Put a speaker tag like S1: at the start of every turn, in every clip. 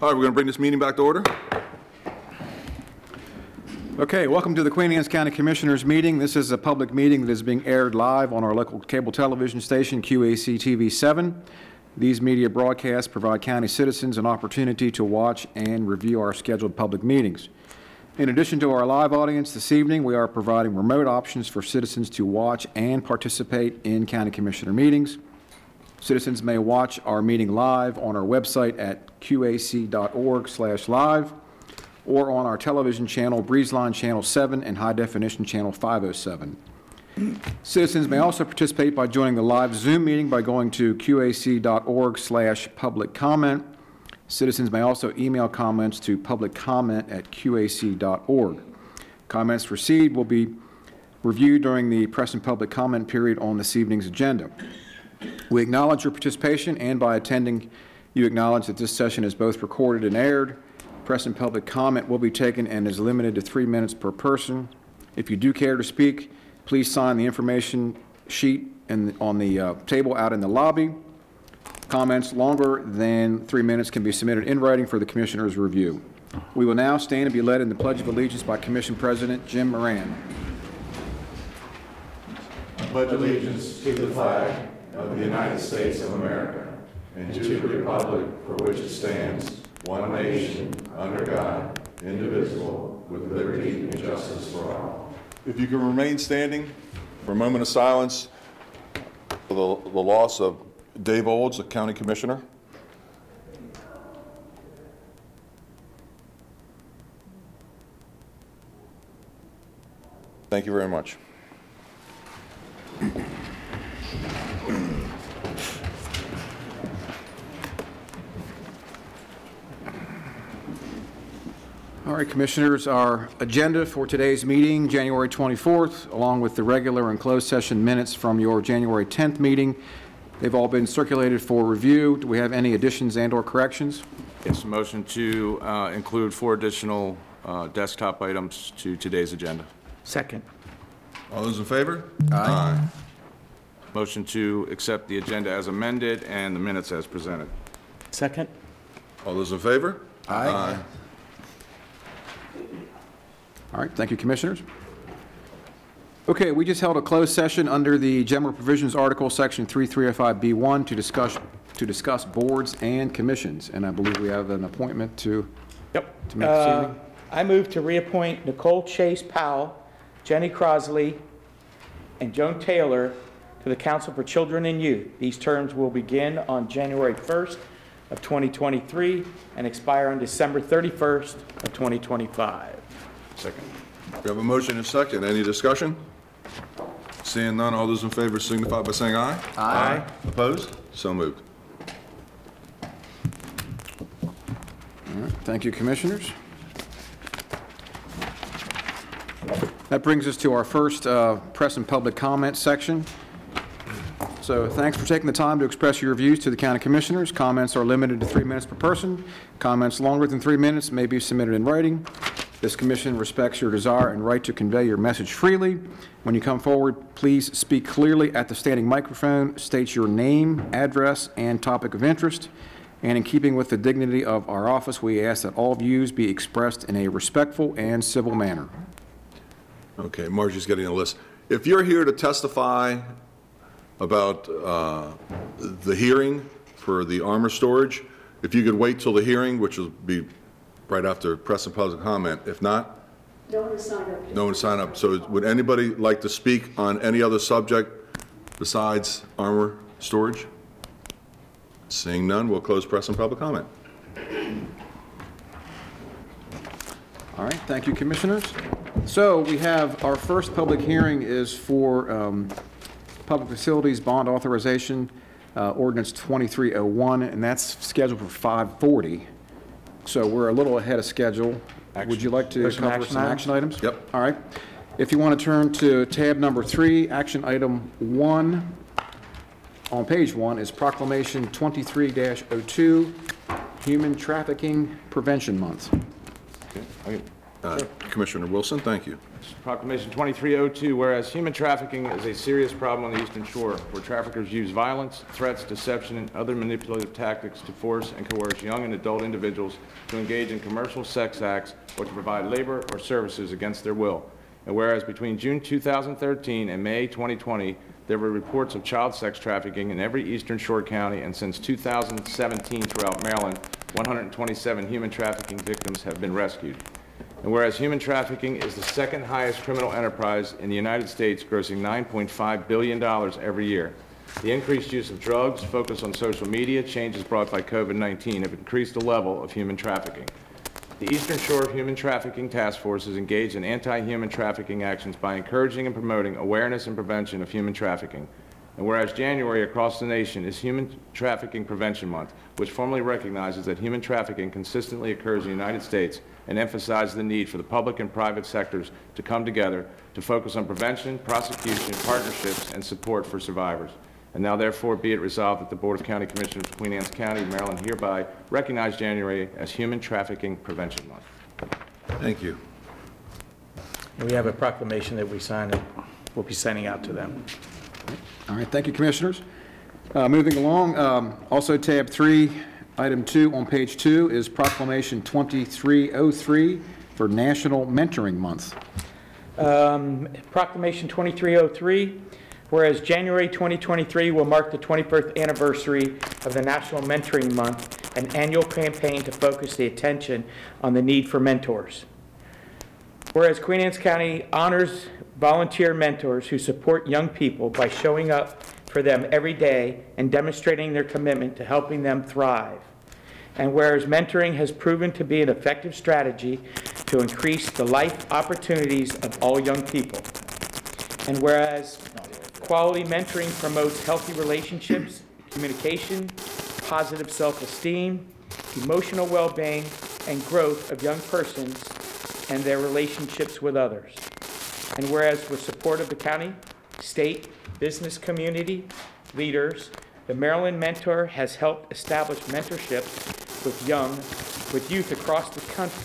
S1: All right, we're going to bring this meeting back to order.
S2: Okay, welcome to the Queen Anne's County Commissioners meeting. This is a public meeting that is being aired live on our local cable television station, QAC TV 7. These media broadcasts provide county citizens an opportunity to watch and review our scheduled public meetings. In addition to our live audience this evening, we are providing remote options for citizens to watch and participate in county commissioner meetings. Citizens may watch our meeting live on our website at qac.org/live or on our television channel, Breezeline Channel 7 and High Definition Channel 507. Citizens may also participate by joining the live Zoom meeting by going to qac.org/public comment. Citizens may also email comments to publiccomment@qac.org. Comments received will be reviewed during the press and public comment period on this evening's agenda. We acknowledge your participation, and by attending, you acknowledge that this session is both recorded and aired. Press and public comment will be taken and is limited to three minutes per person. If you do care to speak, please sign the information sheet in- on the uh, table out in the lobby. Comments longer than three minutes can be submitted in writing for the Commissioner's review. We will now stand and be led in the Pledge of Allegiance by Commission President Jim Moran.
S3: pledge allegiance to the flag of the United States of America and to the republic for which it stands, one nation, under God, indivisible, with liberty and justice for all.
S1: If you can remain standing for a moment of silence for the the loss of Dave Olds, the county commissioner. Thank you very much.
S2: All right, Commissioners, our agenda for today's meeting, January 24th, along with the regular and closed session minutes from your January 10th meeting, they've all been circulated for review. Do we have any additions and/or corrections?
S4: Yes, motion to uh, include four additional uh, desktop items to today's agenda.
S5: Second.
S1: All those in favor? Aye.
S4: Motion to accept the agenda as amended and the minutes as presented.
S5: Second?
S1: All those in favor? Aye.
S2: All right, thank you, Commissioners. Okay, we just held a closed session under the General Provisions Article, Section 3305B1, to discuss, to discuss boards and commissions, and I believe we have an appointment to,
S5: Yep.
S2: To make this
S5: Uh,
S2: evening?
S5: I move to reappoint Nicole Chase Powell, Jenny Crosley, and Joan Taylor to the Council for Children and Youth. These terms will begin on January 1st of 2023 and expire on December 31st of 2025.
S4: Second.
S1: We have a motion and a second. Any discussion? Seeing none, all those in favor signify by saying aye.
S5: Aye.
S1: Opposed? So moved.
S2: thank you, Commissioners. That brings us to our first uh, press and public comment section. So thanks for taking the time to express your views to the county commissioners. Comments are limited to three minutes per person. Comments longer than three minutes may be submitted in writing. This commission respects your desire and right to convey your message freely. When you come forward, please speak clearly at the standing microphone, state your name, address, and topic of interest. And in keeping with the dignity of our office, we ask that all views be expressed in a respectful and civil manner.
S1: Okay, Margie's getting a list. If you're here to testify about uh, the hearing for the armor storage, if you could wait till the hearing, which will be right after press and public comment. If not,
S6: No one signed up.
S1: no one sign up. So would anybody like to speak on any other subject besides armor storage? Seeing none, we'll close press and public comment.
S2: All right, thank you, Commissioners. So we have, our first public hearing is for um, Public Facilities Bond Authorization, uh, Ordinance 2301, and that's scheduled for 5:40. So we're a little ahead of schedule. Would you like to
S5: There's some
S2: cover
S5: action
S2: some
S5: items?
S2: action items?
S1: Yep.
S2: All right. If you want to turn to tab number three, action item one, on page one is proclamation 23-02, Human Trafficking Prevention Month.
S1: Okay, I- Uh, Commissioner Wilson, thank you.
S7: Proclamation 2302, whereas human trafficking is a serious problem on the Eastern Shore, where traffickers use violence, threats, deception, and other manipulative tactics to force and coerce young and adult individuals to engage in commercial sex acts or to provide labor or services against their will. And whereas between June 2013 and May 2020, there were reports of child sex trafficking in every Eastern Shore county, and since 2017 throughout Maryland, 127 human trafficking victims have been rescued. And whereas human trafficking is the second highest criminal enterprise in the United States, grossing $9.5 billion every year, the increased use of drugs, focus on social media, changes brought by COVID-19 have increased the level of human trafficking. The Eastern Shore Human Trafficking Task Force is engaged in anti-human trafficking actions by encouraging and promoting awareness and prevention of human trafficking. And whereas January across the nation is Human Trafficking Prevention Month, which formally recognizes that human trafficking consistently occurs in the United States and emphasizes the need for the public and private sectors to come together to focus on prevention, prosecution, partnerships, and support for survivors. And now therefore be it resolved that the Board of County Commissioners of Queen Anne's County, Maryland hereby recognize January as Human Trafficking Prevention Month.
S1: Thank you.
S5: We have a proclamation that we sign, and we'll be sending out to them.
S2: All right, thank you, Commissioners. Uh, Moving along, um, also tab three, item two on page two is Proclamation 2303 for National Mentoring Month.
S5: Um, Proclamation 2303, whereas January 2023 will mark the 21st anniversary of the National Mentoring Month, an annual campaign to focus the attention on the need for mentors. Whereas Queen Anne's County honors volunteer mentors who support young people by showing up for them every day and demonstrating their commitment to helping them thrive. And whereas mentoring has proven to be an effective strategy to increase the life opportunities of all young people. And whereas quality mentoring promotes healthy relationships, communication, positive self-esteem, emotional well-being, and growth of young persons and their relationships with others. And whereas with support of the county, state, business community, leaders, the Maryland Mentor has helped establish mentorships with young, with youth across the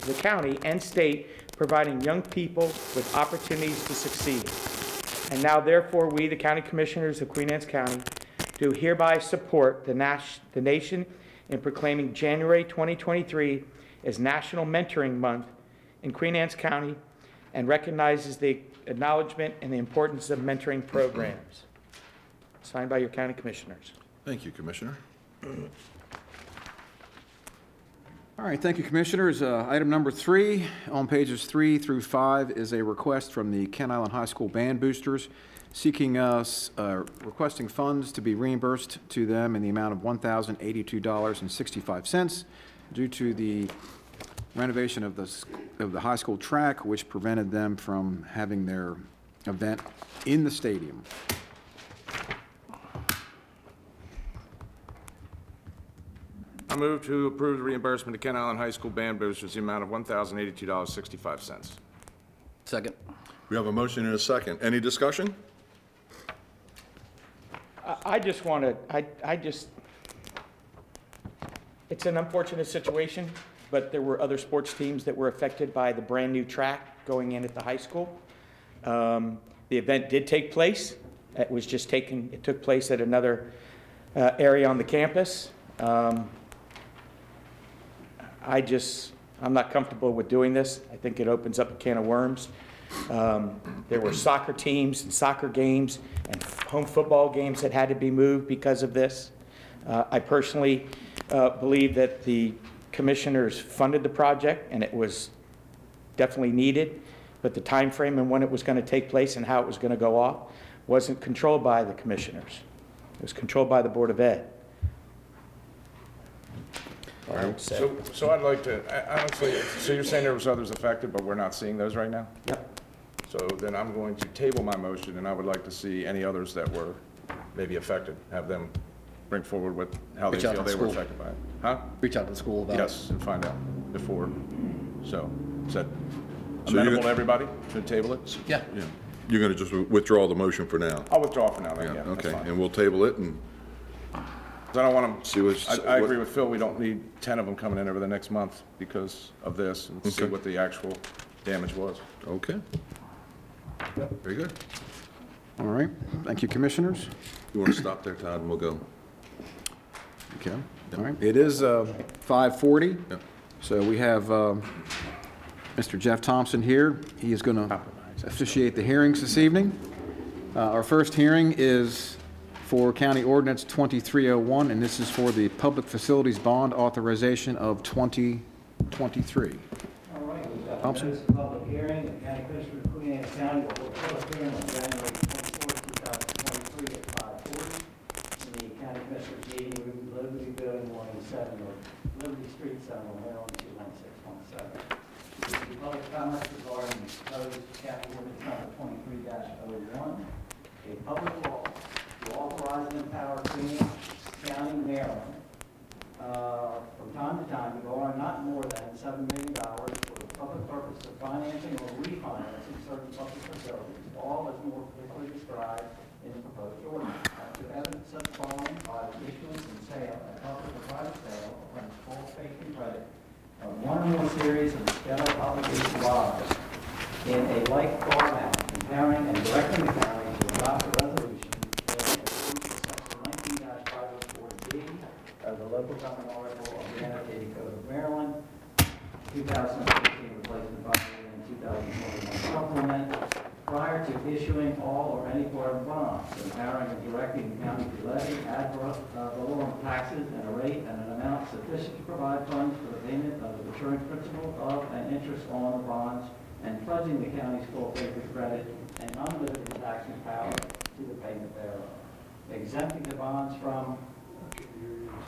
S5: the county and state, providing young people with opportunities to succeed. And now therefore, we, the county commissioners of Queen Anne's County, do hereby support the the nation in proclaiming January 2023 as National Mentoring Month in Queen Anne's County and recognizes the acknowledgement and the importance of mentoring programs. Signed by your county commissioners.
S1: Thank you, Commissioner.
S2: All right, thank you, Commissioners. Uh, Item number three on pages three through five is a request from the Kent Island High School Band Boosters seeking us, uh, requesting funds to be reimbursed to them in the amount of $1,082.65 due to the renovation of the, s- of the high school track, which prevented them from having their event in the stadium.
S7: I move to approve the reimbursement to Kent Island High School Band Boosters, the amount of $1,082.65.
S6: Second.
S1: We have a motion and a second. Any discussion?
S5: I- I just want to, I, I just, it's an unfortunate situation, but there were other sports teams that were affected by the brand-new track going in at the high school. Um, The event did take place. It was just taken, it took place at another uh, area on the campus. Um, I just, I'm not comfortable with doing this. I think it opens up a can of worms. Um, There were soccer teams and soccer games and home football games that had to be moved because of this. Uh, I personally uh, believe that the commissioners funded the project, and it was definitely needed, but the time frame and when it was going to take place and how it was going to go off wasn't controlled by the commissioners. It was controlled by the Board of Ed. All I would say.
S7: So, so I'd like to, I- honestly, so you're saying there was others affected, but we're not seeing those right now?
S5: Yep.
S7: So then I'm going to table my motion, and I would like to see any others that were maybe affected, have them bring forward what, how they
S6: Reach out
S7: feel
S6: to
S7: they were
S6: school.
S7: affected by it. Huh?
S6: Reach out to the school about it.
S7: Yes, and find out before. So, is that
S1: So you're
S7: amenable to
S1: gonna-
S7: everybody? Should table it?
S6: Yeah.
S1: Yeah. You're going to just withdraw the motion for now?
S7: I'll withdraw for now, then,
S1: Yeah,
S7: yeah, that's
S1: okay.
S7: fine.
S1: And we'll table it and
S7: 'Cause I don't want
S1: See
S7: them,
S1: what's-
S7: I, I
S1: what-
S7: agree with Phil, we don't need 10 of them coming in over the next month because of this, and see
S1: Okay.
S7: what the actual damage was.
S1: Okay. Very good.
S2: All right, thank you, Commissioners.
S1: You want to stop there, Todd, and we'll go?
S2: Okay, all right. It is uh, 5:40,
S1: Yep.
S2: so we have um, Mr. Jeff Thompson here. He is going to officiate the hearings this evening. Uh, Our first hearing is for County Ordinance 2301, and this is for the Public Facilities Bond Authorization of 2023.
S8: All right, we've got
S2: Thompson?
S8: notice of public hearing, the county commissioner of Queen Anne County will hold a public hearing on January twenty-fourth, two thousand twenty-three at five forty. In the county commissioners meeting room, Liberty Building, one oh seven, or Liberty Street, Seminole, Maryland, two one six one seven. The public comments regarding the proposed county ordinance number twenty-three oh one a public law to authorize and empower Queen County, Maryland, uh, from time to time, to borrow not more than seven million dollars for the public purpose of financing or refinancing certain public facilities, all as more particularly described in the proposed ordinance. And to evidence such borrowing by the issuance and sale, a public or private sale, upon full faith and credit, of one or more series of general obligation bonds in a like format, empowering and directing the county to adopt a resolution that approves section nineteen five oh four D of the local common article of the annotated code of Maryland, two thousand fifteen replacement by and two thousand twenty-one supplement, prior to issuing all or any part of bonds, empowering and directing the county to levy ad uh, valorem taxes at a rate and an amount sufficient to provide funds for the payment of the maturing principal of and interest on the bonds, and pledging the county's full faith and credit and unlimited taxing power to the payment thereof. Exempting the bonds from,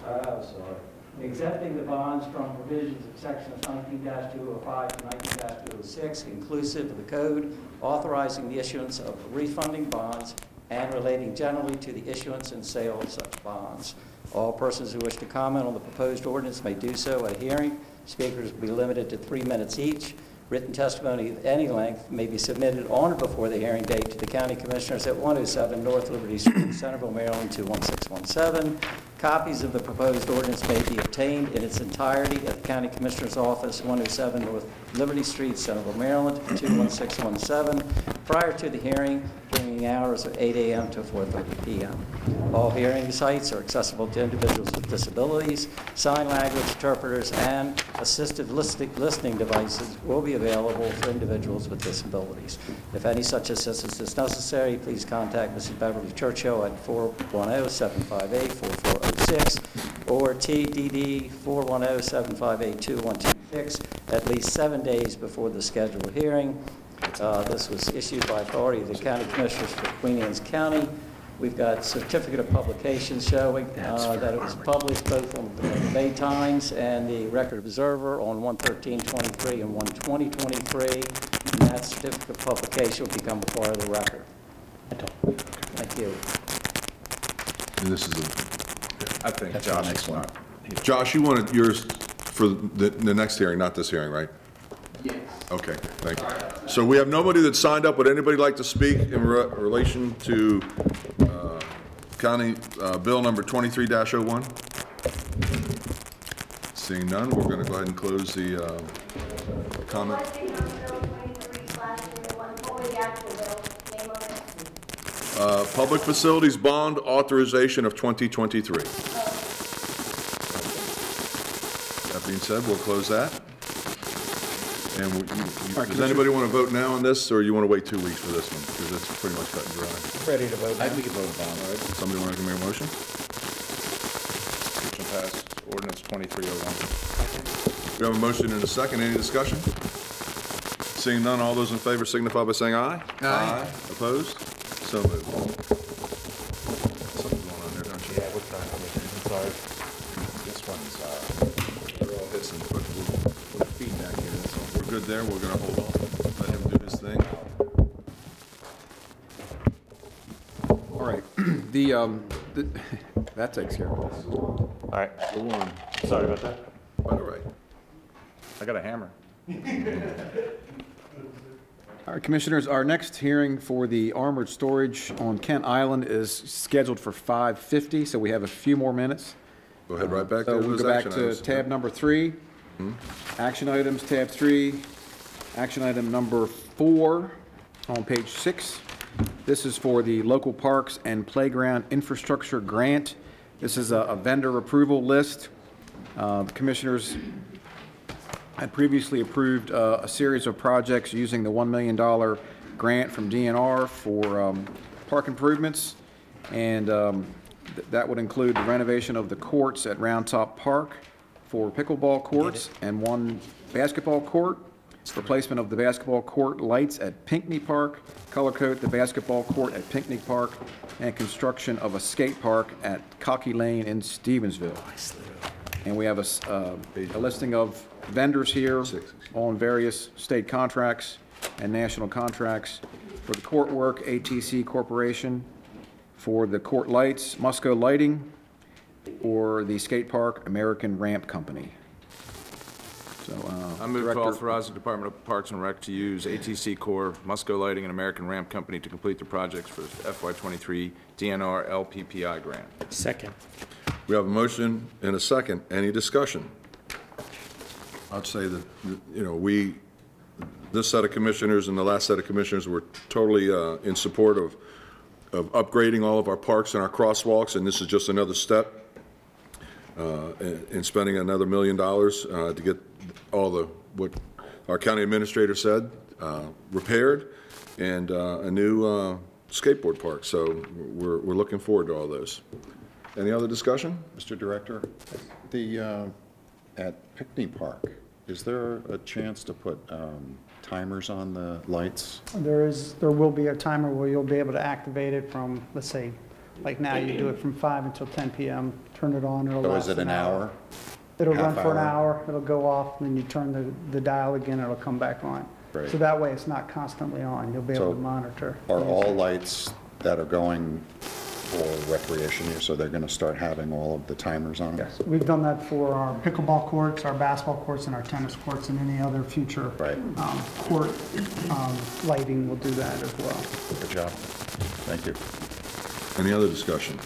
S8: uh, sorry, exempting the bonds from provisions of sections nineteen two oh five to nineteen two oh six, inclusive of the code, authorizing the issuance of refunding bonds and relating generally to the issuance and sale of such bonds. All persons who wish to comment on the proposed ordinance may do so at a hearing. Speakers will be limited to three minutes each. Written testimony of any length may be submitted on or before the hearing date to the county commissioners at 107 North Liberty Street, Centerville, Maryland, 21617. Copies of the proposed ordinance may be obtained in its entirety at the county commissioner's office, 107 North Liberty Street, Centerville, Maryland, 21617, prior to the hearing during hours of 8 a.m. to 4:30 p.m. All hearing sites are accessible to individuals with disabilities. Sign language interpreters and assisted listening devices will be available for individuals with disabilities. If any such assistance is necessary, please contact Mrs. Beverly Churchill at 410-758-4406 or TDD 410-758-2126 at least seven days before the scheduled hearing. Uh, This was issued by authority of the county commissioners for Queen Anne's County. We've got certificate of publication showing uh, that it was published both on the Bay Times and the Record Observer on 11323 and 12023. And that certificate of publication will become a part of the record. Thank you.
S1: And this is a,
S7: I think Josh is not.
S1: Josh, you wanted yours for the, the next hearing, not this hearing, right? Yes. Okay, thank you. So we have nobody that signed up. Would anybody like to speak in re- relation to uh, County uh, Bill Number 23-01? Seeing none, we're going to go ahead and close the uh, comment.
S9: Question on Bill 23 slash 01, what was the actual bill, name of it?
S1: Uh, Public Facilities Bond Authorization of 2023. That being said, we'll close that. And we- you- you- does anybody want to vote now on this, or you want to wait two weeks for this one? Because it's pretty much cut and dry.
S10: Ready to vote
S6: I think we can vote on it.
S1: Somebody want to make a motion?
S7: Motion passed, ordinance 2301.
S1: We have a motion and a second. Any discussion? Seeing none, all those in favor signify by saying aye. Aye. Opposed? So moved. Something going on there, don't you?
S7: Yeah, what's that? I'm sorry. This one's, uh,
S1: They're all hissing, but we'll-
S7: feedback here, that's all.
S1: we're good there. We're going to hold off, let him do his thing.
S2: All right, the, um, the- that takes care of it.
S7: All right,
S1: Go on.
S7: sorry about that.
S1: All right.
S7: I got a hammer.
S2: All right, Commissioners, our next hearing for the armored storage on Kent Island is scheduled for 5:50, so we have a few more minutes.
S1: Go ahead, right back
S2: So
S1: to
S2: we'll
S1: those
S2: go back
S1: action
S2: to
S1: items.
S2: tab number three. Action items, tab three. Action item number four on page six. This is for the Local Parks and Playground Infrastructure Grant. This is a a vendor approval list. Uh, Commissioners had previously approved uh, a series of projects using the $1 million grant from DNR for um, park improvements, and um, th- that would include the renovation of the courts at Round Top Park for pickleball courts and one basketball court, replacement of the basketball court lights at Pinckney Park, color coat the basketball court at Pinckney Park, and construction of a skate park at Cocky Lane in Stevensville. And we have a, s- uh, a listing of vendors here on various state contracts and national contracts. For the court work, ATC Corporation. For the court lights, Musco Lighting. Or the skate park, American Ramp Company. So, uh.
S4: I move to
S2: Director-
S4: authorize the Department of Parks and Rec to use ATC Corp, Musco Lighting, and American Ramp Company to complete the projects for FY23 DNR LPPI grant.
S5: Second.
S1: We have a motion and a second. Any discussion? I'd say that, you know, we, this set of commissioners and the last set of commissioners were totally uh, in support of, of upgrading all of our parks and our crosswalks, and this is just another step uh, in in spending another million dollars uh, to get all the, what our county administrator said, uh, repaired, and uh, a new uh, skateboard park. So we're, we're looking forward to all those. Any other discussion?
S3: Mr. Director, the, uh, at Pinckney Park, is there a chance to put um, timers on the lights?
S11: There is, there will be a timer where you'll be able to activate it from, let's say, like now, you do it from 5 until 10 PM, turn it on, it'll
S3: So
S11: last
S3: is it an hour?
S11: It'll run
S3: half
S11: for an
S3: hour?
S11: hour, it'll go off, and then you turn the, the dial again, it'll come back on.
S3: Great.
S11: So that way, it's not constantly on, you'll be able
S3: So
S11: to monitor.
S3: Are all lights that are going for recreation use, so they're going to start having all of the timers on them?
S11: Yes, we've done that for our pickleball courts, our basketball courts, and our tennis courts, and any other future
S3: Right.
S11: um, court um, lighting will do that as well.
S3: Good job. Thank you.
S1: Any other discussion?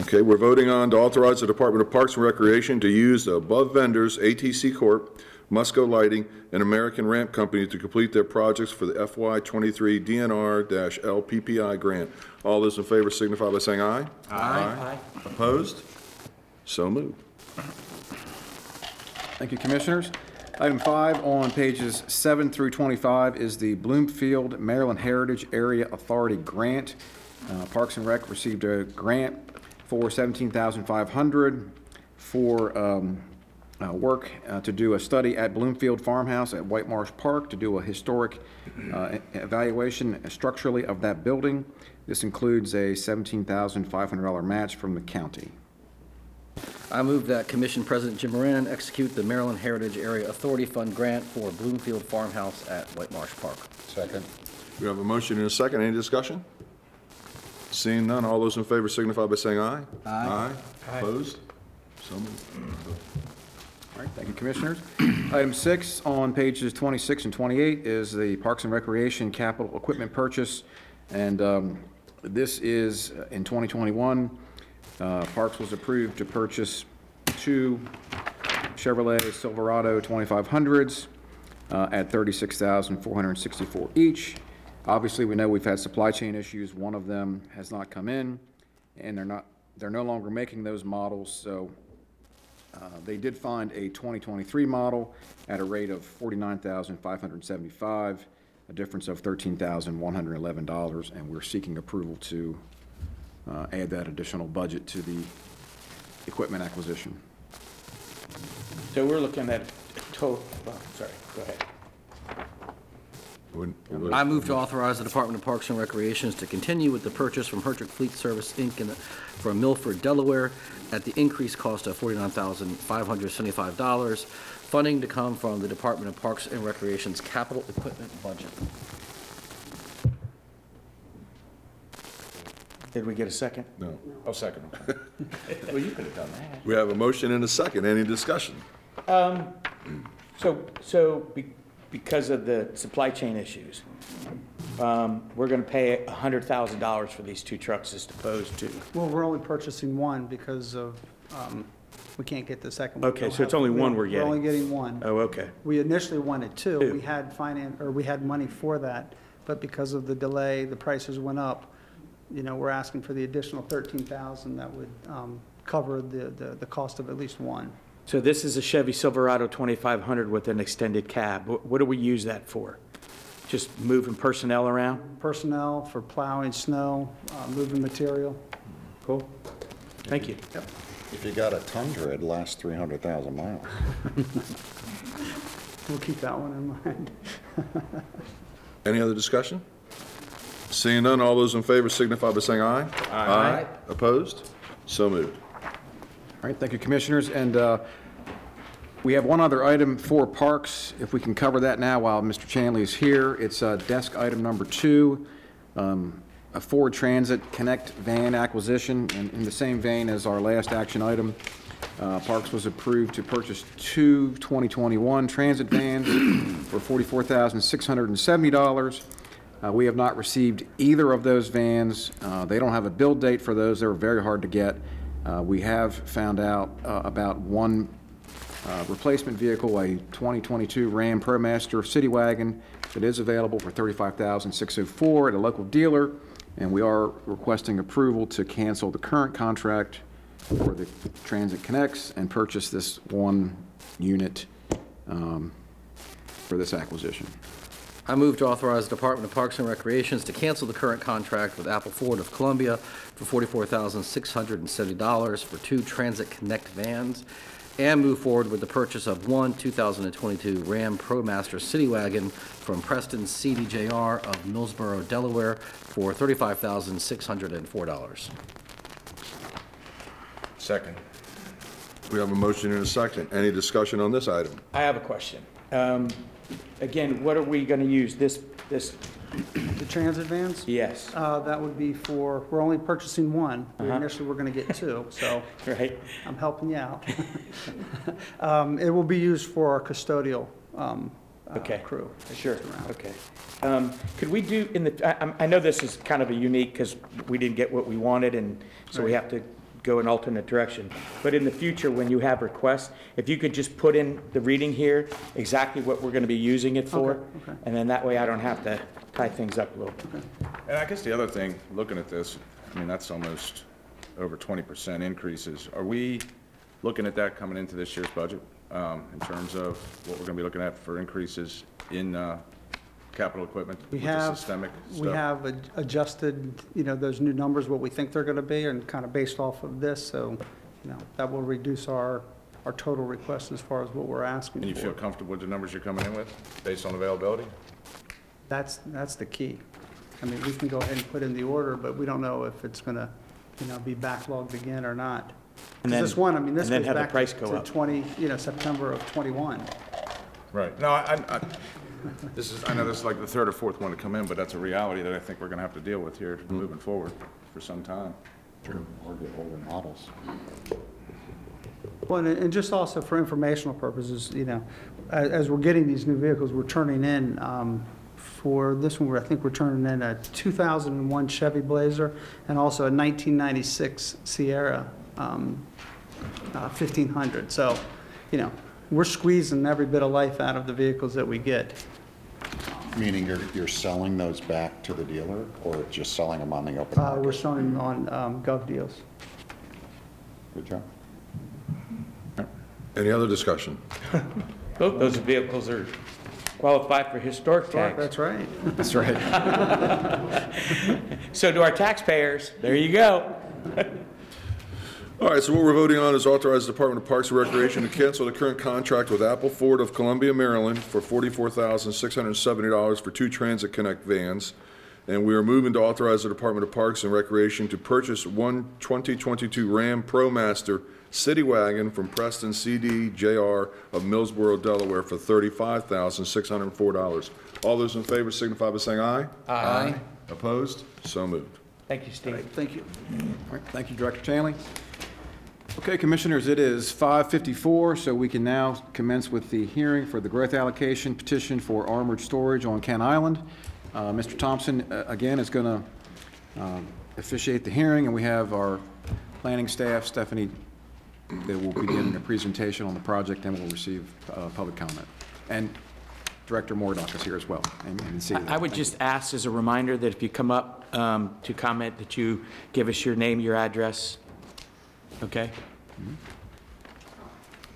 S1: Okay, we're voting on to authorize the Department of Parks and Recreation to use the above vendors, ATC Corp., Musco Lighting, and American Ramp Company to complete their projects for the FY twenty-three DNR-LPPI grant. All those in favor signify by saying aye. Aye. Opposed? So moved.
S2: Thank you, Commissioners. Item five on pages seven through 25 is the Bloomfield Maryland Heritage Area Authority Grant. Uh, Parks and Rec received a grant for 17,500 for um, uh, work uh, to do a study at Bloomfield Farmhouse at White Marsh Park to do a historic uh, evaluation structurally of that building. This includes a $17,500 match from the county.
S6: I move that Commission President Jim Moran execute the Maryland Heritage Area Authority Fund grant for Bloomfield Farmhouse at White Marsh Park.
S3: Second?
S1: We have a motion and a second. Any discussion? Seeing none, all those in favor signify by saying aye. aye. Aye. Opposed? So moved.
S2: All right, thank you, Commissioners. Item six on pages 26 and 28 is the Parks and Recreation Capital Equipment Purchase. And um, this is, uh, in 2021, uh, Parks was approved to purchase two Chevrolet Silverado 2500s uh, at 36,464 each. Obviously, we know we've had supply chain issues. One of them has not come in, and they're not, they're no longer making those models, so uh, They did find a 2023 model at a rate of 49,575, a difference of $13,111, and we're seeking approval to uh, add that additional budget to the equipment acquisition.
S5: So we're looking at total, oh, sorry, go ahead.
S1: When- when-
S6: I move to authorize the Department of Parks and Recreations to continue with the purchase from Hertrich Fleet Service, Inc. in- from Milford, Delaware, at the increased cost of $49,575. Funding to come from the Department of Parks and Recreation's capital equipment budget.
S5: Did we get a second?
S1: No.
S4: Oh, second.
S5: Well, you could have done that.
S1: We have a motion and a second. Any discussion?
S5: Um, so, so be- because of the supply chain issues, um, we're going to pay $100,000 for these two trucks as opposed to,
S11: Well, we're only purchasing one because of um, we can't get the second one.
S5: Okay, so it's
S11: have-
S5: only one we're getting.
S11: We're only getting one.
S5: Oh, okay.
S11: We initially wanted two.
S5: Two.
S11: We had finance, or we had money for that, but because of the delay, the prices went up. You know, we're asking for the additional 13,000 that would um, cover the, the, the cost of at least one.
S5: So this is a Chevy Silverado 2500 with an extended cab. What what do we use that for? Just moving personnel around?
S11: Personnel for plowing snow, uh, moving material.
S5: Cool. Thank you.
S3: If you got a Tundra, it lasts 300,000 miles.
S11: We'll keep that one in mind.
S1: Any other discussion? Seeing none, all those in favor signify by saying aye. Aye. Opposed? So moved.
S2: All right, thank you, Commissioners. And uh, we have one other item for Parks, if we can cover that now while Mr. Chanley is here. It's uh, desk item number two, um, a Ford Transit Connect van acquisition. And in the same vein as our last action item, uh, Parks was approved to purchase two 2021 transit vans for $44,670. Uh, We have not received either of those vans. Uh, They don't have a build date for those. They were very hard to get. Uh, We have found out uh, about one uh, replacement vehicle, a 2022 Ram ProMaster City Wagon that is available for $35,604 at a local dealer, and we are requesting approval to cancel the current contract for the Transit Connects and purchase this one unit um, for this acquisition.
S6: I move to authorize the Department of Parks and Recreations to cancel the current contract with Apple Ford of Columbia for $44,670 for two Transit Connect vans, and move forward with the purchase of one 2022 Ram ProMaster City Wagon from Preston CDJR of Millsboro, Delaware, for $35,604.
S4: Second.
S1: We have a motion and a second. Any discussion on this item?
S5: I have a question. Um, Again, what are we going to use this, this,
S11: The transit vans?
S5: yes,
S11: Uh, That would be for, we're only purchasing one. We
S5: Uh-huh.
S11: Initially, we're going to get two, so
S5: right?
S11: I'm helping you out. Um, It will be used for our custodial um, uh,
S5: Okay.
S11: crew. that
S5: Sure,
S11: gets around.
S5: okay. Um, Could we do, in the, I- I'm- I know this is kind of a unique, because we didn't get what we wanted, and so we have to go an alternate direction. But in the future, when you have requests, if you could just put in the reading here, exactly what we're going to be using it for,
S11: Okay, okay.
S5: and then that way I don't have to tie things up a little.
S4: And I guess the other thing, looking at this, I mean, that's almost over 20% increases. Are we looking at that coming into this year's budget um, in terms of what we're going to be looking at for increases in uh, capital equipment?
S11: We
S4: with the
S11: have,
S4: systemic
S11: we have ad- adjusted, you know, those new numbers, what we think they're going to be, and kind of based off of this, so, you know, that will reduce our, our total request as far as what we're asking
S4: And you feel
S11: for.
S4: comfortable with the numbers you're coming in with, based on availability?
S11: That's, that's the key. I mean, we can go ahead and put in the order, but we don't know if it's going to, you know, be backlogged again or not. 'Cause
S5: And then-
S11: this one, I mean, this
S5: and then
S11: goes
S5: have the
S11: back
S5: price go
S11: to
S5: up.
S11: 20, you know, September of '21.
S4: Right. No, I, I, I- this is, I know this is like the third or fourth one to come in, but that's a reality that I think we're going to have to deal with here moving forward for some time.
S3: Or get older models.
S11: Well, and- and just also for informational purposes, you know, as, as we're getting these new vehicles, we're turning in, um, for this one, we're- I think we're turning in a 2001 Chevy Blazer and also a 1996 Sierra um, uh, 1500. So, you know, we're squeezing every bit of life out of the vehicles that we get.
S3: Meaning you're, you're selling those back to the dealer or just selling them on the open
S11: Uh, We're
S3: market?
S11: selling on um, gov deals.
S3: Good job.
S1: Any other discussion?
S5: Both those vehicles are qualified for historic tax.
S11: That's right.
S2: That's right.
S5: So do our taxpayers. There you go.
S1: All right, so what we're voting on is authorize the Department of Parks and Recreation to cancel the current contract with Apple Ford of Columbia, Maryland for $44,670 for two Transit Connect vans. And we are moving to authorize the Department of Parks and Recreation to purchase one 2022 Ram ProMaster City Wagon from Preston CD JR of Millsboro, Delaware for $35,604. All those in favor signify by saying aye. Aye. Opposed? So moved.
S5: Thank you, Steve.
S11: Thank you.
S2: All right, thank you, Director Chanley. Okay, Commissioners, it is 5:54, so we can now commence with the hearing for the growth allocation petition for armored storage on Kent Island. Uh, Mr. Thompson, uh, again, is going to officiate the hearing, and we have our planning staff, Stephanie that will begin a presentation on the project and we'll receive uh, public comment. And Director Mordock is here as well. and- and see
S5: I would just ask as a reminder that if you come up um, to comment, that you give us your name, your address, okay?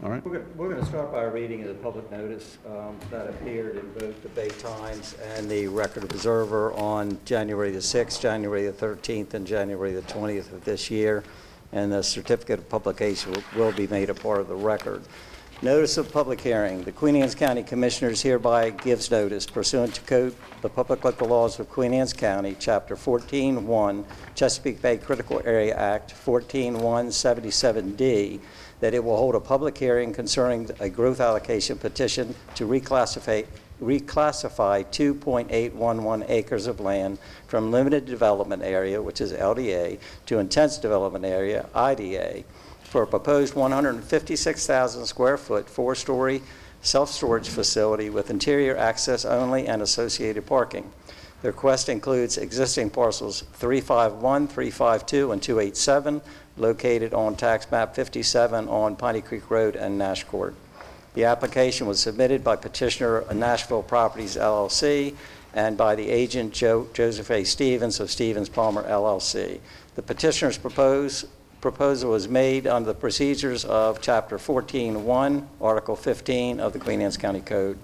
S2: All right.
S8: We're go- We're going to start by reading the public notice um, that appeared in both the Bay Times and the Record Observer on January the 6th, January the 13th, and January the 20th of this year, and the certificate of publication will- will be made a part of the record. Notice of public hearing. The Queen Anne's County Commissioners hereby gives notice pursuant to Code, the Public Local Laws of Queen Anne's County, Chapter 14-1, Chesapeake Bay Critical Area Act, 14-177D, that it will hold a public hearing concerning a growth allocation petition to reclassify, reclassify 2.811 acres of land from limited development area, which is LDA, to intense development area, IDA, for a proposed 156,000 square foot, four-story self-storage facility with interior access only and associated parking. The request includes existing parcels 351, 352, and 287, located on tax map 57 on Piney Creek Road and Nash Court. The application was submitted by petitioner Nashville Properties LLC and by the agent Jo- Joseph A. Stevens of Stevens Palmer LLC. The petitioner's propose- proposal was made under the procedures of Chapter 14-1, Article 15 of the Queen Anne's County Code.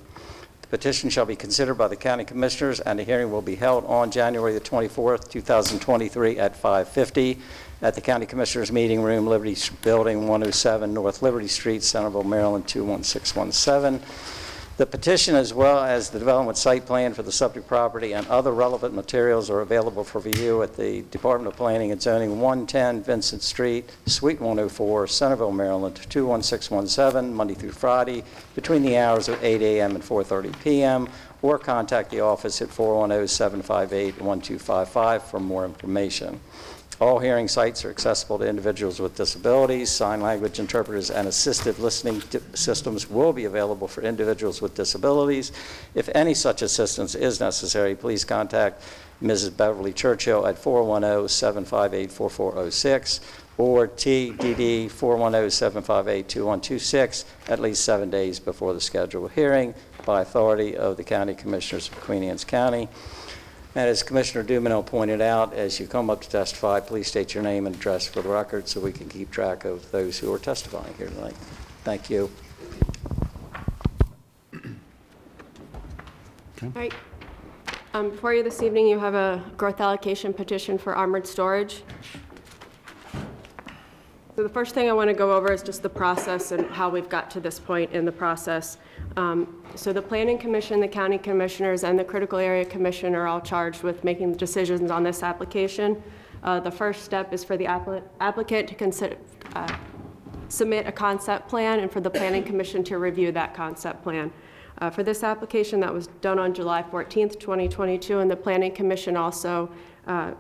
S8: The petition shall be considered by the county commissioners, and a hearing will be held on January the 24th, 2023, at 5:50 at the County Commissioners Meeting Room, Liberty Building, 107 North Liberty Street, Centerville, Maryland, 21617. The petition, as well as the development site plan for the subject property and other relevant materials are available for review at the Department of Planning and Zoning, 110 Vincent Street, Suite 104, Centerville, Maryland, 21617, Monday through Friday, between the hours of 8 a.m. and 4:30 p.m., or contact the office at 410-758-1255 for more information. All hearing sites are accessible to individuals with disabilities. Sign language interpreters and assistive listening di- systems will be available for individuals with disabilities. If any such assistance is necessary, please contact Mrs. Beverly Churchill at 410-758-4406 or TDD 410-758-2126 at least seven days before the scheduled hearing by authority of the County Commissioners of Queen Anne's County. And as Commissioner Dumenil pointed out, as you come up to testify, please state your name and address for the record so we can keep track of those who are testifying here tonight. Thank you.
S12: All right. Um, Before you this evening, you have a growth allocation petition for armored storage. So the first thing I want to go over is just the process and how we've got to this point in the process. Um, So the Planning Commission, the County Commissioners, and the Critical Area Commission are all charged with making decisions on this application. Uh, The first step is for the appli- applicant to consider, uh, submit a concept plan and for the Planning Commission to review that concept plan. Uh, For this application, that was done on July 14th, 2022, and the Planning Commission also uh,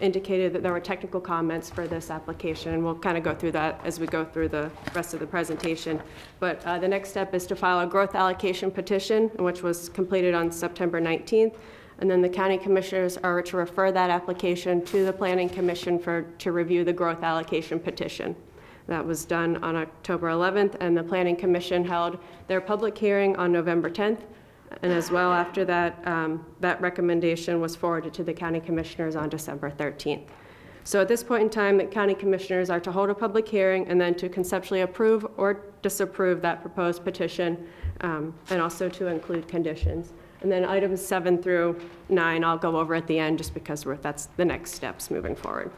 S12: indicated that there were technical comments for this application, and we'll kind of go through that as we go through the rest of the presentation. But uh, the next step is to file a growth allocation petition, which was completed on September 19th, and then the county commissioners are to refer that application to the Planning Commission for, to review the growth allocation petition. That was done on October 11th, and the Planning Commission held their public hearing on November 10th. And as well, after that, um, that recommendation was forwarded to the county commissioners on December 13th. So at this point in time, the county commissioners are to hold a public hearing and then to conceptually approve or disapprove that proposed petition, um, and also to include conditions. And then items seven through nine, I'll go over at the end, just because we're, that's the next steps moving forward.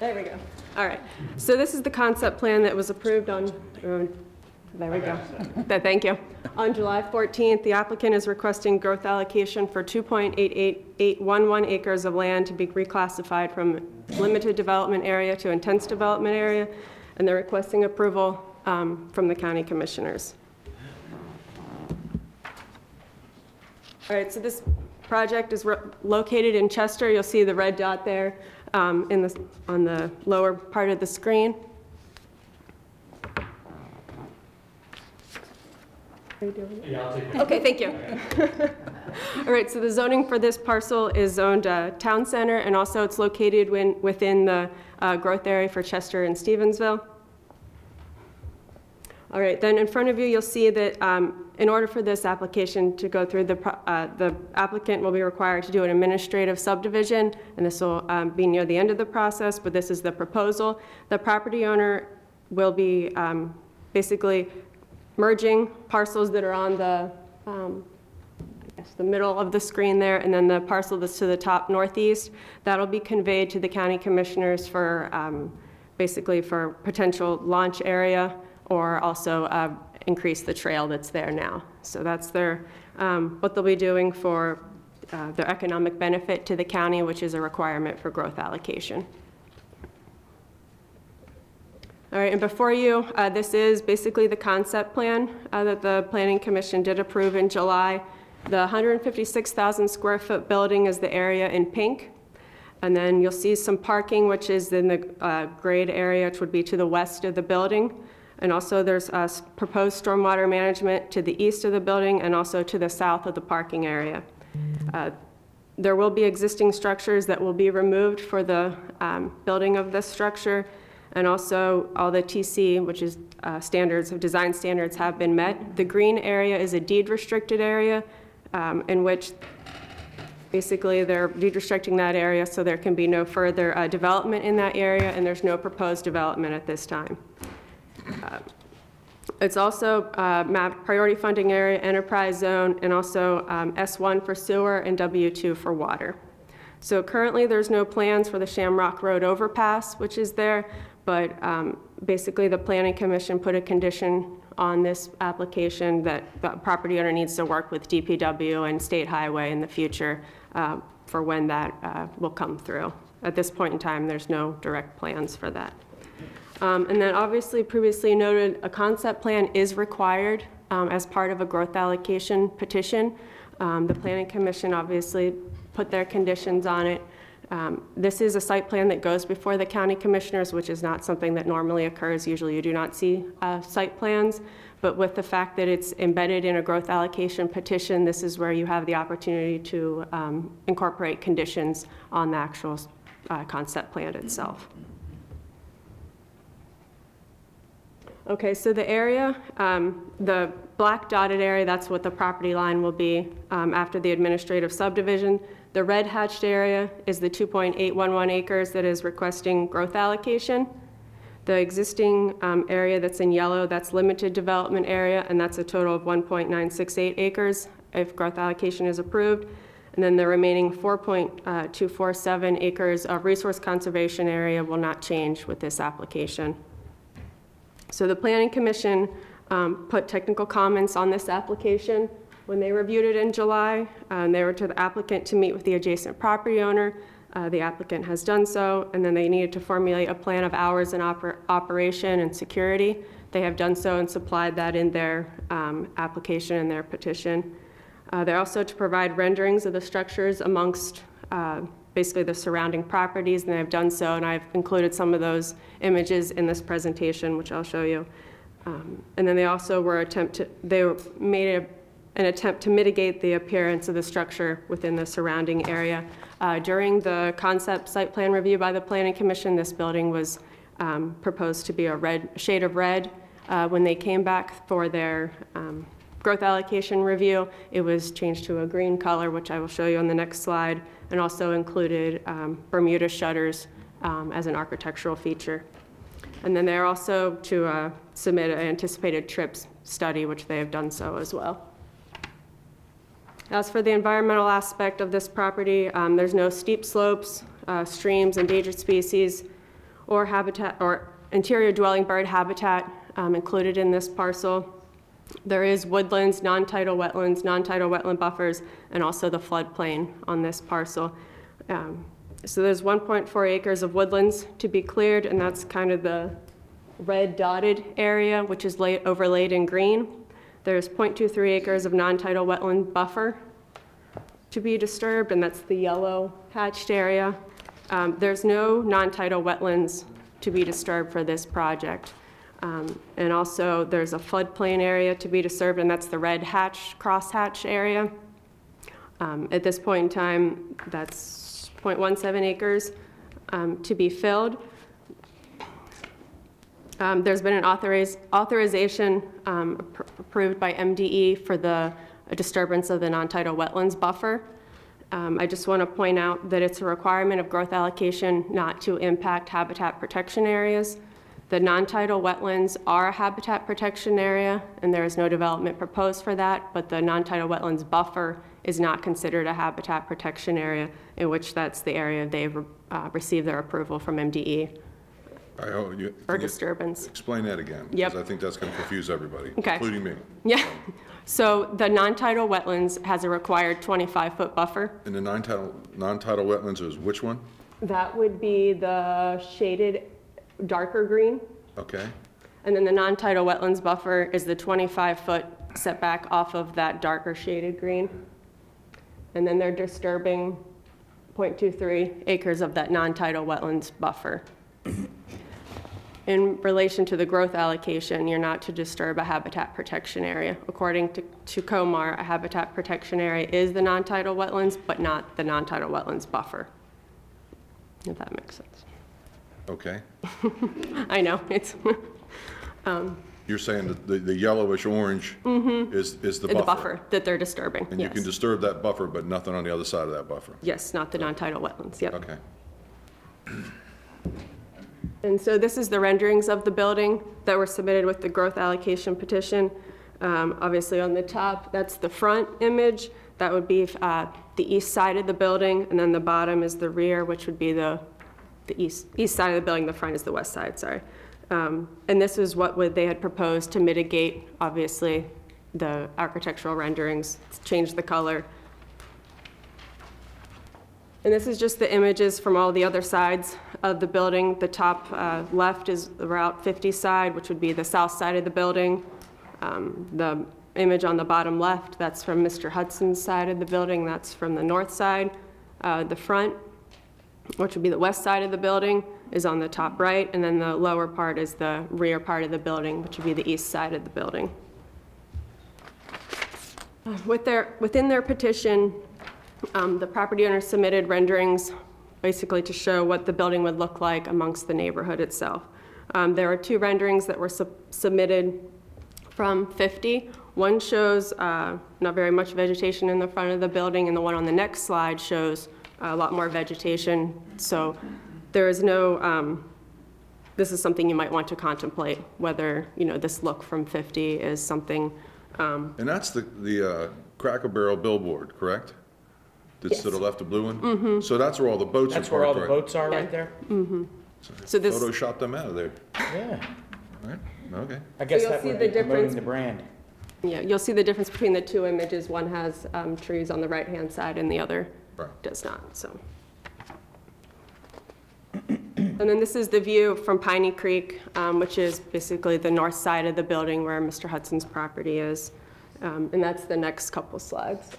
S12: There we go. All right. So this is the concept plan that was approved on, um, there we go. Th- Thank you. On July 14th, the applicant is requesting growth allocation for 2.88811 acres of land to be reclassified from limited development area to intense development area, and they're requesting approval um, from the county commissioners. All right, so this project is ro- located in Chester. You'll see the red dot there um, in the, on the lower part of the screen. Are you doing it? Okay, thank you. All right, so the zoning for this parcel is zoned uh, Town Center, and also it's located when- within the uh, growth area for Chester and Stevensville. All right, then in front of you, you'll see that um, in order for this application to go through, the pro- uh, the applicant will be required to do an administrative subdivision, and this will um, be near the end of the process, but this is the proposal. The property owner will be um, basically merging parcels that are on the, um, I guess, the middle of the screen there, and then the parcel that's to the top northeast. That'll be conveyed to the county commissioners for, um, basically for potential launch area, or also uh, increase the trail that's there now. So that's their, um, what they'll be doing for uh, their economic benefit to the county, which is a requirement for growth allocation. All right, and before you, uh, this is basically the concept plan uh, that the Planning Commission did approve in July. The 156,000 square foot building is the area in pink. And then you'll see some parking, which is in the uh, grayed area, which would be to the west of the building. And also, there's uh, s- proposed stormwater management to the east of the building and also to the south of the parking area. Uh, There will be existing structures that will be removed for the um, building of this structure, and also all the TC, which is uh, standards, of design standards have been met. The green area is a deed-restricted area um, in which basically they're deed restricting that area so there can be no further uh, development in that area, and there's no proposed development at this time. It's also uh, mapped priority funding area, enterprise zone, and also um, S1 for sewer and W2 for water. So currently, there's no plans for the Shamrock Road overpass, which is there, but um, basically, the Planning Commission put a condition on this application that the property owner needs to work with DPW and State Highway in the future uh, for when that uh, will come through. At this point in time, there's no direct plans for that. Um, And then obviously previously noted, a concept plan is required um, as part of a growth allocation petition. Um, The planning commission obviously put their conditions on it. Um, This is a site plan that goes before the county commissioners, which is not something that normally occurs. Usually you do not see uh, site plans. But with the fact that it's embedded in a growth allocation petition, this is where you have the opportunity to um, incorporate conditions on the actual uh, concept plan itself. Okay, so the area, um, the black dotted area, that's what the property line will be um, after the administrative subdivision. The red hatched area is the 2.811 acres that is requesting growth allocation. The existing um, area that's in yellow, that's limited development area, and that's a total of 1.968 acres if growth allocation is approved. And then the remaining 4.247 acres of resource conservation area will not change with this application. So the Planning Commission um, put technical comments on this application when they reviewed it in July. Um, They were to the applicant to meet with the adjacent property owner. Uh, The applicant has done so, and then they needed to formulate a plan of hours and oper- operation and security. They have done so and supplied that in their um, application and their petition. Uh, They're also to provide renderings of the structures amongst uh, basically the surrounding properties, and they've done so, and I've included some of those images in this presentation, which I'll show you. Um, And then they also were attempt to, they made a- an attempt to mitigate the appearance of the structure within the surrounding area. Uh, During the concept site plan review by the Planning Commission, this building was um, proposed to be a red, shade of red. Uh, When they came back for their um, growth allocation review, it was changed to a green color, which I will show you on the next slide, and also included um, Bermuda shutters um, as an architectural feature. And then they're also to uh, submit an anticipated trips study, which they have done so as well. As for the environmental aspect of this property, um, there's no steep slopes, uh, streams, endangered species, or habitat, or interior dwelling bird habitat um, included in this parcel. There is woodlands, non-tidal wetlands, non-tidal wetland buffers, and also the floodplain on this parcel. Um, So there's 1.4 acres of woodlands to be cleared, and that's kind of the red dotted area, which is la- overlaid in green. There's .23 acres of non-tidal wetland buffer to be disturbed, and that's the yellow hatched area. Um, There's no non-tidal wetlands to be disturbed for this project. Um, And also, there's a floodplain area to be disturbed, and that's the red hatch, crosshatch area. Um, At this point in time, that's .17 acres um, to be filled. Um, There's been an authoriz- authorization um, appro- approved by MDE for the disturbance of the non-tidal wetlands buffer. Um, I just want to point out that it's a requirement of growth allocation not to impact habitat protection areas. The non-tidal wetlands are a habitat protection area, and there is no development proposed for that, but the non-tidal wetlands buffer is not considered a habitat protection area, in which that's the area they've uh, received their approval from MDE
S1: I hope you.
S12: for
S1: can you
S12: disturbance.
S1: Explain that again.
S12: Yep.
S1: Because I think that's going to confuse everybody,
S12: Okay.
S1: including me.
S12: Yeah, so the non-tidal wetlands has a required 25-foot buffer.
S1: And the non-tidal, non-tidal wetlands is which one?
S12: That would be the shaded darker green.
S1: Okay,
S12: And then the non-tidal wetlands buffer is the 25-foot setback off of that darker shaded green. And then they're disturbing .23 acres of that non-tidal wetlands buffer. In relation to the growth allocation, you're not to disturb a habitat protection area. According to to COMAR, a habitat protection area is the non-tidal wetlands, but not the non-tidal wetlands buffer. If that makes sense.
S1: Okay.
S12: I know, it's
S1: You're saying that the, the yellowish orange is, is the buffer?
S12: Mm-hmm. the buffer that they're disturbing,
S1: And you can disturb that buffer, but nothing on the other side of that buffer?
S12: Yes, not the non-tidal wetlands, yep.
S1: Okay.
S12: And so this is the renderings of the building that were submitted with the growth allocation petition. Um, Obviously, on the top, that's the front image. That would be uh, the east side of the building, and then the bottom is the rear, which would be the, the east, east side of the building, the front is the west side, sorry. Um, And this is what would, they had proposed to mitigate, obviously, the architectural renderings, change the color. And this is just the images from all the other sides of the building. The top uh, left is the Route 50 side, which would be the south side of the building. Um, The image on the bottom left, that's from Mr. Hudson's side of the building, that's from the north side. Uh, The front, which would be the west side of the building, is on the top right, and then the lower part is the rear part of the building, which would be the east side of the building. Uh, With their, within their petition, um, The property owner submitted renderings, basically to show what the building would look like amongst the neighborhood itself. Um, There are two renderings that were sub- submitted from 50. One shows uh, not very much vegetation in the front of the building, and the one on the next slide shows a lot more vegetation. So there is no, um, this is something you might want to contemplate, whether, you know, this look from 50 is something
S1: And that's the, the uh, Cracker Barrel billboard, correct? That's to the left, the blue one? Mm-hmm. So that's where all the boats are
S5: That's where all
S1: parked,
S5: the
S1: right?
S5: boats are right there?
S12: So this-
S1: Photoshop them out of there,
S5: Yeah.
S1: right? Okay.
S5: I guess
S12: you'll
S5: that
S12: see
S5: would
S12: the
S5: be promoting
S12: difference-
S5: the brand.
S12: Yeah, you'll see the difference between the two images. One has um, trees on the right-hand side and the other Does not, so. And then this is the view from Piney Creek, um, which is basically the north side of the building where Mr. Hudson's property is. Um, And that's the next couple slides.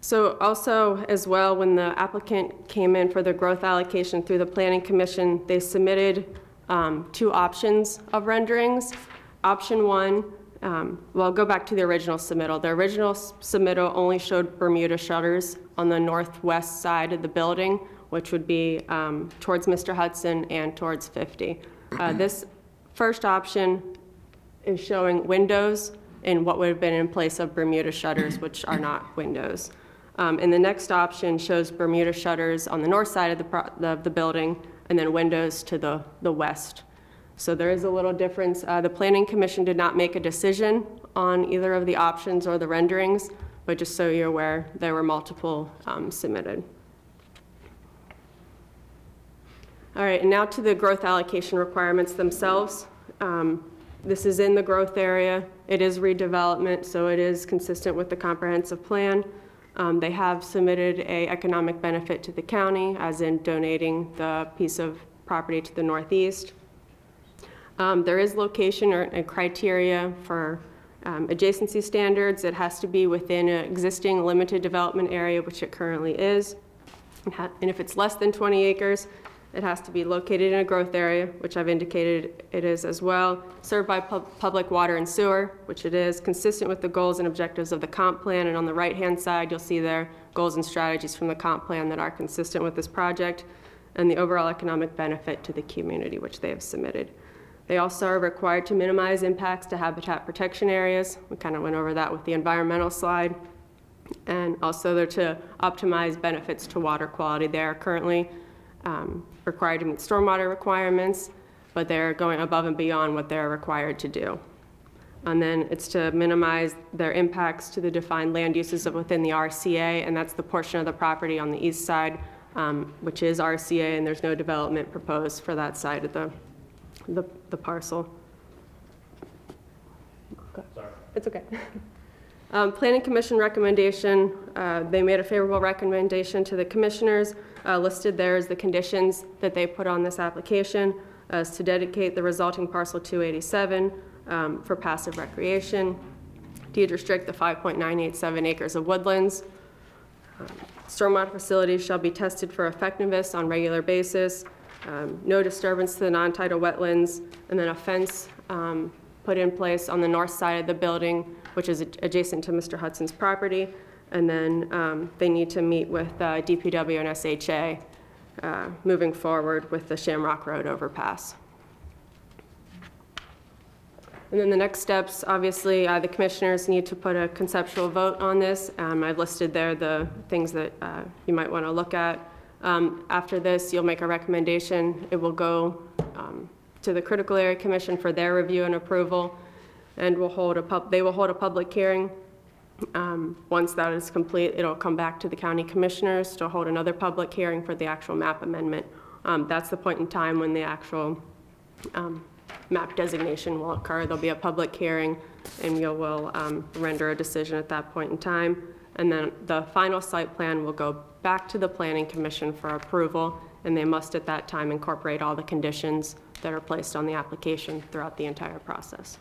S12: So also, as well, when the applicant came in for the growth allocation through the Planning Commission, they submitted um, two options of renderings. Option one, um, well, go back to the original submittal. The original s- submittal only showed Bermuda shutters on the northwest side of the building, which would be um, towards Mr. Hudson and towards 50. Uh, This first option is showing windows in what would have been in place of Bermuda shutters, which are not windows. Um, And the next option shows Bermuda shutters on the north side of the, pro- of the building, and then windows to the, the west. So there is a little difference. Uh, The Planning Commission did not make a decision on either of the options or the renderings, but just so you're aware, there were multiple um, submitted. All right, and now to the growth allocation requirements themselves. Um, This is in the growth area. It is redevelopment, so it is consistent with the comprehensive plan. Um, They have submitted a economic benefit to the county, as in donating the piece of property to the northeast. Um, There is location or a criteria for um, adjacency standards. It has to be within an existing limited development area, which it currently is. And ha- And if it's less than 20 acres, it has to be located in a growth area, which I've indicated it is as well, served by pub- public water and sewer, which it is, consistent with the goals and objectives of the comp plan. And on the right-hand side, you'll see there goals and strategies from the comp plan that are consistent with this project, and the overall economic benefit to the community, which they have submitted. They also are required to minimize impacts to habitat protection areas. We kind of went over that with the environmental slide. And also they're to optimize benefits to water quality. They are currently um, required to meet stormwater requirements, but they're going above and beyond what they're required to do. And then it's to minimize their impacts to the defined land uses of within the RCA, and that's the portion of the property on the east side, um, which is RCA, and there's no development proposed for that side of the, the the parcel. It's okay. Um, Planning Commission recommendation, uh, they made a favorable recommendation to the commissioners. Uh, Listed there is the conditions that they put on this application, uh, is to dedicate the resulting parcel 287 um, for passive recreation, deed restrict the 5.987 acres of woodlands. Um, Stormwater facilities shall be tested for effectiveness on regular basis, um, no disturbance to the non-tidal wetlands, and then a fence um, put in place on the north side of the building, which is ad- adjacent to Mr. Hudson's property. And then um, they need to meet with uh, DPW and SHA uh, moving forward with the Shamrock Road overpass. And then the next steps, obviously, uh, the commissioners need to put a conceptual vote on this. Um, I've listed there the things that uh, you might want to look at. Um, After this, you'll make a recommendation. It will go um, to the Critical Area Commission for their review and approval, and will hold a pub, they will hold a public hearing. Um, Once that is complete, it'll come back to the county commissioners to hold another public hearing for the actual map amendment. Um, That's the point in time when the actual um, map designation will occur. There'll be a public hearing, and you will um, render a decision at that point in time. And then the final site plan will go back to the planning commission for approval, and they must at that time incorporate all the conditions that are placed on the application throughout the entire process.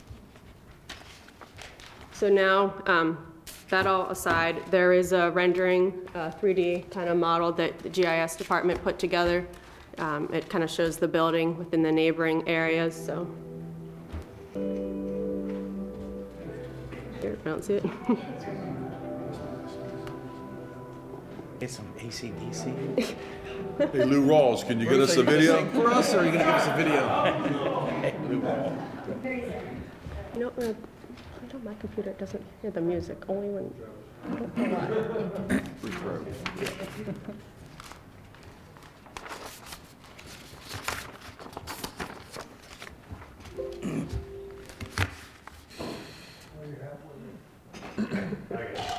S12: So now, um, that all aside, there is a rendering, uh 3D kind of model that the GIS department put together. Um, It kind of shows the building within the neighboring areas, so. Here, I don't see it.
S5: Get some ACDC.
S1: Hey, Lou Rawls, can you get us a video?
S6: For us, or are you gonna give us a video?
S12: You know, uh, I know my computer doesn't hear the music, only when, I don't know why.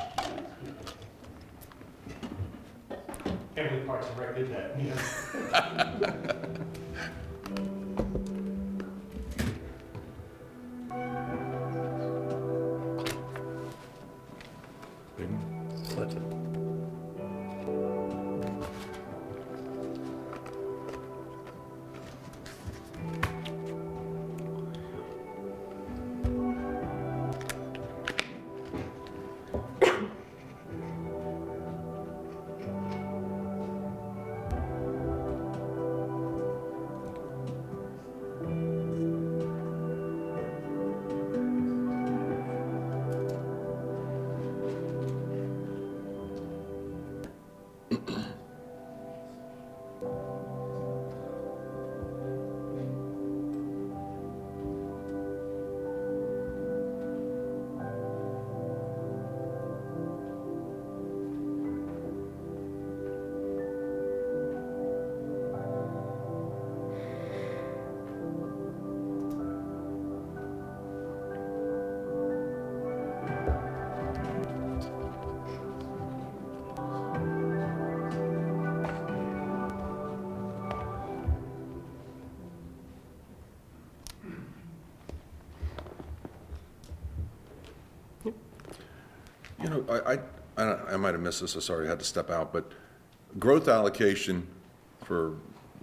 S3: Every Parks and Rec did that, you know?
S1: I I might have missed this, I'm sorry, I had to step out, but growth allocation for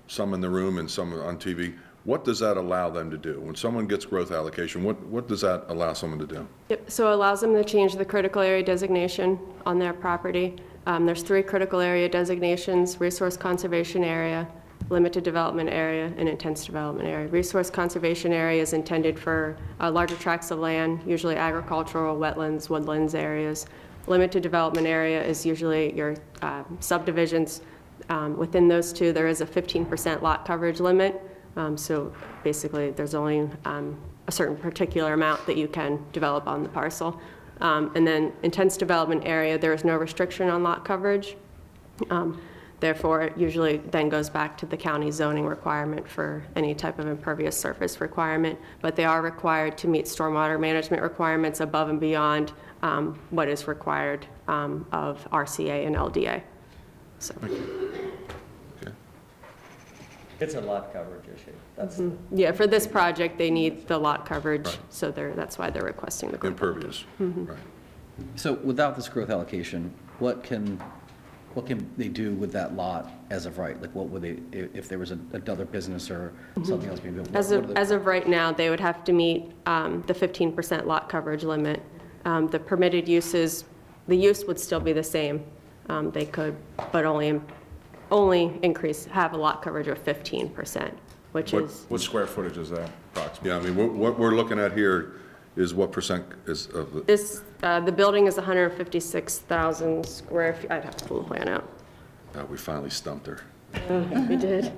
S1: some in the room and some on TV, what does that allow them to do? When someone gets growth allocation, what, what does that allow someone to do?
S12: Yep, so it allows them to change the critical area designation on their property. Um, There's three critical area designations, resource conservation area, limited development area, and intense development area. Resource conservation area is intended for uh, larger tracts of land, usually agricultural, wetlands, woodlands areas. Limited development area is usually your uh, subdivisions. Um, Within those two, there is a 15% lot coverage limit. Um, So basically, there's only um, a certain particular amount that you can develop on the parcel. Um, And then intense development area, there is no restriction on lot coverage. Um, Therefore, it usually then goes back to the county zoning requirement for any type of impervious surface requirement, but they are required to meet stormwater management requirements above and beyond um, what is required um, of RCA and LDA. So,
S8: It's a lot coverage issue. That's,
S12: yeah, for this project, they need the lot coverage, so they're, that's why they're requesting the growth.
S1: Impervious, right.
S6: So without this growth allocation, what can, what can they do with that lot as of right? Like, what would they, i- if there was a- another business or something else being built? what-
S12: As
S6: what
S12: of,
S6: the-
S12: as of right now, they would have to meet um, the 15% lot coverage limit. Um, The permitted uses, the use would still be the same. Um, They could, but only, only increase, have a lot coverage of 15%, which
S1: What-
S12: is,
S4: What square footage is that approximately?
S1: Yeah, I mean, what, what we're looking at here is what percent is of the,
S12: this, uh, the building is 156,000 square feet. I'd have to pull the plan out.
S1: uh, we finally stumped her.
S12: We did.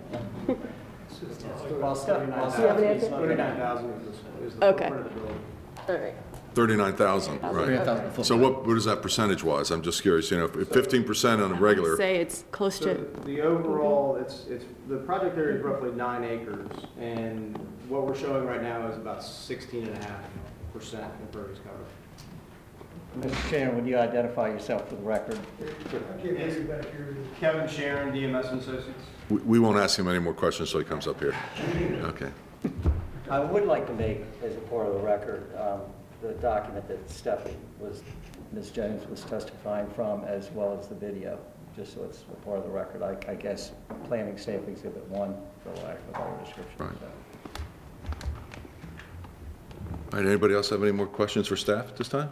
S13: Well, Stephanie,
S12: Do you have an answer?
S13: Thirty-nine thousand is, is
S12: the Okay. footprint of the building. All right.
S1: 39,000, right.
S6: 39,000 foot.
S1: So what, what is that percentage-wise? I'm just curious, you know, if 15% on a regular,
S12: Say it's close
S14: So
S12: to,
S14: the overall, it's, it's, the project area is roughly nine acres, and what we're showing right now is about sixteen and a half percent impervious cover.
S8: Mr. Chairman, would you identify yourself for the record?
S14: Kevin Sharon, DMS and Associates.
S1: we we won't ask him any more questions till he comes up here. Okay.
S8: I would like to make, as a part of the record, um, the document that Stephanie was, Ms. Jones was testifying from, as well as the video, just so it's a part of the record. I, I guess, planning safe exhibit one, for lack of a better description.
S1: Right. All right, anybody else have any more questions for staff at this time?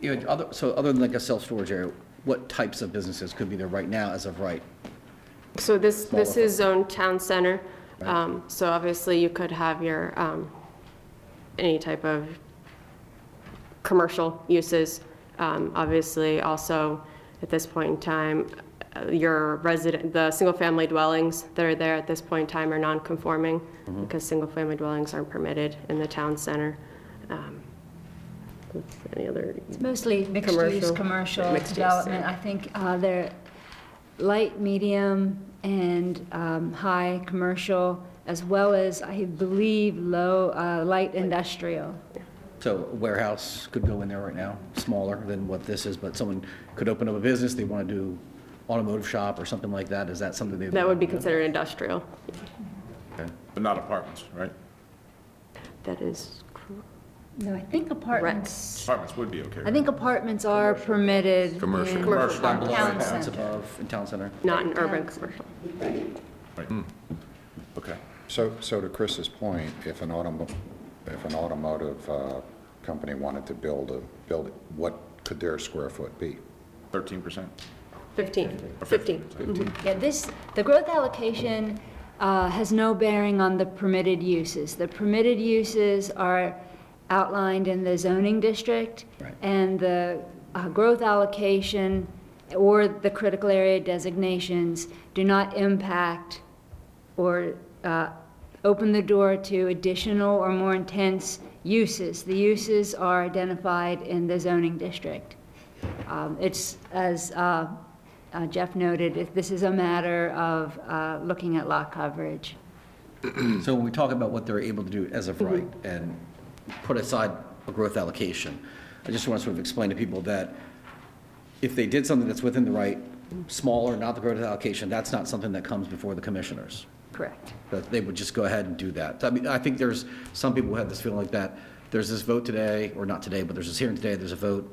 S6: You know, other, so other than like a self-storage area, what types of businesses could be there right now as of right?
S12: so this, this is zone town center. Um, So obviously, you could have your, um, any type of commercial uses. Um, Obviously, also, at this point in time, uh, your resident, the single-family dwellings that are there at this point in time are non-conforming because single-family dwellings aren't permitted in the town center. Um, Any other,
S15: It's mostly mixed-use,
S12: Commercial.
S15: commercial
S12: Mixed use,
S15: development.
S12: yeah.
S15: I think uh, they're light, medium, and um, high commercial, as well as, I believe, low, uh, light industrial.
S6: So a warehouse could go in there right now, smaller than what this is, but someone could open up a business, they want to do automotive shop or something like that, is that something they?
S12: that would be considered industrial. Okay.
S4: But not apartments, right?
S12: That is, cor-
S15: No, I think apartments,
S4: Apartments would be okay.
S15: I think apartments are permitted.
S1: Commercial.
S15: in
S12: Commercial.
S6: Down below,
S15: Town
S6: it's
S15: center.
S6: above, in town center.
S12: not an urban commercial.
S4: Okay.
S3: So, so to Chris's point, if an automo, if an automotive uh, company wanted to build a, building, what could their square foot be?
S4: Thirteen percent?
S12: 15, 15.
S15: Yeah, this, the growth allocation uh, has no bearing on the permitted uses. The permitted uses are outlined in the zoning district,
S6: Right.
S15: and the uh, growth allocation or the critical area designations do not impact or uh, open the door to additional or more intense uses. The uses are identified in the zoning district. Um, It's, as uh, uh, Jeff noted, if this is a matter of uh, looking at lot coverage.
S6: So when we talk about what they're able to do as of right and put aside a growth allocation, I just want to sort of explain to people that if they did something that's within the right, smaller, not the growth allocation, that's not something that comes before the commissioners.
S15: Correct.
S6: That they would just go ahead and do that. I mean, I think there's some people who have this feeling like that, there's this vote today, or not today, but there's this hearing today, there's a vote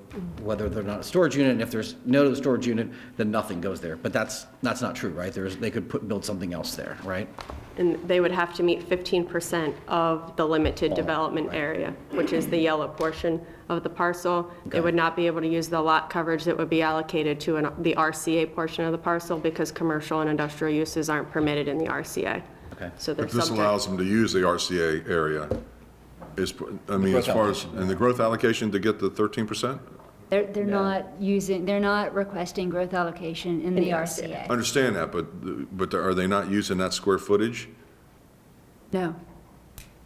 S6: whether they're not a storage unit, and if there's no to the storage unit, then nothing goes there. But that's, that's not true, right? There's, they could put, build something else there, right?
S12: And they would have to meet 15% of the limited development area, which is the yellow portion of the parcel. They would not be able to use the lot coverage that would be allocated to an- the RCA portion of the parcel because commercial and industrial uses aren't permitted in the RCA.
S6: Okay.
S12: So they're
S1: But this
S12: subject.
S1: allows them to use the RCA area, is, I mean, as
S6: growth
S1: far as, and the growth allocation to get the 13%?
S15: They're, they're not using, they're not requesting growth allocation in the RCA.
S1: I understand that, but, but are they not using that square footage?
S15: No.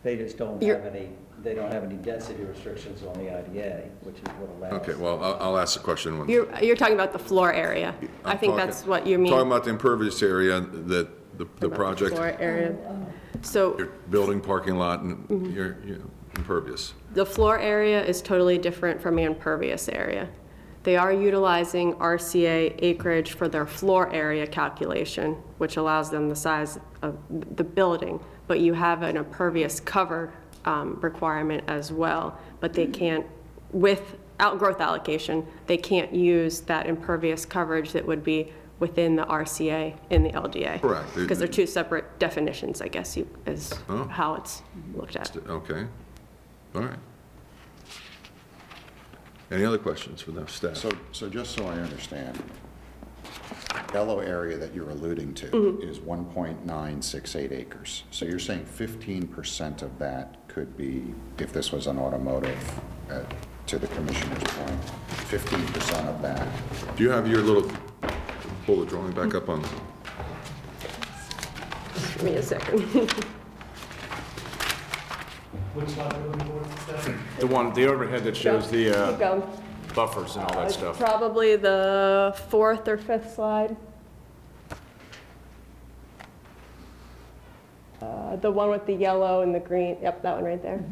S8: They just don't
S12: You're-
S8: have any, they don't have any density restrictions on the IDA, which is what allows.
S1: Okay, well, I'll, I'll ask the question when.
S12: You're, you're talking about the floor area. I
S1: I'm
S12: think
S1: talking-
S12: that's what you mean.
S1: Talking about the impervious area that the, the project,
S12: Floor area. Um, um, So
S1: your building, parking lot, and you're, impervious.
S12: The floor area is totally different from the impervious area. They are utilizing RCA acreage for their floor area calculation, which allows them the size of the building, but you have an impervious cover um, requirement as well, but they can't, with outgrowth allocation, they can't use that impervious coverage that would be within the RCA in the LDA.
S1: Correct.
S12: Because they're two separate definitions, I guess, you is
S1: Oh.
S12: how it's looked at.
S1: Okay, all right. Any other questions for the staff?
S3: So, so just so I understand, yellow area that you're alluding
S12: Mm-hmm.
S3: to is 1.968 acres. So you're saying 15% of that could be, if this was an automotive, uh, to the commissioner's point, 15% of that
S1: Do you have your little, pull the drawing back up on,
S12: Give me a second.
S4: The one, the overhead that shows the
S12: Keep
S4: uh,
S12: going.
S4: buffers and all that stuff.
S12: Probably the fourth or fifth slide. Uh, The one with the yellow and the green, yep, that one right there.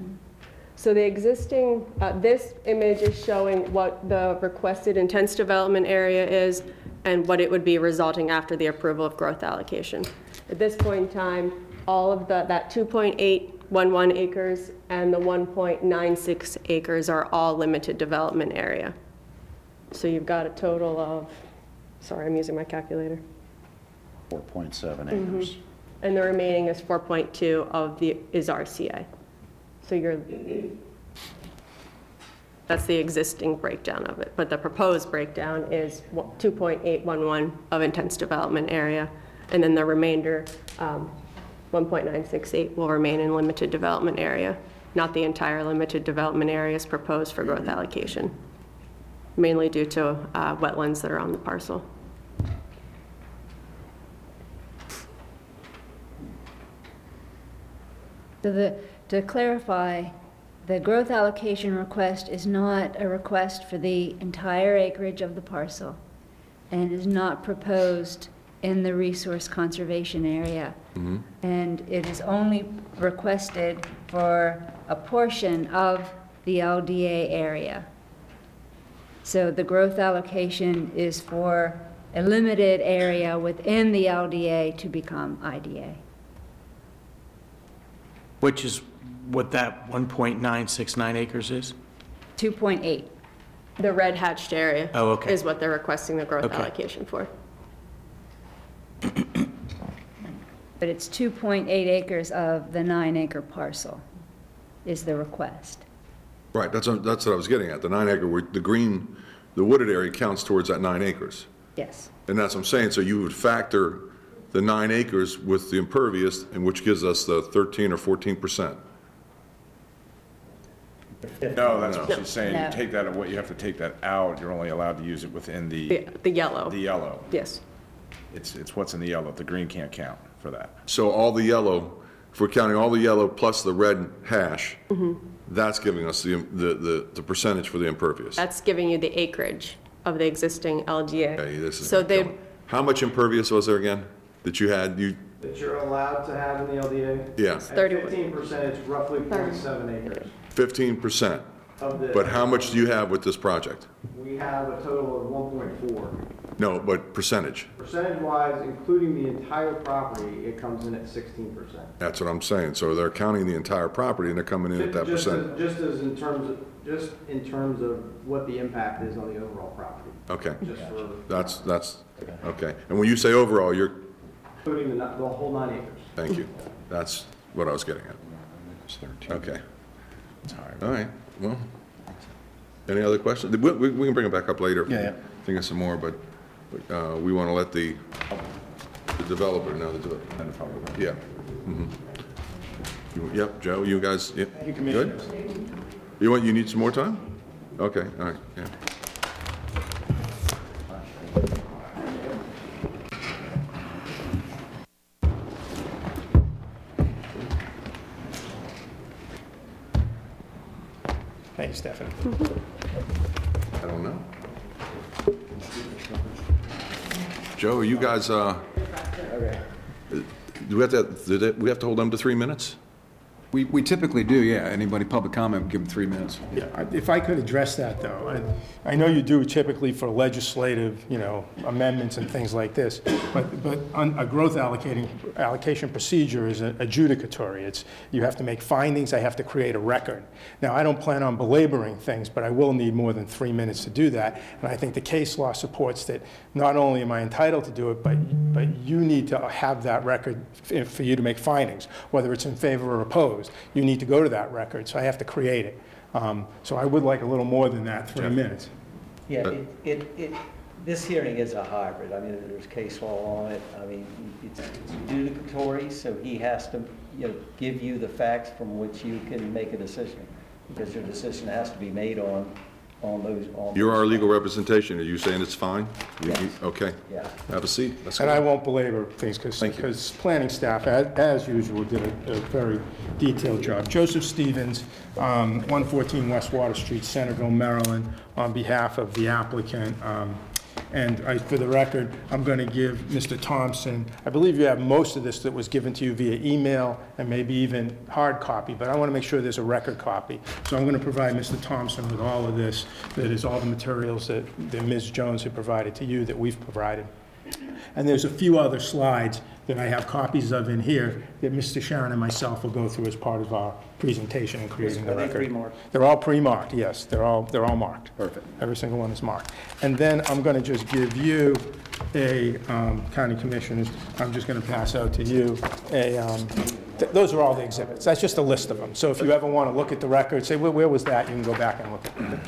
S12: So the existing, uh, this image is showing what the requested intense development area is and what it would be resulting after the approval of growth allocation. At this point in time, all of the, that 2.811 acres and the 1.96 acres are all limited development area. So you've got a total of, sorry, I'm using my calculator.
S3: 4.7
S12: Mm-hmm.
S3: acres.
S12: And the remaining is 4.2 of the, is RCA. So you're, that's the existing breakdown of it. But the proposed breakdown is 2.811 of intense development area. And then the remainder, um, 1.968 will remain in limited development area. Not the entire limited development area is proposed for growth allocation, mainly due to uh, wetlands that are on the parcel.
S15: So the, to clarify, the growth allocation request is not a request for the entire acreage of the parcel and is not proposed in the resource conservation area. Mm-hmm. And it is only requested for a portion of the LDA area. So the growth allocation is for a limited area within the LDA to become IDA.
S5: Which is what that 1.969 acres is?
S15: 2.8.
S12: The red hatched area.
S5: Oh, okay.
S12: Is what they're requesting the growth
S5: Okay.
S12: allocation for.
S15: But it's 2.8 acres of the nine acre parcel is the request.
S1: right, that's, what- that's what I was getting at, the nine acre, where the green, the wooded area counts towards that nine acres.
S15: Yes.
S1: And that's what I'm saying, so you would factor the nine acres with the impervious, and which gives us the 13 or 14 percent.
S16: No, that's what she's saying.
S15: No.
S16: You take that, what you have to take that out. You're only allowed to use it within
S12: The,
S16: the,
S12: the yellow.
S16: the yellow.
S12: Yes.
S16: It's, it's what's in the yellow. The green can't count for that.
S1: So all the yellow, if we're counting all the yellow plus the red hash, mm-hmm. that's giving us the, the, the the percentage for the impervious.
S12: That's giving you the acreage of the existing LDA.
S1: Okay, this is.
S12: So they,
S1: How much impervious was there again, that you had, you,
S14: That you're allowed to have in the LDA?
S1: yeah,
S14: At
S12: 31.
S14: fifteen percent, it's roughly 0.7 acres.
S1: Fifteen percent
S14: Of the.
S1: But how much do you have with this project?
S14: We have a total of one point four.
S1: No, but percentage.
S14: Percentage-wise, including the entire property, it comes in at sixteen percent.
S1: That's what I'm saying. So they're counting the entire property and they're coming in at that
S14: Just
S1: percent.
S14: just as in terms of, just in terms of what the impact is on the overall property,
S1: Okay,
S14: just for,
S1: that's, that's, okay. And when you say overall, you're,
S14: including the, ni- the whole nine acres.
S1: thank you. That's what I was getting at. Okay. All right, well, any other questions? We, we we can bring it back up later. if we
S6: Yeah, yeah.
S1: Think of some more, but, but, uh, we want to let the, the developer know the, developer. yeah. Mhm. You- Yep, Joe, you guys, yeah, good? You want, you need some more time? Okay, all right, yeah.
S17: Hey, Stephanie.
S1: I don't know. Joe, you guys, uh, do we have to, do they- we have to hold them to three minutes?
S2: We we typically do, yeah. Anybody public comment, give them three minutes.
S17: Yeah, If I could address that, though, I I know you do typically for legislative, you know, amendments and things like this, but, but on a growth allocating, allocation procedure is adjudicatory. It's, you have to make findings, I have to create a record. Now, I don't plan on belaboring things, but I will need more than three minutes to do that, and I think the case law supports that not only am I entitled to do it, but, but you need to have that record f- for you to make findings, whether it's in favor or opposed. You need to go to that record, so I have to create it. Um, So I would like a little more than that, three minutes.
S8: Yeah, it, it, it, this hearing is a hybrid. I mean, there's case law on it. I mean, it's it's adjudicatory, so he has to, you know, give you the facts from which you can make a decision. Because your decision has to be made on, on those, on.
S1: You're our legal representation. Are you saying it's fine? You- you-
S8: Yes.
S1: Okay.
S8: Yeah.
S1: Have a seat. Let's
S17: And I
S1: go.
S17: won't belabor things, because,
S1: Thank you.
S17: because planning staff, as, as usual, did a, a very detailed job. Joseph Stevens, um, 114 West Water Street, Centreville, Maryland, on behalf of the applicant. um, And I, for the record, I'm going to give Mr. Thompson, I believe you have most of this that was given to you via email and maybe even hard copy, but I want to make sure there's a record copy. So I'm going to provide Mr. Thompson with all of this, that is all the materials that, that Ms. Jones had provided to you, that we've provided. And there's a few other slides that I have copies of in here that Mr. Sharon and myself will go through as part of our presentation and creating the
S8: Are they
S17: record.
S8: pre-marked?
S17: They're all pre-marked, yes, they're all, they're all marked.
S6: Perfect.
S17: Every single one is marked. And then I'm going to just give you a, um, county commissioners, I'm just going to pass out to you a, um, th- those are all the exhibits. That's just a list of them. So if you ever want to look at the record, say, where, where was that? You can go back and look at it.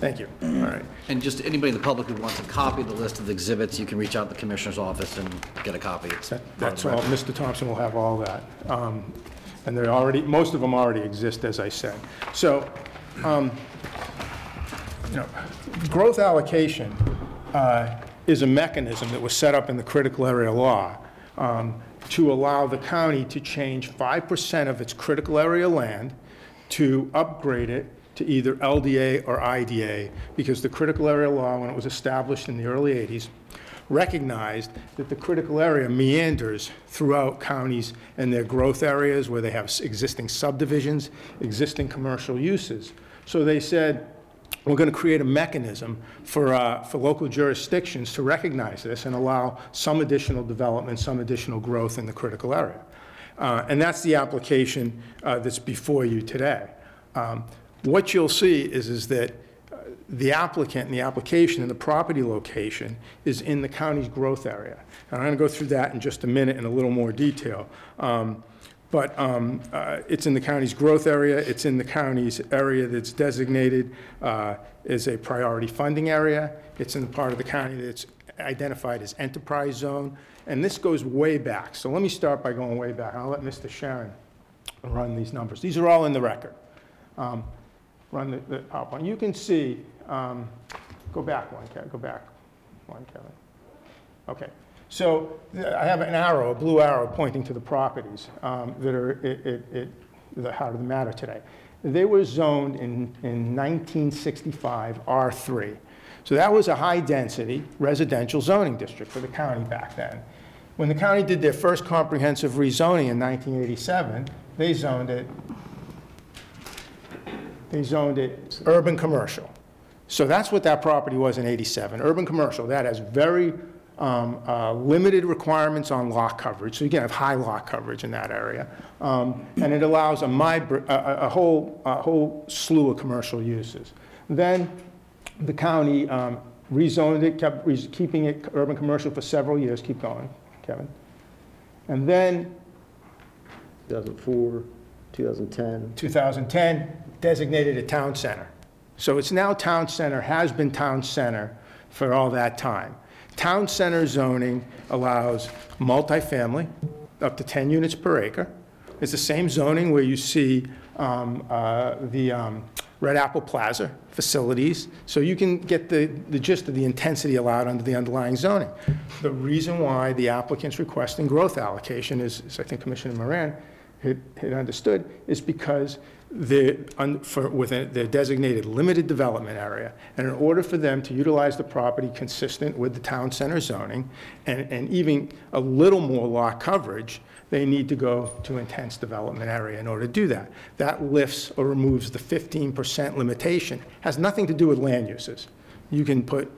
S17: Thank you. All right.
S6: And just anybody in the public who wants a copy of the list of the exhibits, you can reach out to the commissioner's office and get a copy. It's
S17: That- That's all. Mr. Thompson will have all that. Um, And they're already, most of them already exist, as I said. So, um, you know, growth allocation uh, is a mechanism that was set up in the critical area law um, to allow the county to change 5% of its critical area land to upgrade it to either LDA or IDA, because the critical area law, when it was established in the early 80s, recognized that the critical area meanders throughout counties and their growth areas where they have existing subdivisions, existing commercial uses. So they said, we're going to create a mechanism for, uh, for local jurisdictions to recognize this and allow some additional development, some additional growth in the critical area. Uh, And that's the application uh, that's before you today. Um, What you'll see is, is that uh, the applicant and the application and the property location is in the county's growth area. And I'm going to go through that in just a minute in a little more detail. Um, But um, uh, it's in the county's growth area, it's in the county's area that's designated uh, as a priority funding area, it's in the part of the county that's identified as enterprise zone, and this goes way back. So let me start by going way back, I'll let Mr. Sharon run these numbers. These are all in the record. Um, Run the- the PowerPoint. You can see, um, go back one, Kevin, go back one, Kevin. Okay, so I have an arrow, a blue arrow pointing to the properties um, that are it- it- it- the heart of the matter today. They were zoned in in 1965 R3. So that was a high-density residential zoning district for the county back then. When the county did their first comprehensive rezoning in 1987, they zoned it, they zoned it urban commercial. So that's what that property was in 87, urban commercial. That has very um, uh, limited requirements on lot coverage, so you can have high lot coverage in that area. Um, And it allows a mibr- a a- whole, a whole slew of commercial uses. Then the county um, rezoned it, kept re- keeping it urban commercial for several years. Keep going, Kevin. And then
S18: 2004, 2010.
S17: 2010, designated a town center. So it's now town center, has been town center for all that time. Town center zoning allows multifamily, up to 10 units per acre. It's the same zoning where you see um, uh, the um, Red Apple Plaza facilities, so you can get the the gist of the intensity allowed under the underlying zoning. The reason why the applicant's requesting growth allocation is, as I think Commissioner Moran had had understood, is because the, un- for, within the designated limited development area, and in order for them to utilize the property consistent with the town center zoning, and, and even a little more lot coverage, they need to go to intense development area in order to do that. That lifts or removes the 15% limitation. Has nothing to do with land uses. You can put,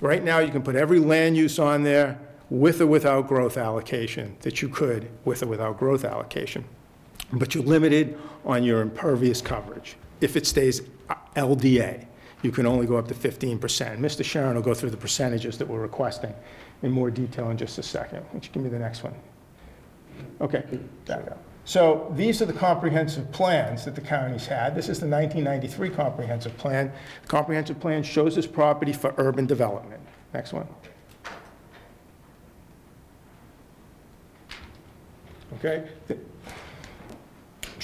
S17: right now, you can put every land use on there with or without growth allocation that you could with or without growth allocation. But you're limited on your impervious coverage. If it stays uh, LDA, you can only go up to 15%. Mr. Sharon will go through the percentages that we're requesting in more detail in just a second. Why you give me the next one? Okay, back up. So these are the comprehensive plans that the counties had. This is the 1993 comprehensive plan. The comprehensive plan shows this property for urban development. Next one. Okay?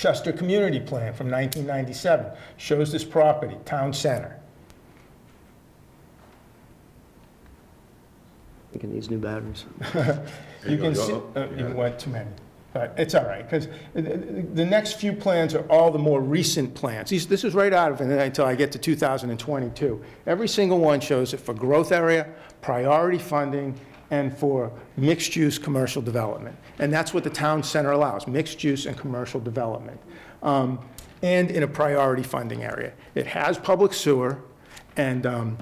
S17: The Chester Community Plan from 1997 shows this property, town center.
S18: Thinking these new batteries.
S17: You can see, uh, you went too many, but it's all right, because the next few plans are all the more recent plans. These, this is right out of, it until I get to 2022. Every single one shows it for growth area, priority funding, and for mixed-use commercial development. And that's what the town center allows, mixed-use and commercial development. Um, And in a priority funding area. It has public sewer, and, um,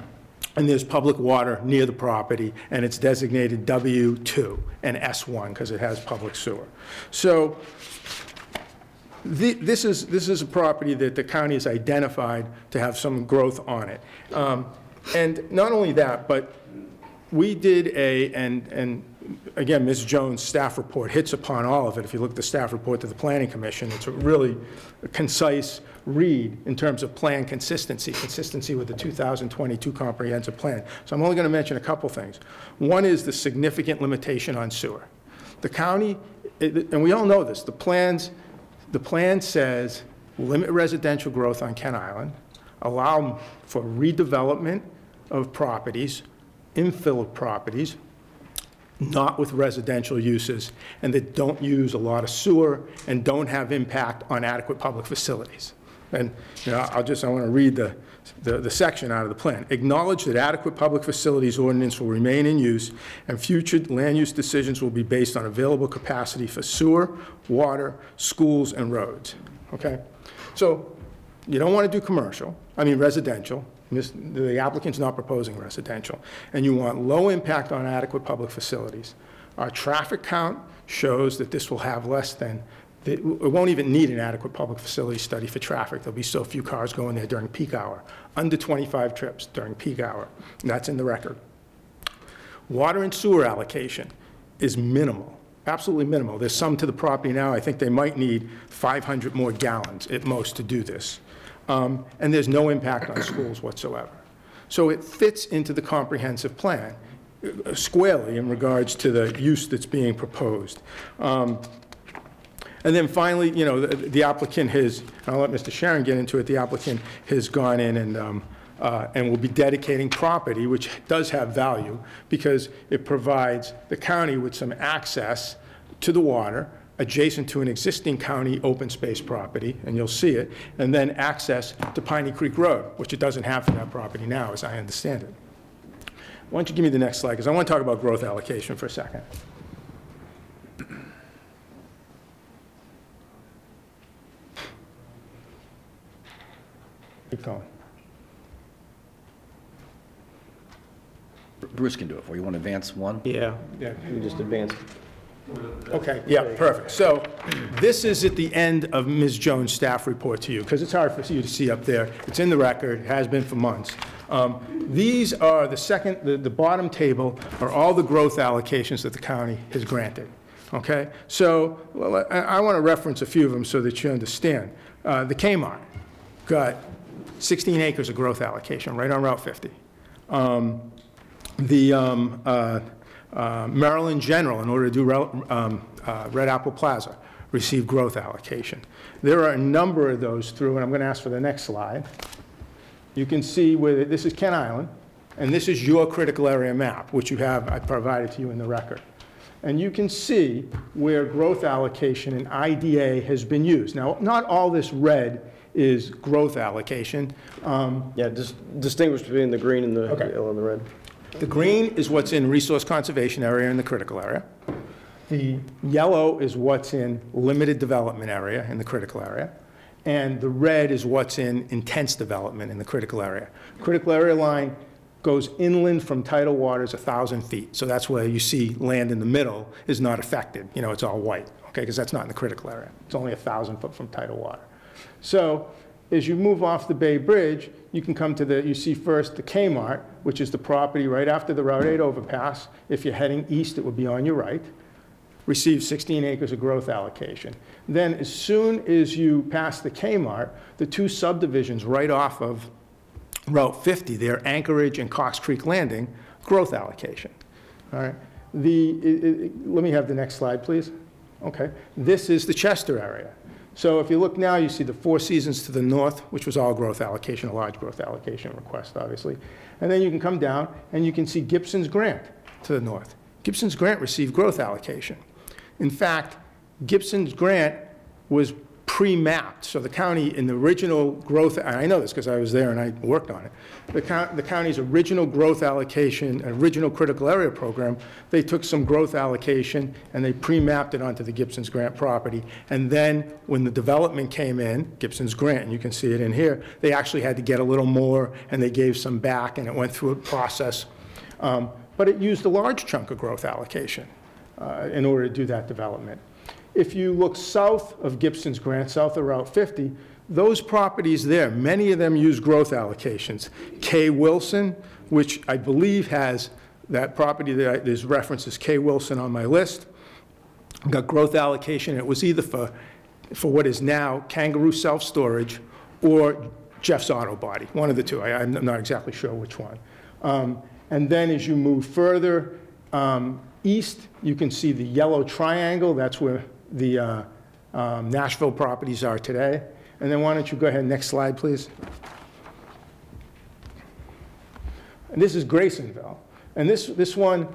S17: and there's public water near the property, and it's designated W2 and S1 because it has public sewer. So this is, this is a property that the county has identified to have some growth on it. Um, And not only that, but we did a, and, and again, Ms. Jones' staff report hits upon all of it. If you look at the staff report to the Planning Commission, it's a really concise read in terms of plan consistency, consistency with the 2022 comprehensive plan. So I'm only going to mention a couple things. One is the significant limitation on sewer. The county, and we all know this, the plans, the plan says limit residential growth on Kent Island, allow for redevelopment of properties, infill of properties, not with residential uses, and that don't use a lot of sewer and don't have impact on adequate public facilities. And, you know, I'll just, I want to read the, the, the section out of the plan. Acknowledge that adequate public facilities ordinance will remain in use, and future land use decisions will be based on available capacity for sewer, water, schools, and roads. Okay? So, you don't want to do commercial, I mean residential, The applicant's not proposing residential, and you want low impact on adequate public facilities. Our traffic count shows that this will have less than, it won't even need an adequate public facility study for traffic. There'll be so few cars going there during peak hour, under 25 trips during peak hour, and that's in the record. Water and sewer allocation is minimal, absolutely minimal. There's some to the property now, I think they might need 500 more gallons at most to do this. Um, And there's no impact on schools whatsoever. So it fits into the comprehensive plan uh, squarely in regards to the use that's being proposed. Um, and then finally, you know, the the applicant has, and I'll let Mr. Sharon get into it, the applicant has gone in and, um, uh, and will be dedicating property, which does have value, because it provides the county with some access to the water adjacent to an existing county open space property, and you'll see it, and then access to Piney Creek Road, which it doesn't have for that property now, as I understand it. Why don't you give me the next slide, because I want to talk about growth allocation for a second. Keep going.
S6: Bruce can do it for you. You want to advance one?
S18: Yeah.
S17: Yeah.
S18: You just advanced.
S17: Okay, yeah, perfect. So this is at the end of Ms. Jones' staff report to you, because it's hard for you to see up there. It's in the record, has been for months. Um, These are the second, the, the bottom table are all the growth allocations that the county has granted, okay? So, well, I, want to reference a few of them so that you understand. Uh, The Kmart got 16 acres of growth allocation, right on Route 50. Um, the um, uh, uh, Maryland General, in order to do rel- um, uh, Red Apple Plaza, received growth allocation. There are a number of those through, and I'm going to ask for the next slide. You can see where, this is Kent Island, and this is your critical area map, which you have, I provided to you in the record. And you can see where growth allocation and IDA has been used. Now, not all this red is growth allocation. Um,
S18: Yeah, dis- distinguish between the green and the
S17: Okay.
S18: yellow and the red.
S17: The green is what's in resource conservation area in the critical area. The yellow is what's in limited development area in the critical area. And the red is what's in intense development in the critical area. Critical area line goes inland from tidal waters 1,000 feet. So that's where you see land in the middle is not affected. You know, it's all white, okay, because that's not in the critical area. It's only 1,000 foot from tidal water. So as you move off the Bay Bridge, you can come to the, you see first the Kmart, which is the property right after the Route 8 overpass. If you're heading east, it would be on your right. Receives 16 acres of growth allocation. Then, as soon as you pass the Kmart, the two subdivisions right off of Route 50, there, Anchorage and Cox Creek Landing, growth allocation. All right. The, i- i- let me have the next slide, please. Okay. This is the Chester area. So if you look now, you see the Four Seasons to the north, which was all growth allocation, a large growth allocation request, obviously. And then you can come down and you can see Gibson's Grant to the north. Gibson's Grant received growth allocation. In fact, Gibson's Grant was pre-mapped, so the county in the original growth, and I know this because I was there and I worked on it, the the county's original growth allocation, original critical area program, they took some growth allocation and they pre-mapped it onto the Gibson's Grant property. And then when the development came in, Gibson's Grant, and you can see it in here, they actually had to get a little more and they gave some back and it went through a process. Um, But it used a large chunk of growth allocation uh, in order to do that development. If you look south of Gibson's Grant, south of Route 50, those properties there, many of them use growth allocations. K. Wilson, which I believe has, that property that I- there's references K. Wilson on my list, got growth allocation. It was either for, for what is now Kangaroo Self Storage or Jeff's Auto Body, one of the two. I- I'm not exactly sure which one. Um, And then as you move further um, east, you can see the yellow triangle. That's where the uh, um, Nashville properties are today. And then why don't you go ahead, next slide, please. And this is Grasonville. And this, this one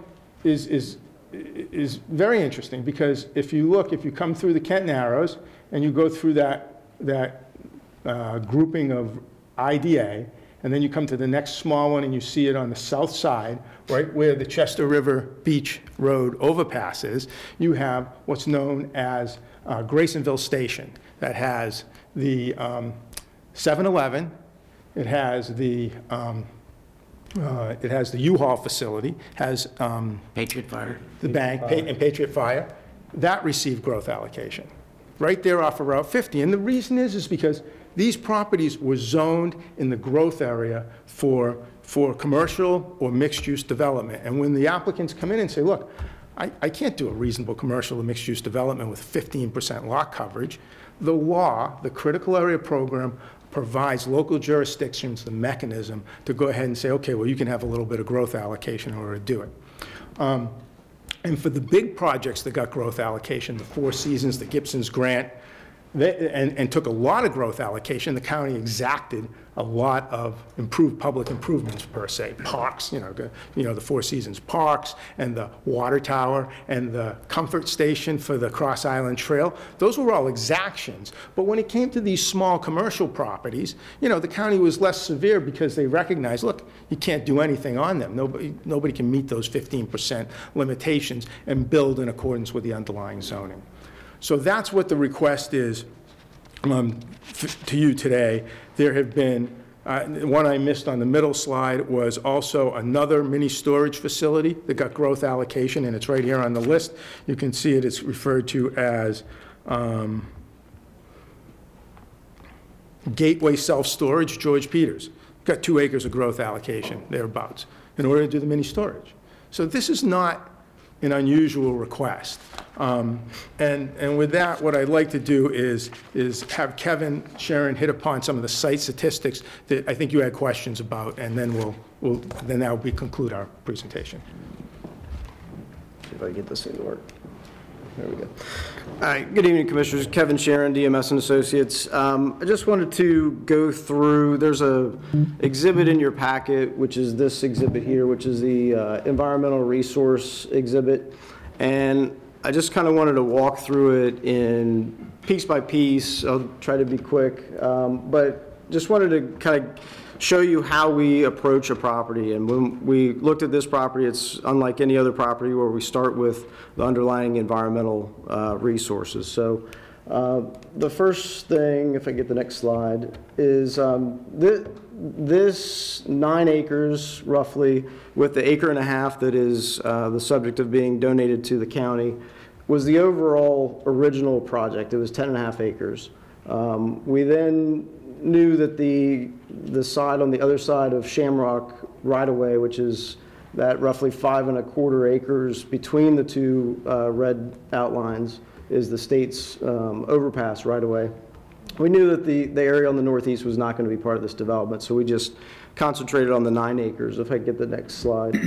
S17: is, is, is very interesting because if you look, if you come through the Kent Narrows and you go through that, that uh, grouping of IDA, and then you come to the next small one and you see it on the south side, right where the Chester River Beach Road overpasses, you have what's known as uh, Grasonville Station that has the um, 7-Eleven, it has the, um, uh, it has the U-Haul facility, has um,
S5: Patriot Fire.
S17: the bank, Pa- and Patriot Fire, that received growth allocation, right there off of Route 50. And the reason is, is because these properties were zoned in the growth area for, for commercial or mixed-use development. And when the applicants come in and say, look, I, I can't do a reasonable commercial or mixed-use development with 15% lot coverage, the law, the critical area program, provides local jurisdictions the mechanism to go ahead and say, okay, well, you can have a little bit of growth allocation in order to do it. Um, And for the big projects that got growth allocation, the Four Seasons, the Gibson's Grant, they- and, and took a lot of growth allocation. The county exacted a lot of improved public improvements per se, parks, you know, the- you know, the Four Seasons Parks and the water tower and the comfort station for the Cross Island Trail. Those were all exactions. But when it came to these small commercial properties, you know, the county was less severe because they recognized, look, you can't do anything on them. Nobody, nobody can meet those 15% limitations and build in accordance with the underlying zoning. So that's what the request is um, to you today. There have been, uh, one I missed on the middle slide was also another mini storage facility that got growth allocation, and it's right here on the list. You can see it, it's referred to as um, Gateway Self-Storage, George Peters. Got two acres of growth allocation thereabouts in order to do the mini storage. So this is not an unusual request. Um, And, and with that, what I'd like to do is, is have Kevin, Sharon hit upon some of the site statistics that I think you had questions about, and then we'll, we'll, then that will be conclude our presentation.
S18: See if I can get this thing to work. There we go. All right, good evening, Commissioners. Kevin Sharon, DMS and Associates. Um, I just wanted to go through, there's a exhibit in your packet, which is this exhibit here, which is the uh, Environmental Resource Exhibit. And I just kind of wanted to walk through it in piece by piece. I'll try to be quick. Um, But just wanted to kind of show you how we approach a property. And when we looked at this property, it's unlike any other property where we start with the underlying environmental uh, resources. So uh, the first thing, if I get the next slide, is um, thi- this nine acres roughly, with the acre and a half that is uh, the subject of being donated to the county, was the overall original project. It was 10 and a half acres. Um, We then knew that the, the side on the other side of Shamrock right-of-way, which is that roughly five and a quarter acres between the two uh, red outlines, is the state's um, overpass right-of-way. We knew that the, the area on the northeast was not going to be part of this development, so we just concentrated on the nine acres. If I get the next slide.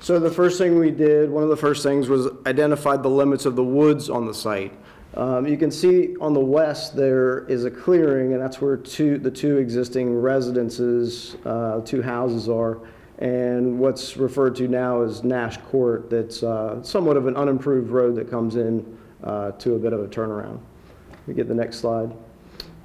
S18: So the first thing we did, one of the first things was identified the limits of the woods on the site. Um, You can see on the west, there is a clearing, and that's where two, the two existing residences, uh, two houses are, and what's referred to now as Nash Court, that's uh, somewhat of an unimproved road that comes in uh, to a bit of a turnaround. We get the next slide.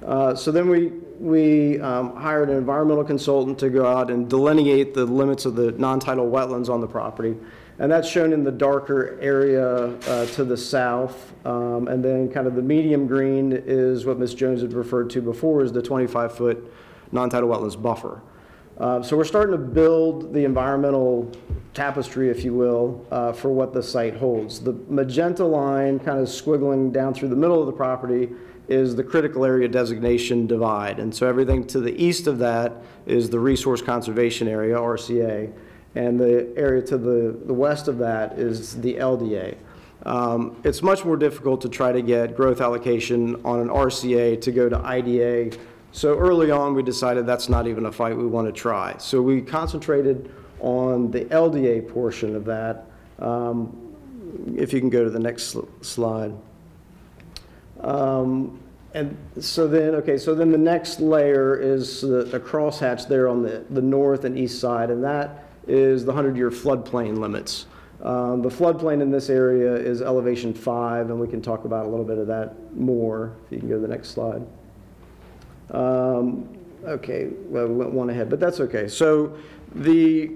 S18: Uh, So then we, we um, hired an environmental consultant to go out and delineate the limits of the non-tidal wetlands on the property. And that's shown in the darker area uh, to the south. Um, And then kind of the medium green is what Ms. Jones had referred to before, is the 25-foot non-tidal wetlands buffer. Uh, So we're starting to build the environmental tapestry, if you will, uh, for what the site holds. The magenta line kind of squiggling down through the middle of the property is the critical area designation divide. And so everything to the east of that is the resource conservation area, RCA. And the area to the, the west of that is the LDA. Um, It's much more difficult to try to get growth allocation on an RCA to go to IDA. So early on, we decided that's not even a fight we want to try. So we concentrated on the LDA portion of that. Um, If you can go to the next sl- slide. Um, And so then, okay, so then the next layer is the the crosshatch there on the, the north and east side, and that is the 100-year floodplain limits. Um, The floodplain in this area is elevation five, and we can talk about a little bit of that more, if you can go to the next slide. Um, Okay, well, we went one ahead, but that's okay. So the,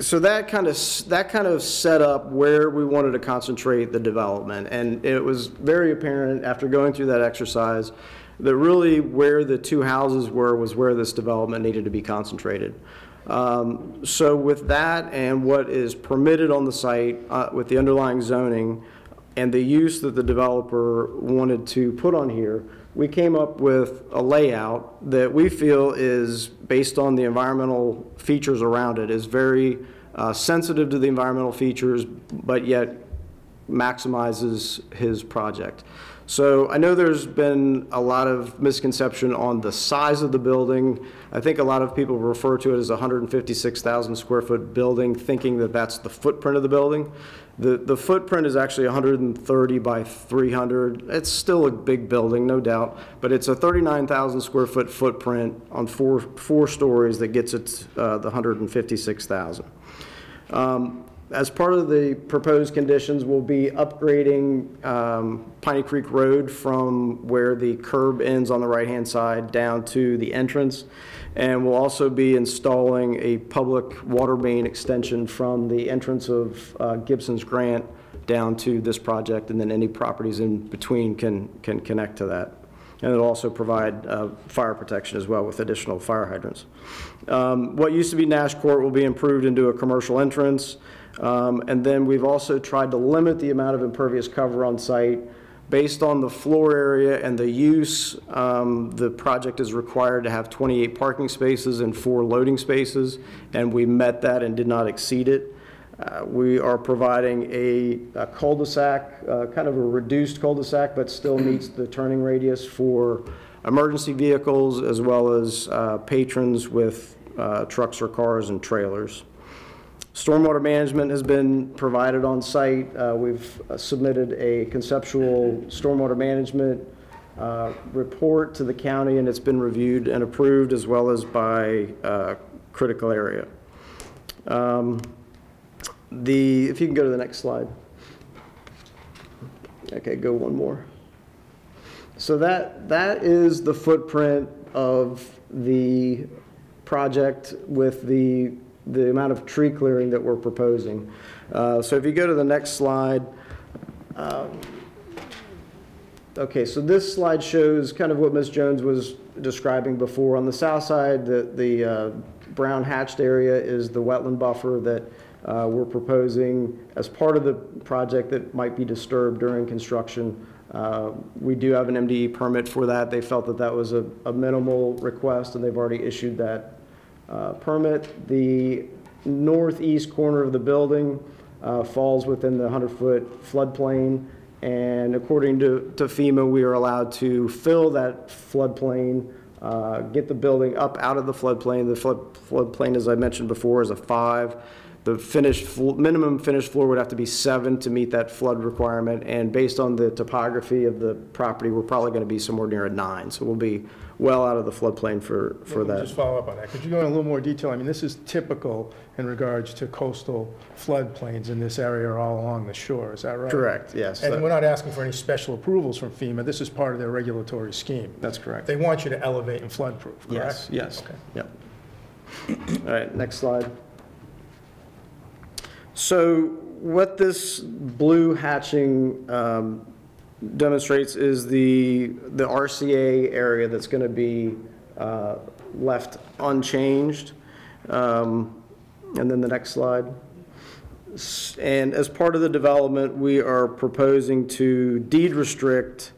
S18: so that kind of, that kind of set up where we wanted to concentrate the development. And it was very apparent after going through that exercise that really where the two houses were was where this development needed to be concentrated. Um, So with that and what is permitted on the site uh, with the underlying zoning and the use that the developer wanted to put on here, we came up with a layout that we feel is, based on the environmental features around it, is very uh, sensitive to the environmental features, but yet maximizes his project. So I know there's been a lot of misconception on the size of the building. I think a lot of people refer to it as a 156,000 square foot building, thinking that that's the footprint of the building. The, the footprint is actually 130 by 300. It's still a big building, no doubt, but it's a 39,000 square foot footprint on four, four stories that gets it uh, the 156,000. Um, As part of the proposed conditions, we'll be upgrading um, Piney Creek Road from where the curb ends on the right-hand side down to the entrance. And we'll also be installing a public water main extension from the entrance of uh, Gibson's Grant down to this project, and then any properties in between can, can connect to that. And it'll also provide uh, fire protection as well with additional fire hydrants. Um, What used to be Nash Court will be improved into a commercial entrance. Um, And then we've also tried to limit the amount of impervious cover on site. Based on the floor area and the use, um, the project is required to have 28 parking spaces and four loading spaces, and we met that and did not exceed it. Uh, We are providing a a cul-de-sac, uh, kind of a reduced cul-de-sac, but still meets the turning radius for emergency vehicles as well as uh, patrons with uh, trucks or cars and trailers. Stormwater management has been provided on site. Uh, We've uh, submitted a conceptual stormwater management uh, report to the county, and it's been reviewed and approved as well as by uh, critical area. Um, The, if you can go to the next slide. Okay, go one more. So that, that is the footprint of the project with the, the amount of tree clearing that we're proposing. Uh, So if you go to the next slide, um, Okay, so this slide shows kind of what Ms. Jones was describing before. On the south side, the, the uh, brown hatched area is the wetland buffer that uh, we're proposing as part of the project that might be disturbed during construction. Uh, We do have an MDE permit for that. They felt that that was a a minimal request, and they've already issued that uh, permit. The northeast corner of the building uh, falls within the 100-foot floodplain, and according to to FEMA, we are allowed to fill that floodplain, uh, get the building up out of the floodplain. The flood floodplain, as I mentioned before, is a five. The finished, minimum finished floor would have to be seven to meet that flood requirement, and based on the topography of the property, we're probably going to be somewhere near a nine, so we'll be well out of the floodplain for, for
S17: Let me
S18: that.
S17: Just follow up on that. Could you go in a little more detail? I mean, this is typical in regards to coastal floodplains in this area all along the shore, is that right?
S18: Correct, yes.
S17: And we're not asking for any special approvals from FEMA. This is part of their regulatory scheme.
S18: That's correct.
S17: They want you to elevate and floodproof,
S18: Yes, yes.
S17: Okay.
S18: Yep. All right, next slide. So what this blue hatching um, demonstrates is the, the RCA area that's going to be uh, left unchanged. Um, And then the next slide. And as part of the development, we are proposing to deed restrict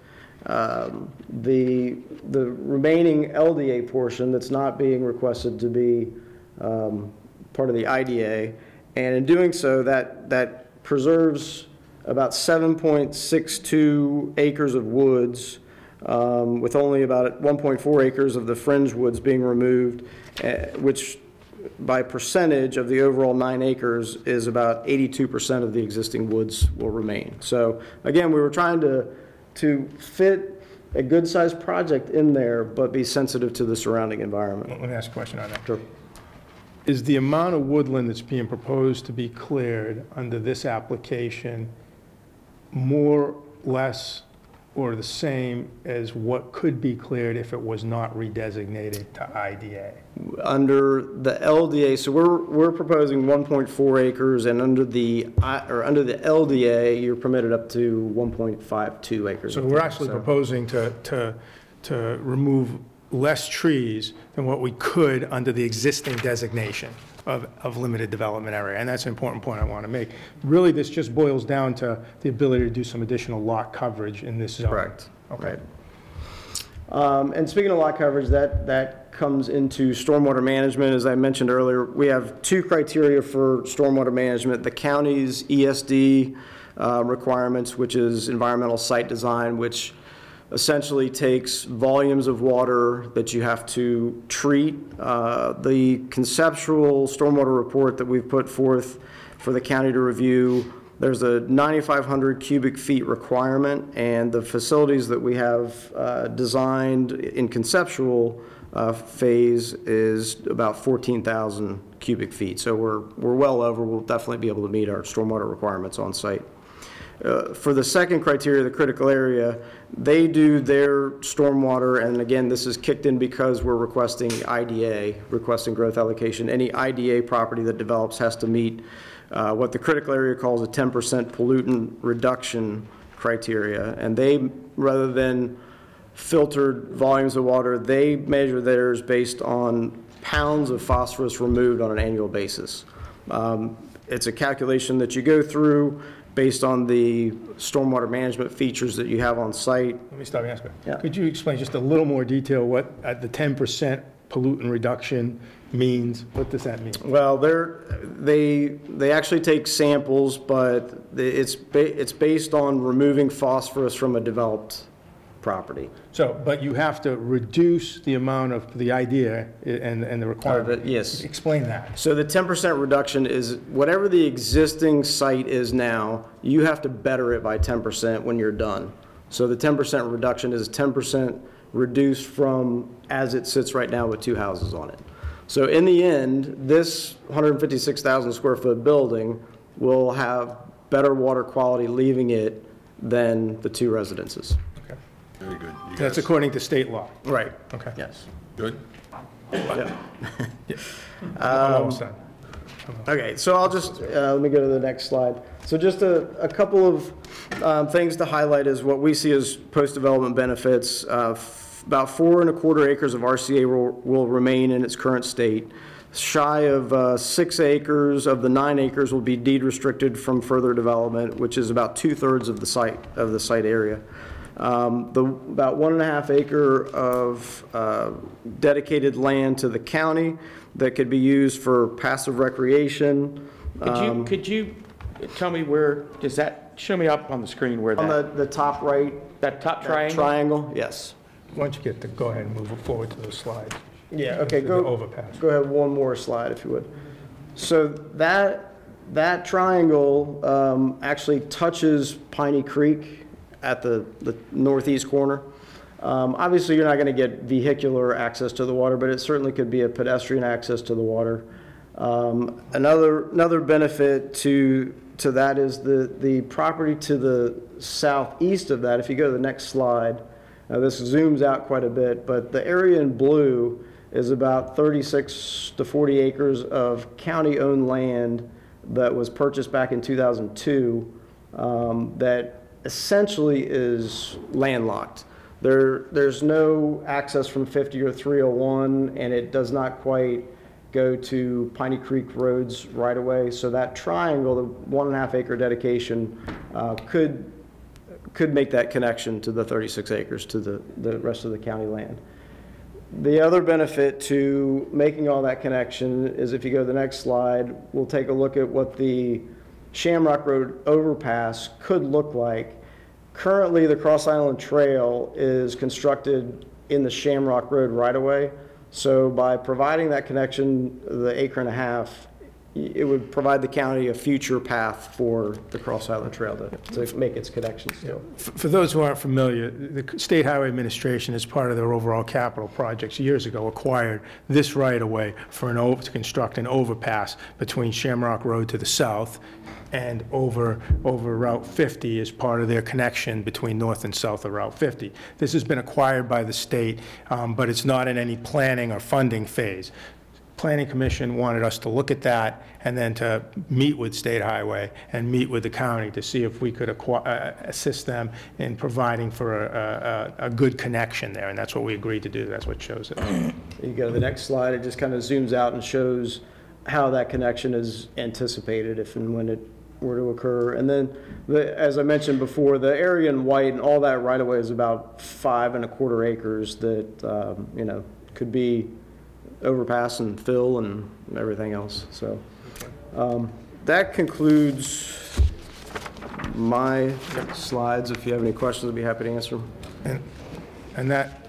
S18: um, the, the remaining LDA portion that's not being requested to be um, part of the IDA. And in doing so, that, that preserves about 7.62 acres of woods, um, with only about 1.4 acres of the fringe woods being removed, eh, which by percentage of the overall nine acres is about 82% of the existing woods will remain. So again, we were trying to, to fit a good-sized project in there, but be sensitive to the surrounding environment.
S17: Let me ask a question on that.
S18: Sure.
S17: Is the amount of woodland that's being proposed to be cleared under this application more, less, or the same as what could be cleared if it was not redesignated to IDA?
S18: Under the LDA, so we're, we're proposing 1.4 acres, and under the, I- or under the LDA, you're permitted up to 1.52 acres.
S17: So we're actually proposing to, to, to remove less trees than what we could under the existing designation of, of limited development area. And that's an important point I want to make. Really, this just boils down to the ability to do some additional lot coverage in this zone.
S18: Correct.
S17: Okay.
S18: Um, And speaking of lot coverage, that, that comes into stormwater management. As I mentioned earlier, we have two criteria for stormwater management. The county's ESD uh, requirements, which is environmental site design, which essentially takes volumes of water that you have to treat. Uh, The conceptual stormwater report that we've put forth for the county to review There's a 9,500 cubic feet requirement, and the facilities that we have uh, designed in conceptual uh, phase is about 14,000 cubic feet. So we're, we're well over, we'll definitely be able to meet our stormwater requirements on site. Uh, For the second criteria, the critical area, they do their stormwater, and again, this is kicked in because we're requesting IDA, requesting growth allocation. Any IDA property that develops has to meet uh, what the critical area calls a 10% pollutant reduction criteria. And they, rather than filtered volumes of water, they measure theirs based on pounds of phosphorus removed on an annual basis. Um, It's a calculation that you go through based on the stormwater management features that you have on site.
S17: Let me stop and ask
S18: Yeah.
S17: you. Could you explain just a little more detail what uh, the 10% pollutant reduction means? What does that mean?
S18: Well, they're, they, they actually take samples, but it's, ba- it's based on removing phosphorus from a developed property.
S17: So, but you have to reduce the amount of, the idea i- and, and the uh, requirement.
S18: yes.
S17: Explain that.
S18: So the 10% reduction is whatever the existing site is now, you have to better it by 10% when you're done. So the 10% reduction is 10% reduced from as it sits right now with two houses on it. So in the end, this 156,000 square foot building will have better water quality leaving it than the two residences.
S1: Very good. You
S17: That's
S1: guys-
S17: according to state law.
S18: Right.
S17: Okay.
S18: Yes.
S1: Good?
S17: I'm almost done.
S18: Okay, so I'll just, uh, let me go to the next slide. So just a, a couple of um, things to highlight is what we see as post-development benefits. Uh, f- About four and a quarter acres of RCA will, will remain in its current state. Shy of uh, six acres of the nine acres will be deed restricted from further development, which is about two-thirds of the site, of the site area. Um, The, about one and a half acre of uh, dedicated land to the county that could be used for passive recreation.
S5: Could you, could you tell me where, does that, show me up on the screen where
S18: On
S5: that,
S18: the, the top right.
S5: that top
S18: that
S5: triangle?
S18: Triangle, yes.
S17: Why don't you get the, go ahead and move it forward to the slide.
S18: Yeah, okay,
S17: The
S18: go,
S17: overpass.
S18: go ahead, one more slide if you would. So that, that triangle um, actually touches Piney Creek at the, the northeast corner. Um, Obviously, you're not going to get vehicular access to the water, but it certainly could be a pedestrian access to the water. Um, Another, another benefit to, to that is the, the property to the southeast of that, if you go to the next slide, now this zooms out quite a bit, but the area in blue is about 36 to 40 acres of county-owned land that was purchased back in 2002 um, that essentially is landlocked. There, there's no access from 50 or 301, and it does not quite go to Piney Creek Roads right away. So that triangle, the one and a half acre dedication, uh, could, could make that connection to the 36 acres, to the, the rest of the county land. The other benefit to making all that connection is if you go to the next slide, we'll take a look at what the Shamrock Road overpass could look like. Currently, the Cross Island Trail is constructed in the Shamrock Road right-of-way. So by providing that connection, the acre and a half, it would provide the county a future path for the Cross Island Trail to, to make its connection.
S17: For for those who aren't familiar, the State Highway Administration, as part of their overall capital projects years ago, acquired this right-of-way for an, over- to construct an overpass between Shamrock Road to the south and over, over Route 50 as part of their connection between north and south of Route 50. This has been acquired by the state, um, but it's not in any planning or funding phase. Planning Commission wanted us to look at that and then to meet with State Highway and meet with the county to see if we could uh, assist them in providing for a, a, a good connection there, and that's what we agreed to do, that's what shows it.
S18: You go to the next slide, it just kind of zooms out and shows how that connection is anticipated if and when it were to occur. And then, the, as I mentioned before, the area in white and all that right-of-way is about five and a quarter acres that, um, you know, could be overpass and fill and everything else, so. um, That concludes my slides. If you have any questions, I'd be happy to answer them.
S17: And that,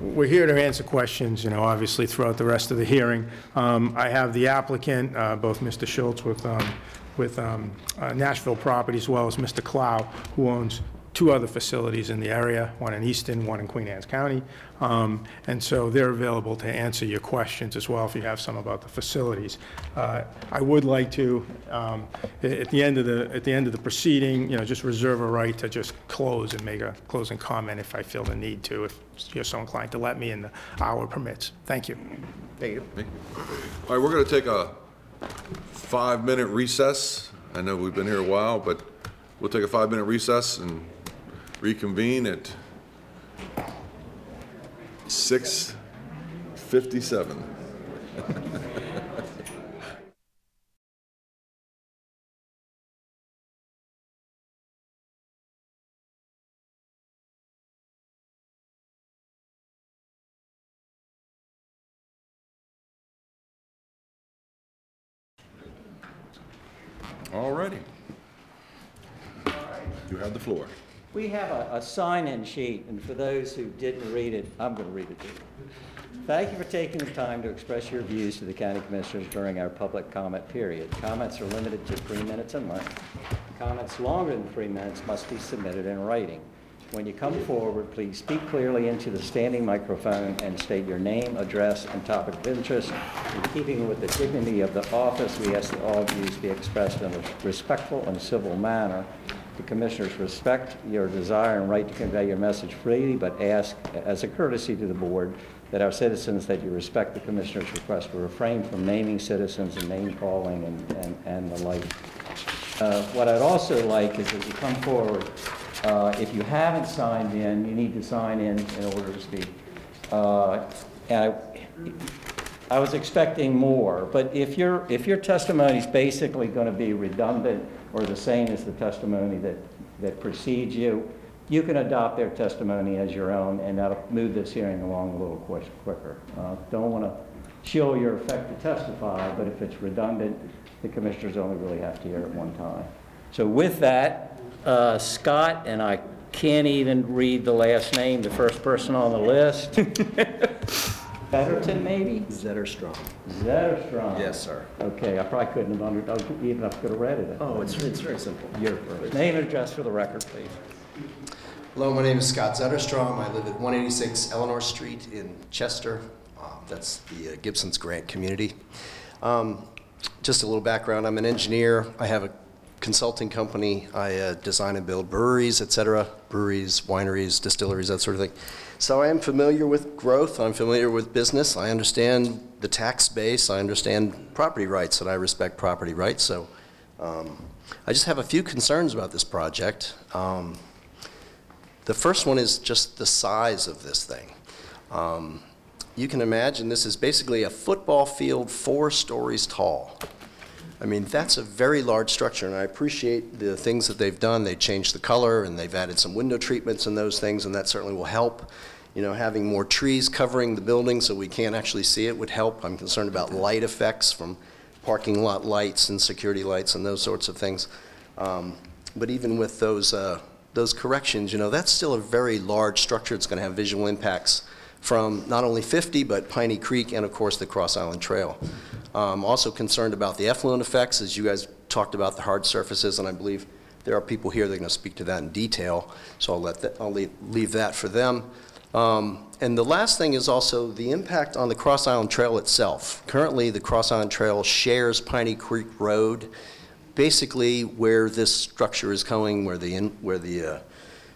S17: we're here to answer questions, you know, obviously throughout the rest of the hearing. Um, I have the applicant, uh, both Mr. Schultz with um, with um, uh, Nashville Property, as well as Mr. Clow, who owns two other facilities in the area, one in Easton, one in Queen Anne's County. Um, And so they're available to answer your questions as well if you have some about the facilities. Uh, I would like to, um, a- at the end of the, at the end of the proceeding, you know, just reserve a right to just close and make a closing comment if I feel the need to, if you're so inclined to let me and the hour permits. Thank you. Thank you.
S1: All right, we're going to take a five-minute recess. I know we've been here a while, but we'll take a five-minute recess and reconvene at 6:57. floor.
S8: We have a, a sign-in sheet, and for those who didn't read it, I'm going to read it to you. Thank you for taking the time to express your views to the county commissioners during our public comment period. Comments are limited to three minutes in length. Comments longer than three minutes must be submitted in writing. When you come forward, please speak clearly into the standing microphone and state your name, address, and topic of interest. In keeping with the dignity of the office, we ask that all views be expressed in a respectful and civil manner. The commissioners respect your desire and right to convey your message freely, but ask, as a courtesy to the board, that our citizens, that you respect the commissioner's request to refrain from naming citizens and name-calling and, and, and the like. Uh, What I'd also like is that you come forward, uh, if you haven't signed in, you need to sign in in order to speak. Uh, And I I was expecting more, but if your, if your testimony is basically going to be redundant or the same as the testimony that, that precedes you, you can adopt their testimony as your own, and that'll move this hearing along a little quick- quicker. Uh, Don't want to shield your effect to testify, but if it's redundant, the commissioners only really have to hear it one time. So with that, uh, Scott, and I can't even read the last name, the first person on the list. Betterton, maybe?
S6: Zetterstrom.
S8: Zetterstrom.
S6: Yes, sir.
S8: Okay, I probably couldn't have under, even if I could have read it.
S6: Oh, it's, it's very simple.
S8: Your first. Name and address for the record, please.
S19: Hello, my name is Scott Zetterstrom. I live at 186 Eleanor Street in Chester. Uh, That's the uh, Gibson's Grant community. Um, Just a little background, I'm an engineer. I have a consulting company. I uh, design and build breweries, et cetera, breweries, wineries, distilleries, that sort of thing. So I am familiar with growth, I'm familiar with business, I understand the tax base, I understand property rights, and I respect property rights. So um, I just have a few concerns about this project. Um, the first one is just the size of this thing. Um, you can imagine this is basically a football field four stories tall. I mean, that's a very large structure, and I appreciate the things that they've done. They changed the color, and they've added some window treatments and those things, and that certainly will help. You know, having more trees covering the building so we can't actually see it would help. I'm concerned about light effects from parking lot lights and security lights and those sorts of things. Um, But even with those, uh, those corrections, you know, that's still a very large structure. It's going to have visual impacts from not only 50, but Piney Creek and, of course, the Cross Island Trail. Um, Also concerned about the effluent effects, as you guys talked about the hard surfaces, and I believe there are people here that are going to speak to that in detail, so I'll let, that- I'll leave leave that for them. Um, And the last thing is also the impact on the Cross Island Trail itself. Currently, the Cross Island Trail shares Piney Creek Road, basically where this structure is going, where the, in- where the uh,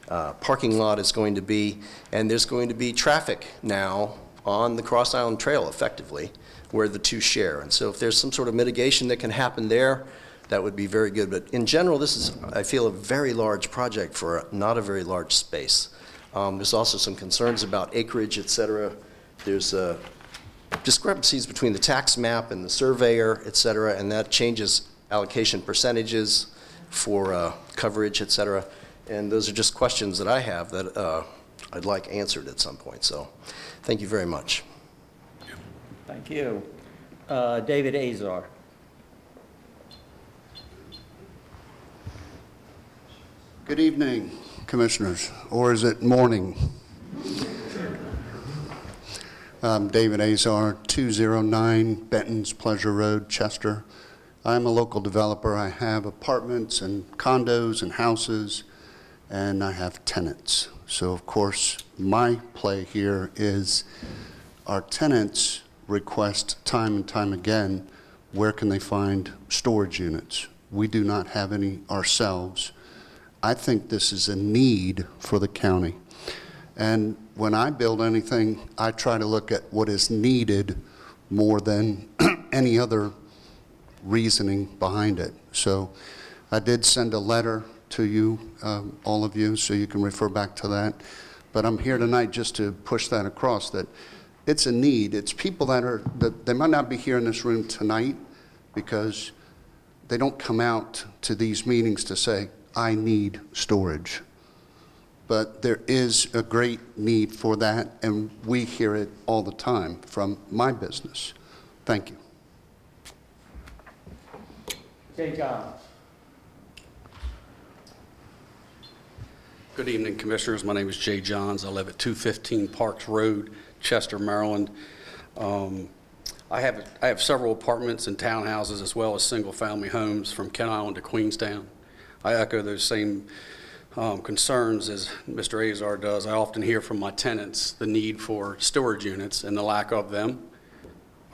S19: uh, parking lot is going to be, and there's going to be traffic now on the Cross Island Trail effectively, where the two share. And so if there's some sort of mitigation that can happen there, that would be very good. But in general, this is, I feel, a very large project for not a very large space. Um, There's also some concerns about acreage, et cetera. There's uh, discrepancies between the tax map and the surveyor, et cetera, and that changes allocation percentages for uh, coverage, et cetera. And those are just questions that I have that uh, I'd like answered at some point. So, thank you very much.
S8: Thank you. Uh, David Azar.
S20: Good evening, Commissioners, or is it morning? I'm David Azar, 209 Benton's Pleasure Road, Chester. I'm a local developer. I have apartments and condos and houses, and I have tenants. So of course, my play here is our tenants request time and time again, where can they find storage units? We do not have any ourselves. I think this is a need for the county. And when I build anything, I try to look at what is needed more than any other reasoning behind it. So I did send a letter to you, um, all of you, so you can refer back to that. But I'm here tonight just to push that across, that it's a need. It's people that are, that they might not be here in this room tonight because they don't come out to these meetings to say, I need storage. But there is a great need for that, and we hear it all the time from my business. Thank you.
S5: Jay Johns.
S21: Good evening, Commissioners. My name is Jay Johns. I live at 215 Parks Road, Chester, Maryland. Um, I have, I have several apartments and townhouses as well as single-family homes from Kent Island to Queenstown. I echo those same um, concerns as Mr. Azar does. I often hear from my tenants the need for storage units and the lack of them.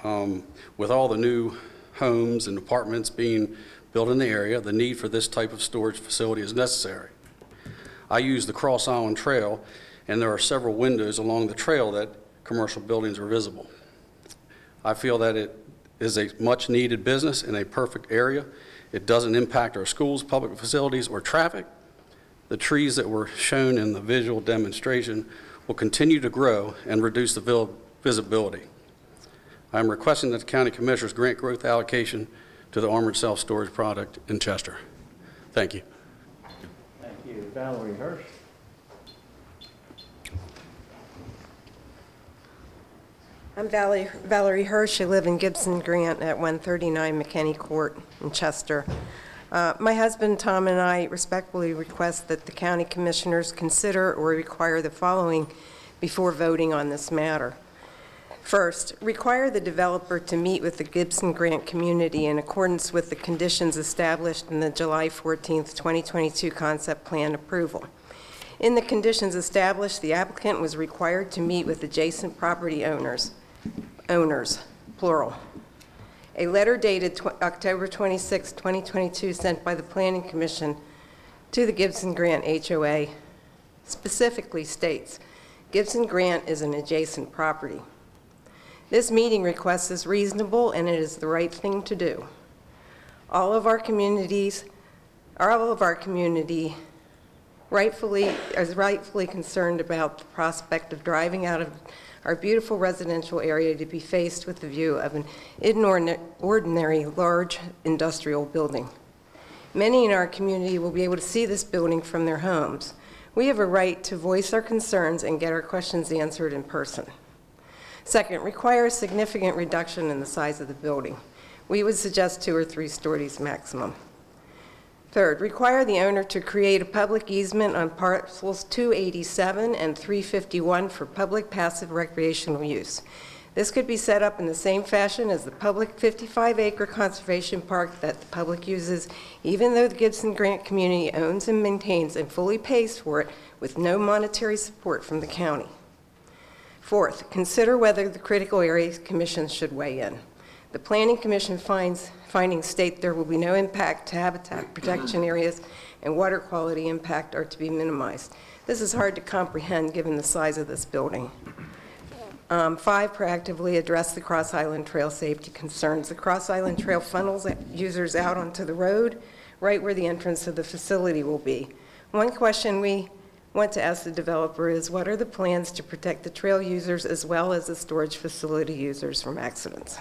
S21: Um, With all the new homes and apartments being built in the area, the need for this type of storage facility is necessary. I use the Cross Island Trail, and there are several windows along the trail that commercial buildings are visible. I feel that it is a much-needed business in a perfect area. It doesn't impact our schools, public facilities, or traffic. The trees that were shown in the visual demonstration will continue to grow and reduce the visibility. I am requesting that the county commissioners grant growth allocation to the armored self-storage product in Chester. Thank you.
S5: Thank you. Valerie Hirsch.
S22: I'm Valerie Valerie Hirsch. I live in Gibson Grant at 139 McKinney Court in Chester. Uh, My husband, Tom, and I respectfully request that the county commissioners consider or require the following before voting on this matter. First, require the developer to meet with the Gibson Grant community in accordance with the conditions established in the July 14, 2022 concept plan approval. In the conditions established, the applicant was required to meet with adjacent property owners, owners, plural. A letter dated tw- October 26, 2022, sent by the Planning Commission to the Gibson Grant HOA specifically states, Gibson Grant is an adjacent property. This meeting request is reasonable and it is the right thing to do. All of our communities, all of our community rightfully, is rightfully concerned about the prospect of driving out of our beautiful residential area to be faced with the view of an inordinary large industrial building. Many in our community will be able to see this building from their homes. We have a right to voice our concerns and get our questions answered in person. Second, require a significant reduction in the size of the building. We would suggest two or three stories maximum. Third, require the owner to create a public easement on parcels 287 and 351 for public passive recreational use. This could be set up in the same fashion as the public 55-acre conservation park that the public uses, even though the Gibson Grant community owns and maintains and fully pays for it with no monetary support from the county. Fourth, consider whether the critical areas commission should weigh in. The Planning Commission finds, findings state there will be no impact to habitat protection areas and water quality impact are to be minimized. This is hard to comprehend given the size of this building. Um, Five, proactively address the Cross Island Trail safety concerns. The Cross Island Trail funnels users out onto the road, right where the entrance of the facility will be. One question we want to ask the developer is, what are the plans to protect the trail users as well as the storage facility users from accidents?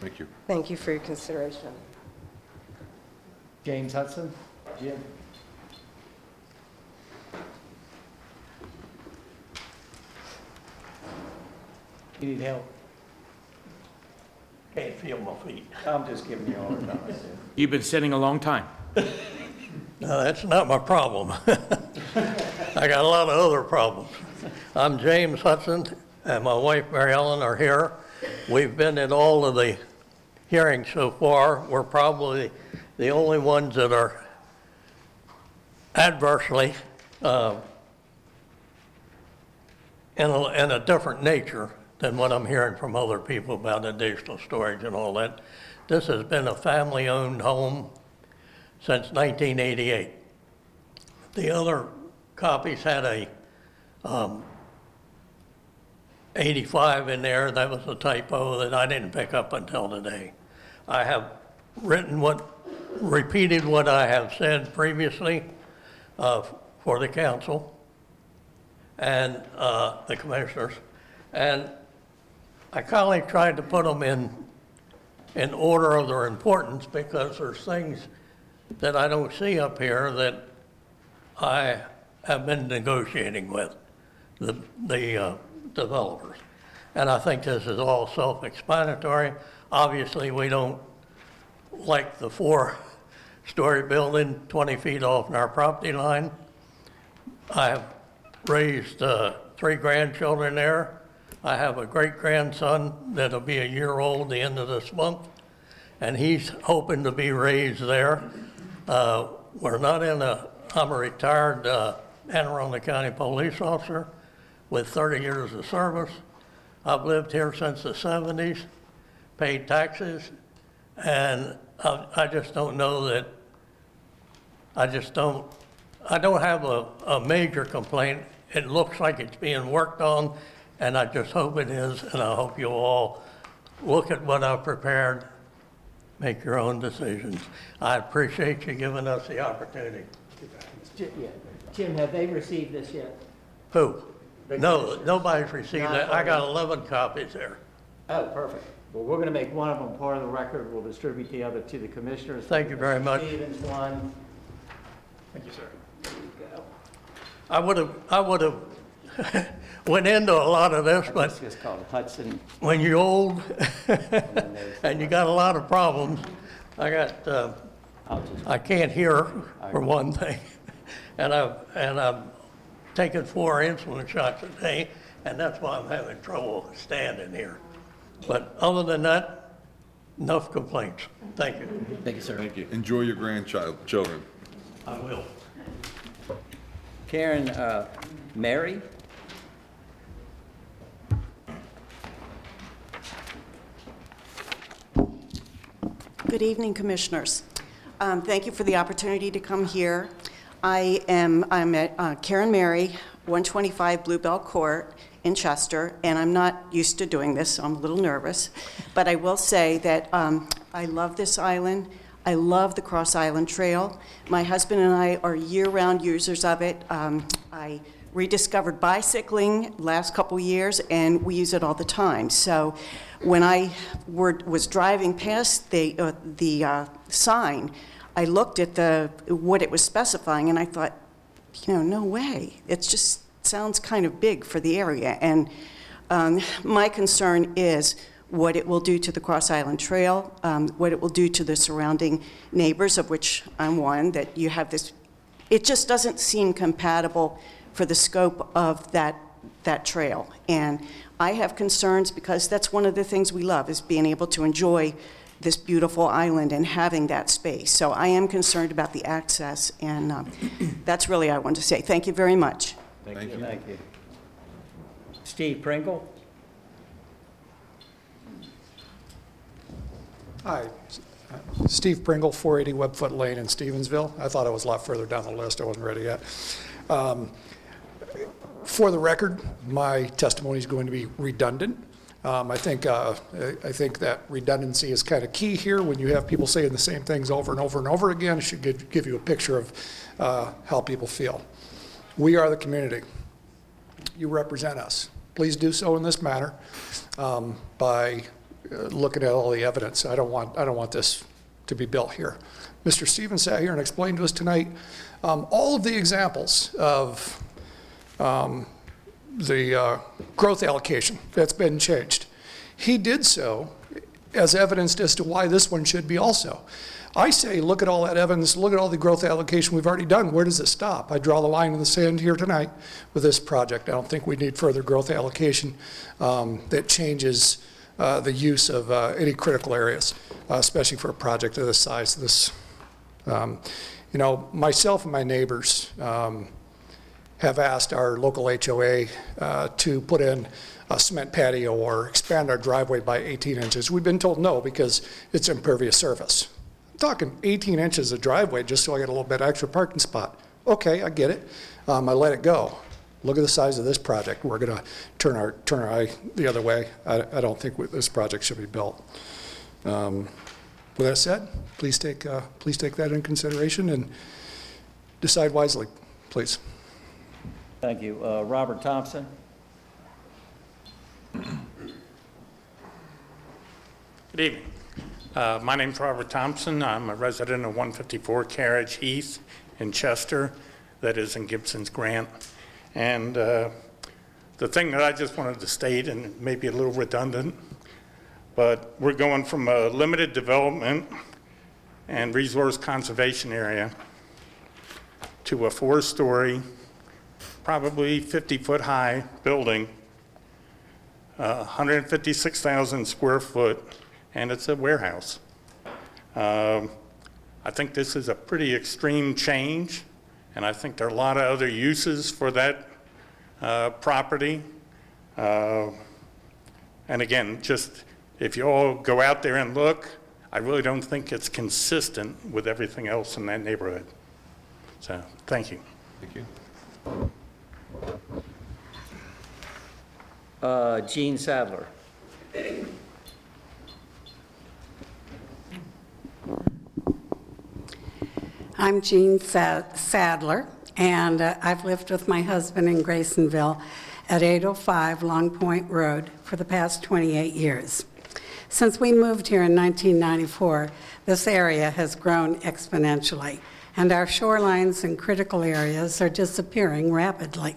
S1: Thank you.
S22: Thank you for your consideration.
S5: James Hudson. Jim. You need help?
S13: Can't feel my feet.
S5: I'm just giving you all the time. You've been sitting a long time.
S13: No, that's not my problem. I got a lot of other problems. I'm James Hudson, and my wife Mary Ellen are here. We've been at all of the
S23: hearings so far. We're probably the only ones that are adversely uh, in a, in a different nature than what I'm hearing from other people about additional storage and all that. This has been a family-owned home since 1988. The other copies had a um, 85 in there, that was a typo that I didn't pick up until today. I have written what, repeated what I have said previously uh, for the council and uh, the commissioners. And I kindly tried to put them in, in order of their importance because there's things that I don't see up here that I have been negotiating with the, the uh, developers. And I think this is all self-explanatory. Obviously, we don't like the four-story building 20 feet off our property line. I have raised uh, three grandchildren there. I have a great-grandson that'll be a year old the end of this month, and he's hoping to be raised there. Uh, We're not in a, I'm a retired uh, Anne Arundel County police officer with 30 years of service. I've lived here since the 70s, paid taxes, and I I just don't know that, I just don't, I don't have a, a major complaint. It looks like it's being worked on, and I just hope it is, and I hope you all look at what I've prepared, make your own decisions. I appreciate you giving us the opportunity.
S13: Jim, yeah. Jim, have they received this yet?
S23: Who?
S13: The
S23: No, nobody's received that. I got 11 copies there.
S13: Oh, perfect. Well, we're going to make one of them part of the record. We'll distribute the other to the commissioners.
S23: Thank you very much.
S13: Stevens, one.
S23: Thank you, sir.
S13: There you go.
S23: I would have, I would have went into a lot of this, but
S13: It's just called Hudson.
S23: when you're old and you got a lot of problems, I got, uh, I can't hear, for one thing. And I've, and I've taken four insulin shots a day, and that's why I'm having trouble standing here. But other than that, enough complaints. Thank you.
S6: Thank you, sir. Thank you.
S1: Enjoy your grandchild, children.
S23: I will.
S5: Karen, uh, Mary?
S24: Good evening, Commissioners. Um, Thank you for the opportunity to come here. I am, I'm at uh, Karen Mary, 125 Bluebell Court in Chester, and I'm not used to doing this, so I'm a little nervous. But I will say that um, I love this island. I love the Cross Island Trail. My husband and I are year-round users of it. Um, I rediscovered bicycling last couple years, and we use it all the time. So when I were, was driving past the, uh, the uh, sign, I looked at the, what it was specifying, and I thought, you know, no way. It just sounds kind of big for the area. And um, my concern is what it will do to the Cross Island Trail, um, what it will do to the surrounding neighbors, of which I'm one, that you have this, it just doesn't seem compatible for the scope of that, that trail. And I have concerns because that's one of the things we love, is being able to enjoy this beautiful island and having that space. So I am concerned about the access, and um, that's really all I wanted to say. Thank you very much.
S1: Thank you.
S5: Thank you. Steve Pringle?
S25: Hi, Steve Pringle, 480 Webfoot Lane in Stevensville. I thought I was a lot further down the list, I wasn't ready yet. Um, For the record, my testimony is going to be redundant. Um, I think, uh, I think that redundancy is kind of key here. When you have people saying the same things over and over and over again, it should give give you a picture of uh, how people feel. We are the community. You represent us. Please do so in this manner um, by uh, looking at all the evidence. I don't want, I don't want this to be built here. Mr. Stevens sat here and explained to us tonight um, all of the examples of um, the uh, growth allocation that's been changed. He did so as evidenced as to why this one should be also. I say, look at all that evidence, look at all the growth allocation we've already done. Where does it stop? I draw the line in the sand here tonight with this project. I don't think we need further growth allocation um, that changes uh, the use of uh, any critical areas, uh, especially for a project of this size. This, um, you know, myself and my neighbors um, have asked our local HOA uh, to put in a cement patio or expand our driveway by 18 inches. We've been told no because it's impervious surface. I'm talking 18 inches of driveway just so I get a little bit extra parking spot. Okay, I get it. Um, I let it go. Look at the size of this project. We're going to turn our, turn our eye the other way. I, I don't think this project should be built. Um, With that said, please take, uh, please take that in consideration and decide wisely, please.
S5: Thank you. Uh, Robert Thompson?
S26: Good evening. Uh, My name's Robert Thompson. I'm a resident of 154 Carriage Heath in Chester, that is in Gibson's Grant. And uh, the thing that I just wanted to state, and it may be a little redundant, but we're going from a limited development and resource conservation area to a four-story, probably 50-foot-high building, uh, 156,000 square foot, and it's a warehouse. Um, I think this is a pretty extreme change, and I think there are a lot of other uses for that uh, property. Uh, And again, just, if you all go out there and look, I really don't think it's consistent with everything else in that neighborhood. So, thank you.
S1: Thank you.
S5: Uh, Gene Sadler?
S27: I'm Jean Sa- Sadler, and uh, I've lived with my husband in Grasonville at 805 Long Point Road for the past 28 years. Since we moved here in 1994, this area has grown exponentially, and our shorelines and critical areas are disappearing rapidly.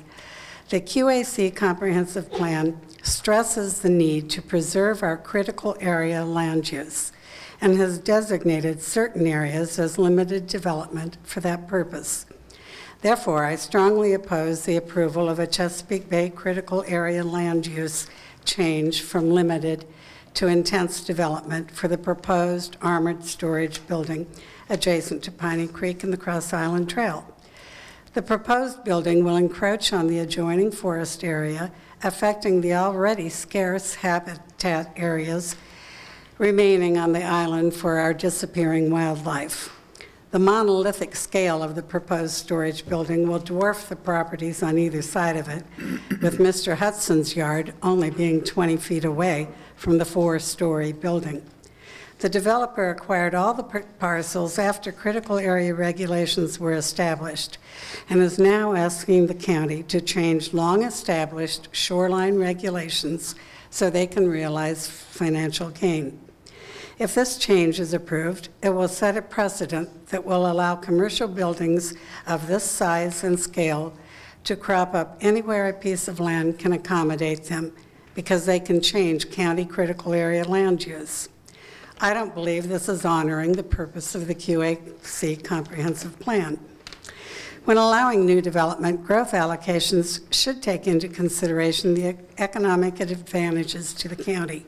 S27: The QAC Comprehensive Plan stresses the need to preserve our critical area land use and has designated certain areas as limited development for that purpose. Therefore, I strongly oppose the approval of a Chesapeake Bay critical area land use change from limited to intense development for the proposed armored storage building adjacent to Piney Creek and the Cross Island Trail. The proposed building will encroach on the adjoining forest area, affecting the already scarce habitat areas remaining on the island for our disappearing wildlife. The monolithic scale of the proposed storage building will dwarf the properties on either side of it, with Mr. Hudson's yard only being 20 feet away from the four-story building. The developer acquired all the par- parcels after critical area regulations were established and is now asking the county to change long-established shoreline regulations so they can realize financial gain. If this change is approved, it will set a precedent that will allow commercial buildings of this size and scale to crop up anywhere a piece of land can accommodate them because they can change county critical area land use. I don't believe this is honoring the purpose of the QAC comprehensive plan. When allowing new development, growth allocations should take into consideration the economic advantages to the county.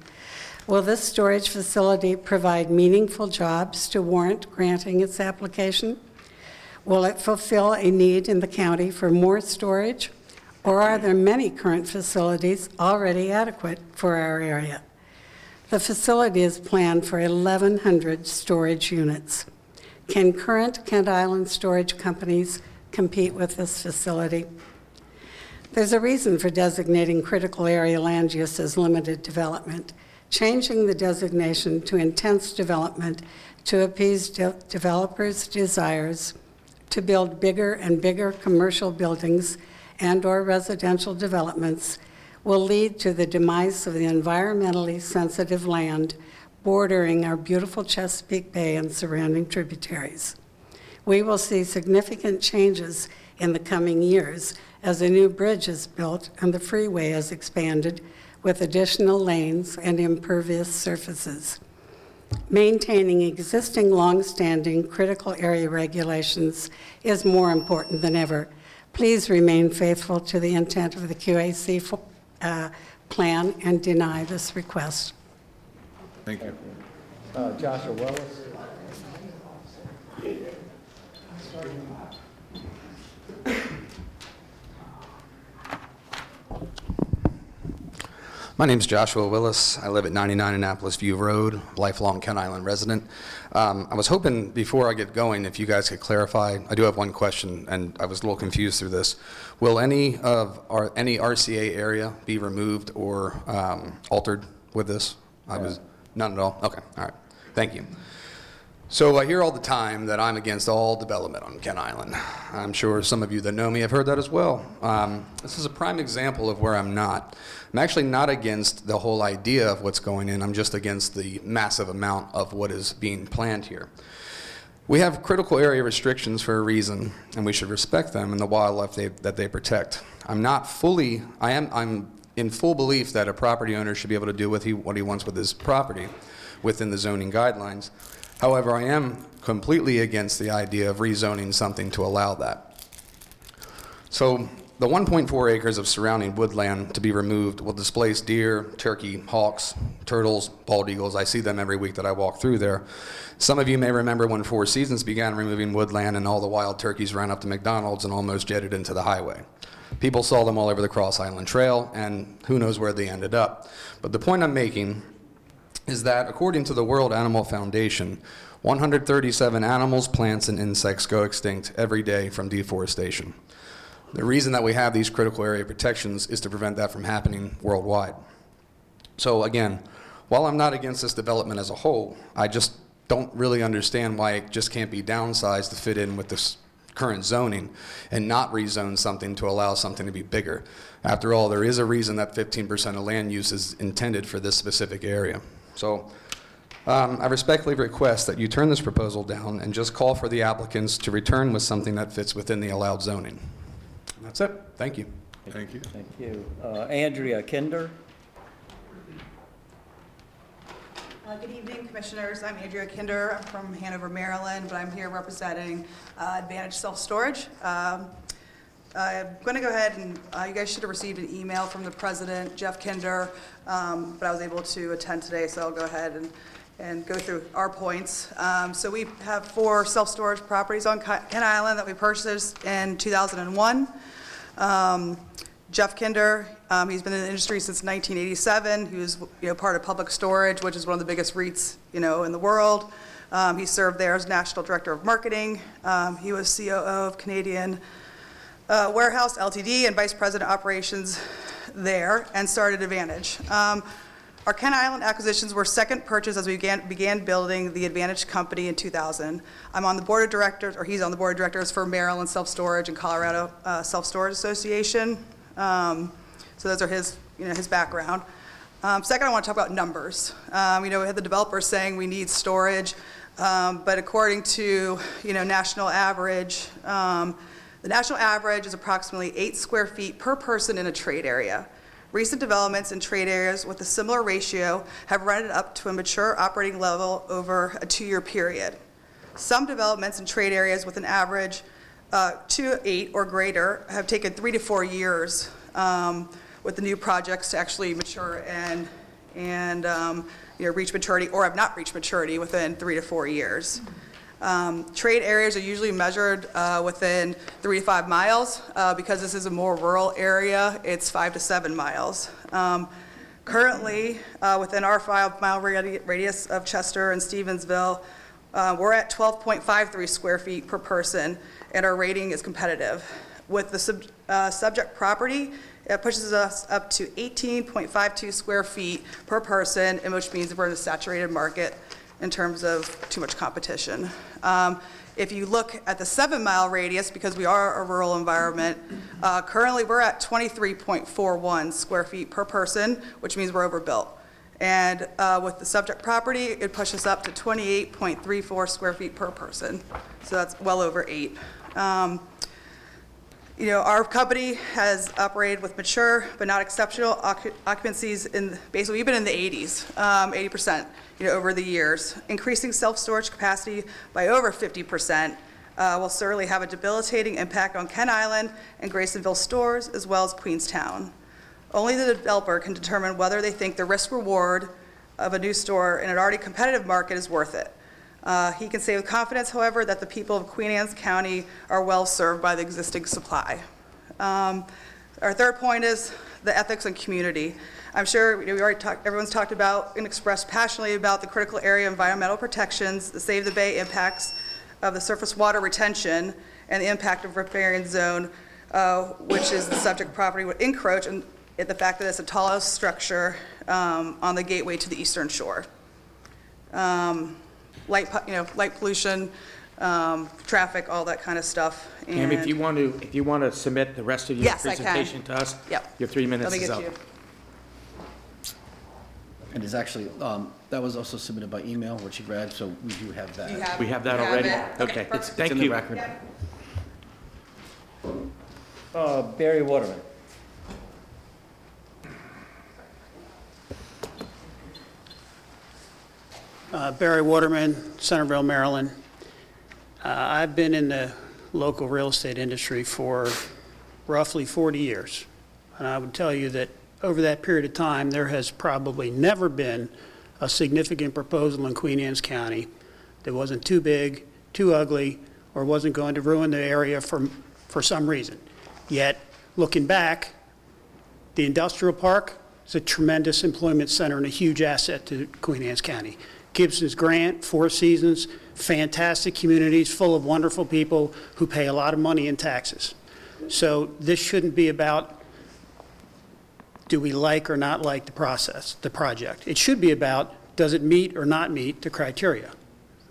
S27: Will this storage facility provide meaningful jobs to warrant granting its application? Will it fulfill a need in the county for more storage? Or are there many current facilities already adequate for our area? The facility is planned for 1,100 storage units. Can current Kent Island storage companies compete with this facility? There's a reason for designating critical area land use as limited development. Changing the designation to intense development to appease de- developers' desires to build bigger and bigger commercial buildings and/or residential developments will lead to the demise of the environmentally sensitive land bordering our beautiful Chesapeake Bay and surrounding tributaries. We will see significant changes in the coming years as a new bridge is built and the freeway is expanded with additional lanes and impervious surfaces. Maintaining existing long-standing critical area regulations is more important than ever. Please remain faithful to the intent of the QAC uh, plan and deny this request.
S1: Thank you.
S5: Uh, Joshua Willis.
S28: My name's Joshua Willis. I live at 99 Annapolis View Road, lifelong Kent Island resident. Um, I was hoping before I get going, if you guys could clarify, I do have one question, and I was a little confused through this. Will any of our, any RCA area be removed or um, altered with this? I was, none at all? Okay, all right. Thank you. So I hear all the time that I'm against all development on Kent Island. I'm sure some of you that know me have heard that as well. Um, this is a prime example of where I'm not. I'm actually not against the whole idea of what's going in. I'm just against the massive amount of what is being planned here. We have critical area restrictions for a reason, and we should respect them and the wildlife they, that they protect. I'm not fully, I am, I'm in full belief that a property owner should be able to do what he, what he wants with his property within the zoning guidelines. However, I am completely against the idea of rezoning something to allow that. So the 1.4 acres of surrounding woodland to be removed will displace deer, turkey, hawks, turtles, bald eagles. I see them every week that I walk through there. Some of you may remember when Four Seasons began removing woodland and all the wild turkeys ran up to McDonald's and almost jetted into the highway. People saw them all over the Cross Island Trail, and who knows where they ended up. But the point I'm making is that according to the World Animal Foundation, 137 animals, plants, and insects go extinct every day from deforestation. The reason that we have these critical area protections is to prevent that from happening worldwide. So again, while I'm not against this development as a whole, I just don't really understand why it just can't be downsized to fit in with this current zoning and not rezone something to allow something to be bigger. After all, there is a reason that 15% of land use is intended for this specific area. So um, I respectfully request that you turn this proposal down and just call for the applicants to return with something that fits within the allowed zoning. And that's it. Thank you.
S1: Thank you.
S5: Thank you. Uh, Andrea Kinder.
S29: Uh, Good evening, Commissioners. I'm Andrea Kinder. I'm from Hanover, Maryland, but I'm here representing uh, Advantage Self-Storage. Um, I'm going to go ahead and, uh, you guys should have received an email from the president, Jeff Kinder, um, but I was able to attend today, so I'll go ahead and, and go through our points. Um, So we have four self-storage properties on Kent Island that we purchased in 2001. Um, Jeff Kinder, um, he's been in the industry since 1987. He was, you know, part of Public Storage, which is one of the biggest REITs, you know, in the world. Um, He served there as National Director of Marketing. Um, He was COO of Canadian uh, Warehouse LTD and Vice President Operations there and started Advantage. Um, Our Kent Island acquisitions were second purchase as we began, began building the Advantage Company in 2000. I'm on the board of directors, or he's on the board of directors for Maryland Self Storage and Colorado uh, Self Storage Association. Um, So those are his, you know, his background. Um, Second, I want to talk about numbers. Um, You know, we had the developers saying we need storage, um, but according to, you know, national average, um, the national average is approximately eight square feet per person in a trade area. Recent developments in trade areas with a similar ratio have rented up to a mature operating level over a two-year period. Some developments in trade areas with an average uh, two, eight, or greater have taken three to four years um, with the new projects to actually mature and, and, um, you know, reach maturity, or have not reached maturity within three to four years. Um, Trade areas are usually measured uh, within three to five miles. Uh, Because this is a more rural area, it's five to seven miles. Um, Currently, uh, within our five-mile radi- radius of Chester and Stevensville, uh, we're at 12.53 square feet per person, and our rating is competitive. With the sub- uh, subject property, it pushes us up to 18.52 square feet per person, which means we're in a saturated market in terms of too much competition. Um, If you look at the seven-mile radius, because we are a rural environment, uh, currently, we're at 23.41 square feet per person, which means we're overbuilt. And uh, with the subject property, it pushes up to 28.34 square feet per person, so that's well over eight. Um, you know, our company has operated with mature but not exceptional occu- occupancies in, basically, we've been in the 80s, um, 80%, you know, over the years. Increasing self-storage capacity by over 50% uh, will certainly have a debilitating impact on Kent Island and Grasonville stores, as well as Queenstown. Only the developer can determine whether they think the risk-reward of a new store in an already competitive market is worth it. Uh, He can say with confidence, however, that the people of Queen Anne's County are well-served by the existing supply. Um, Our third point is the ethics and community. I'm sure, you know, we already talked, everyone's talked about and expressed passionately about the critical area environmental protections, the Save the Bay impacts of the surface water retention, and the impact of riparian zone, uh, which is the subject property would encroach, and the fact that it's the tallest structure um, on the gateway to the eastern shore. Um, Light, you know, light pollution, um, traffic, all that kind of stuff.
S5: Tammy, if you want to, if you want to submit the rest of your
S29: Yes, I can.
S5: presentation to us,
S29: Yep.
S5: your three minutes
S29: Let me
S5: is
S29: get
S5: up.
S29: you.
S6: And it's actually, um, that was also submitted by email, which you read, so we do have that.
S29: You have-
S5: We have that
S29: you
S5: already?
S29: it? Okay,
S5: Okay,
S29: perfect.
S6: It's
S5: thank
S6: in the
S5: you.
S6: record.
S13: Uh, Barry Waterman.
S30: Uh, Barry Waterman, Centreville, Maryland. Uh, I've been in the local real estate industry for roughly 40 years. And I would tell you that over that period of time, there has probably never been a significant proposal in Queen Anne's County that wasn't too big, too ugly, or wasn't going to ruin the area for, for some reason. Yet, looking back, the industrial park is a tremendous employment center and a huge asset to Queen Anne's County. Gibson's Grant, Four Seasons, fantastic communities full of wonderful people who pay a lot of money in taxes. So this shouldn't be about do we like or not like the process, the project. It should be about does it meet or not meet the criteria.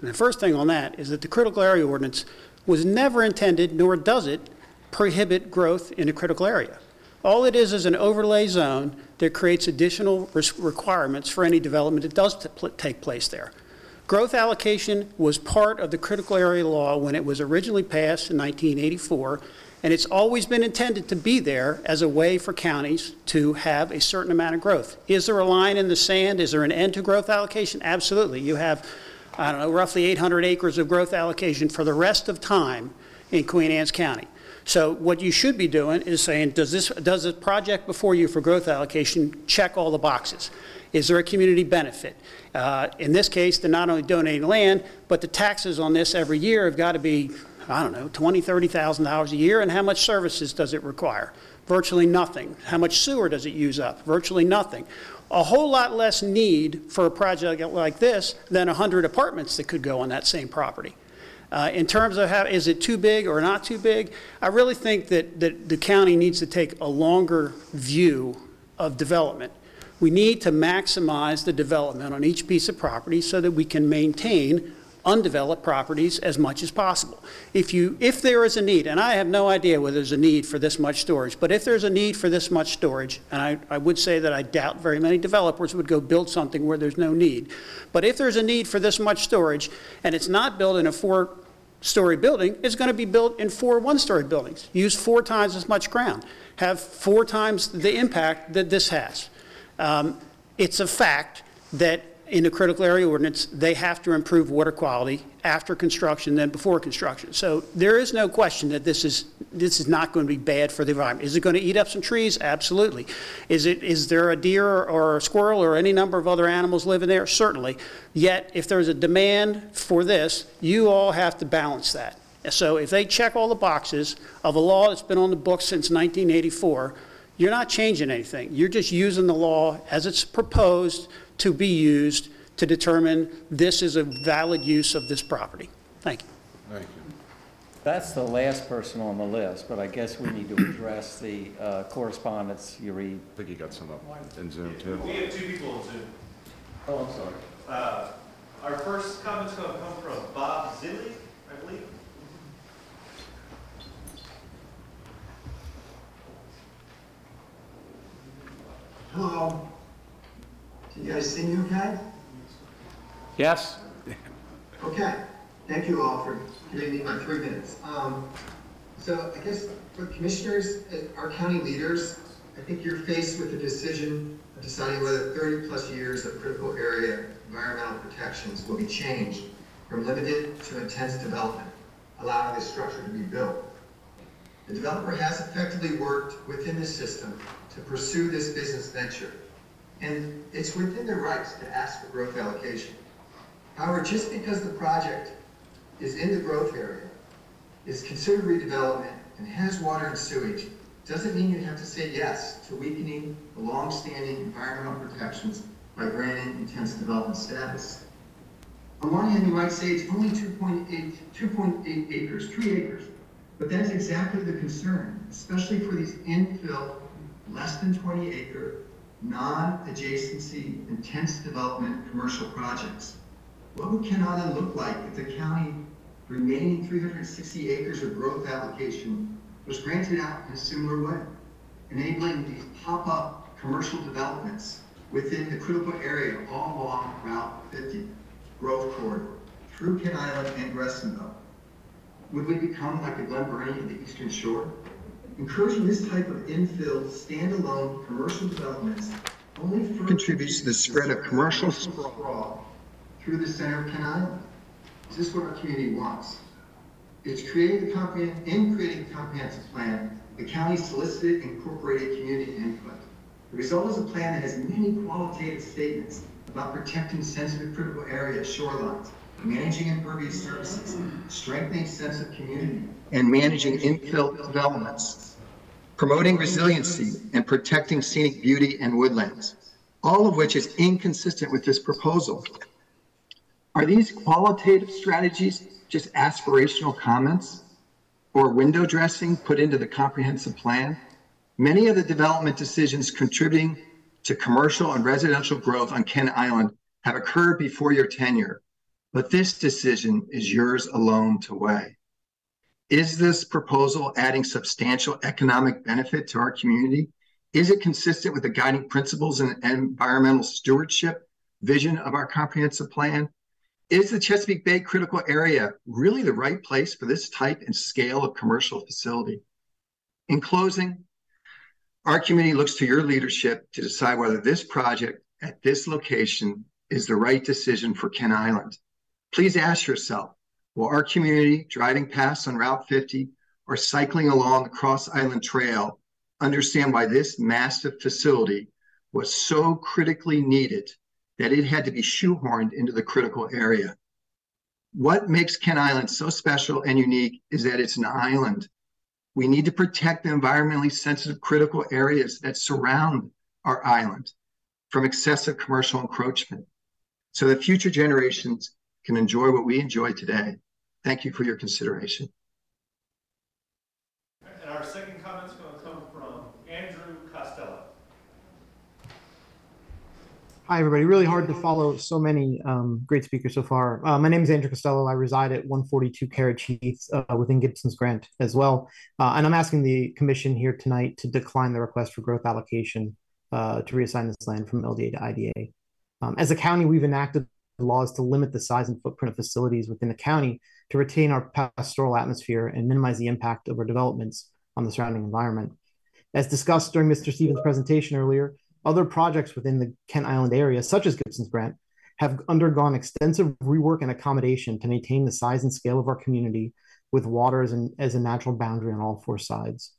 S30: And the first thing on that is that the critical area ordinance was never intended, nor does it, prohibit growth in a critical area. All it is is an overlay zone that creates additional res- requirements for any development that does t- pl- take place there. Growth allocation was part of the critical area law when it was originally passed in 1984, and it's always been intended to be there as a way for counties to have a certain amount of growth. Is there a line in the sand? Is there an end to growth allocation? Absolutely. You have, I don't know, roughly 800 acres of growth allocation for the rest of time in Queen Anne's County. So what you should be doing is saying, does this, does the project before you for growth allocation check all the boxes? Is there a community benefit? Uh, In this case, they're not only donating land, but the taxes on this every year have got to be, I don't know, $20,000, $30,000 a year, and how much services does it require? Virtually nothing. How much sewer does it use up? Virtually nothing. A whole lot less need for a project like this than 100 apartments that could go on that same property. Uh, In terms of how, is it too big or not too big? I really think that, that the county needs to take a longer view of development. We need to maximize the development on each piece of property so that we can maintain undeveloped properties as much as possible. If you, if there is a need, and I have no idea whether there's a need for this much storage, but if there's a need for this much storage, and I, I would say that I doubt very many developers would go build something where there's no need, but if there's a need for this much storage, and it's not built in a four-story building, it's going to be built in four one-story buildings. Use four times as much ground. Have four times the impact that this has. Um, It's a fact that in the critical area ordinance, they have to improve water quality after construction than before construction. So there is no question that this is, this is not going to be bad for the environment. Is it going to eat up some trees? Absolutely. Is it, is there a deer or a squirrel or any number of other animals living there? Certainly. Yet, if there's a demand for this, you all have to balance that. So if they check all the boxes of a law that's been on the books since 1984, you're not changing anything. You're just using the law as it's proposed to be used to determine this is a valid use of this property. Thank you.
S1: Thank you.
S13: That's the last person on the list, but I guess we need to address the uh, correspondence you read.
S1: I think you got some up in Zoom, too.
S31: We have two people on Zoom.
S13: Oh, I'm sorry.
S31: Uh, Our first comment's going to come from Bob Zilli, I believe.
S32: Hello. Can you guys see me okay?
S5: Yes?
S32: Okay. Thank you all for giving me my three minutes. Um, so I guess for commissioners, uh, our county leaders, I think you're faced with a decision of deciding whether 30 plus years of critical area environmental protections will be changed from limited to intense development, allowing this structure to be built. The developer has effectively worked within the system to pursue this business venture. and it's within their rights to ask for growth allocation. However, just because the project is in the growth area, is considered redevelopment, and has water and sewage, doesn't mean you have to say yes to weakening the long-standing environmental protections by granting intense development status. On one hand, you might say it's only 2.8, 2.8 acres, three acres, but that's exactly the concern, especially for these infill, less than 20 acre, non-adjacency, intense development commercial projects. What would Island look like if the county remaining 360 acres of growth allocation was granted out in a similar way, enabling these pop-up commercial developments within the critical area all along Route 50 growth corridor through Kent Island and Grasonville? Would we become like the Glen Burnie of the Eastern Shore? Encouraging this type of infill, standalone commercial developments only further contributes to the spread of commercial sprawl through the center of Kent Island. Is this what our community wants? It's creating the in creating the comprehensive plan, the county solicited and incorporated community input. The result is a plan that has many qualitative statements about protecting sensitive critical areas, shorelines, managing impervious surfaces, strengthening sense of community, and managing infill developments, promoting resiliency and protecting scenic beauty and woodlands, all of which is inconsistent with this proposal. Are these qualitative strategies just aspirational comments or window dressing put into the comprehensive plan? Many of the development decisions contributing to commercial and residential growth on Kent Island have occurred before your tenure, but this decision is yours alone to weigh. Is this proposal adding substantial economic benefit to our community? Is it consistent with the guiding principles and environmental stewardship vision of our comprehensive plan? Is the Chesapeake Bay critical area really the right place for this type and scale of commercial facility? In closing, our community looks to your leadership to decide whether this project at this location is the right decision for Kent Island. Please ask yourself, will our community driving past on Route 50 or cycling along the Cross Island Trail understand why this massive facility was so critically needed that it had to be shoehorned into the critical area? What makes Kent Island so special and unique is that it's an island we need to protect the environmentally sensitive critical areas that surround our island from excessive commercial encroachment so that future generations can enjoy what we enjoy today. Thank you for your consideration.
S33: And our second comment's going to come from Andrew Costello.
S29: Hi, everybody. Really hard to follow so many um, great speakers so far. Uh, my name is Andrew Costello. I reside at 142 Carriage Heath uh, within Gibson's Grant as well. Uh, and I'm asking the commission here tonight to decline the request for growth allocation uh, to reassign this land from LDA to IDA. Um, as a county, we've enacted laws to limit the size and footprint of facilities within the county to retain our pastoral atmosphere and minimize the impact of our developments on the surrounding environment. As discussed during Mr. Stevens' presentation earlier, other projects within the Kent Island area, such as Gibson's Grant, have undergone extensive rework and accommodation to maintain the size and scale of our community with water as, an, as a natural boundary on all four sides.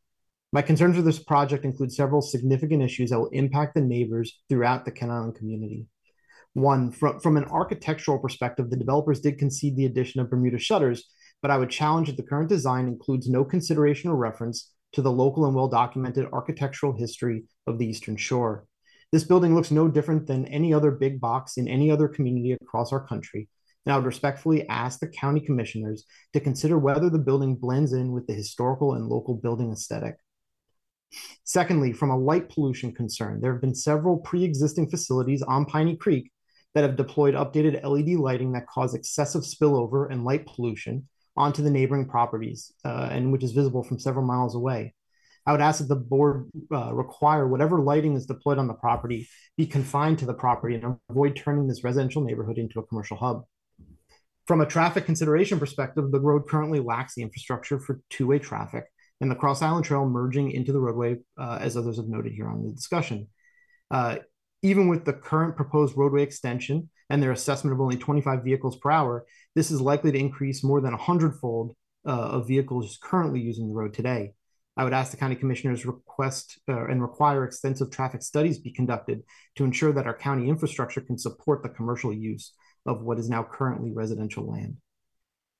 S29: My concerns with this project include several significant issues that will impact the neighbors throughout the Kent Island community. One, from, from an architectural perspective, the developers did concede the addition of Bermuda shutters, but I would challenge that the current design includes no consideration or reference to the local and well documented architectural history of the Eastern Shore. This building looks no different than any other big box in any other community across our country. And I would respectfully ask the county commissioners to consider whether the building blends in with the historical and local building aesthetic. Secondly, from a light pollution concern, there have been several pre-existing facilities on Piney Creek that have deployed updated LED lighting that cause excessive spillover and light pollution onto the neighboring properties, uh, and which is visible from several miles away. I would ask that the board uh, require whatever lighting is deployed on the property be confined to the property and avoid turning this residential neighborhood into a commercial hub. From a traffic consideration perspective, the road currently lacks the infrastructure for two-way traffic and the Cross Island Trail merging into the roadway, uh, as others have noted here on the discussion. Uh, even with the current proposed roadway extension and their assessment of only 25 vehicles per hour, this is likely to increase more than 100 fold uh, of vehicles currently using the road today. I would ask the county commissioners request uh, and require extensive traffic studies be conducted to ensure that our county infrastructure can support the commercial use of what is now currently residential land.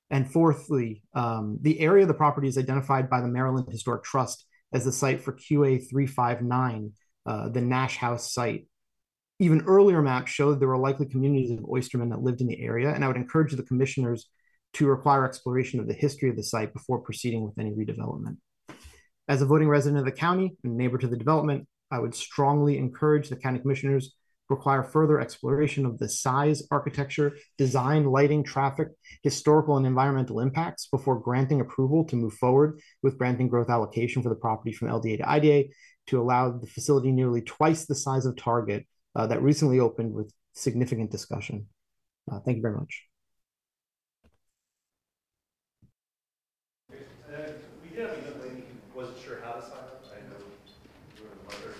S29: And fourthly, um, the area of the property is identified by the Maryland Historic Trust as the site for QA 359, uh, the Nash House site. Even earlier maps showed there were likely communities of oystermen that lived in the area, and I would encourage the commissioners to require exploration of the history of the site before proceeding with any redevelopment. As a voting resident of the county and neighbor to the development, I would strongly encourage the county commissioners to require further exploration of the size, architecture, design, lighting, traffic, historical, and environmental impacts before granting approval to move forward with granting growth allocation for the property from LDA to IDA to allow the facility nearly twice the size of Target uh, that recently opened with significant discussion. Uh, thank you very much.
S31: Uh, We did have a lady who wasn't sure how to sign up. I know you were the mother.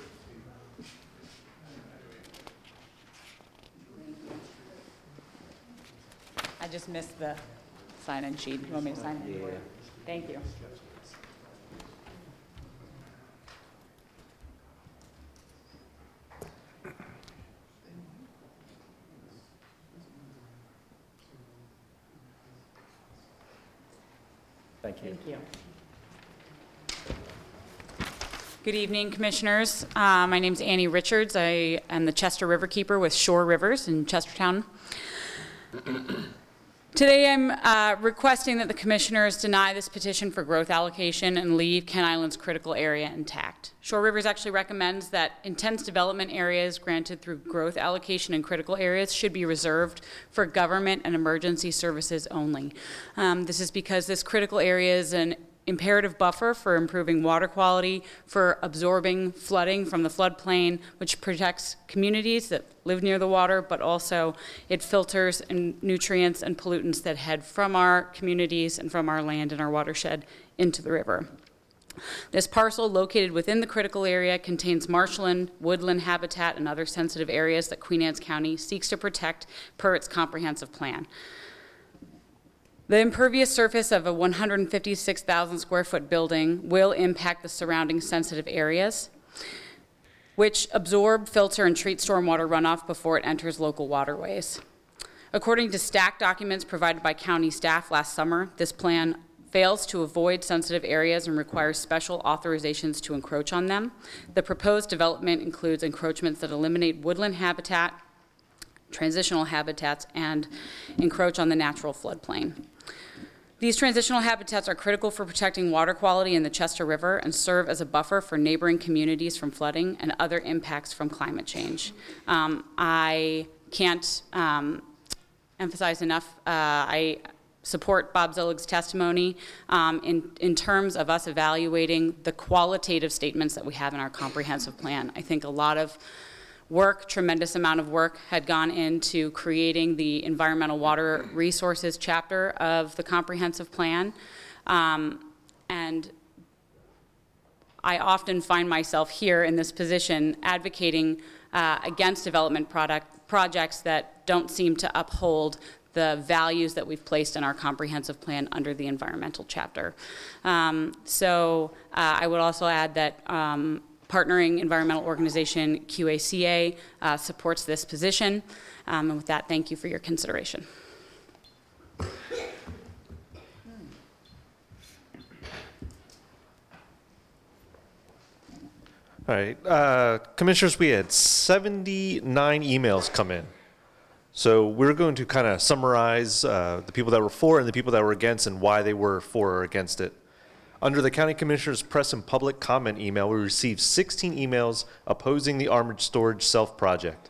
S34: I just missed the sign-in sheet. You want me to sign it?
S35: Yeah.
S34: Thank you.
S36: Thank you.
S34: Thank you. Good evening, Commissioners. Uh, My name's Annie Richards. I am the Chester Riverkeeper with Shore Rivers in Chestertown. Today, I'm uh, requesting that the Commissioners deny this petition for growth allocation and leave Kent Island's critical area intact. Shore Rivers actually recommends that intense development areas granted through growth allocation and critical areas should be reserved for government and emergency services only. Um, This is because this critical area is an imperative buffer for improving water quality, for absorbing flooding from the floodplain, which protects communities that live near the water, but also it filters and nutrients and pollutants that head from our communities and from our land and our watershed into the river. This parcel, located within the critical area, contains marshland, woodland habitat, and other sensitive areas that Queen Anne's County seeks to protect per its comprehensive plan. The impervious surface of a 156,000 square foot building will impact the surrounding sensitive areas, which absorb, filter, and treat stormwater runoff before it enters local waterways. According to stack documents provided by county staff last summer, this plan fails to avoid sensitive areas and requires special authorizations to encroach on them. The proposed development includes encroachments that eliminate woodland habitat, transitional habitats, and encroach on the natural floodplain. These transitional habitats are critical for protecting water quality in the Chester River and serve as a buffer for neighboring communities from flooding and other impacts from climate change. Um, I can't um, emphasize enough, uh, I support Bob Zillig's testimony um, in, in terms of us evaluating the qualitative statements that we have in our comprehensive plan. I think a lot of work, tremendous amount of work had gone into creating the environmental water resources chapter of the comprehensive plan. Um, and I often find myself here in this position advocating uh, against development product, projects that don't seem to uphold the values that we've placed in our comprehensive plan under the environmental chapter. Um, so uh, I would also add that um, partnering environmental organization QACA uh, supports this position. Um, and with that, thank you for your consideration.
S31: All right, uh, Commissioners, we had 79 emails come in. So we're going to kind of summarize uh, the people that were for and the people that were against and why they were for or against it. Under the County Commissioners Press and Public Comment email, we received 16 emails opposing the armored storage self-project,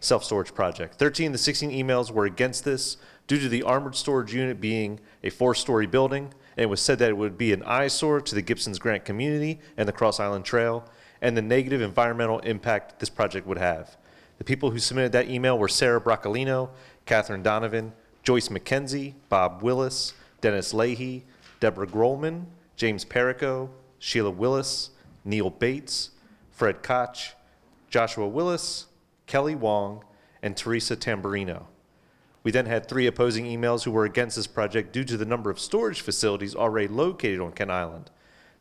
S31: self-storage project. 13 of the 16 emails were against this due to the armored storage unit being a four-story building, and it was said that it would be an eyesore to the Gibson's Grant community and the Cross Island Trail, and the negative environmental impact this project would have. The people who submitted that email were Sarah Broccolino, Catherine Donovan, Joyce McKenzie, Bob Willis, Dennis Leahy, Deborah Grohlman, James Perico, Sheila Willis, Neil Bates, Fred Koch, Joshua Willis, Kelly Wong, and Teresa Tamburino. We then had three opposing emails who were against this project due to the number of storage facilities already located on Kent Island.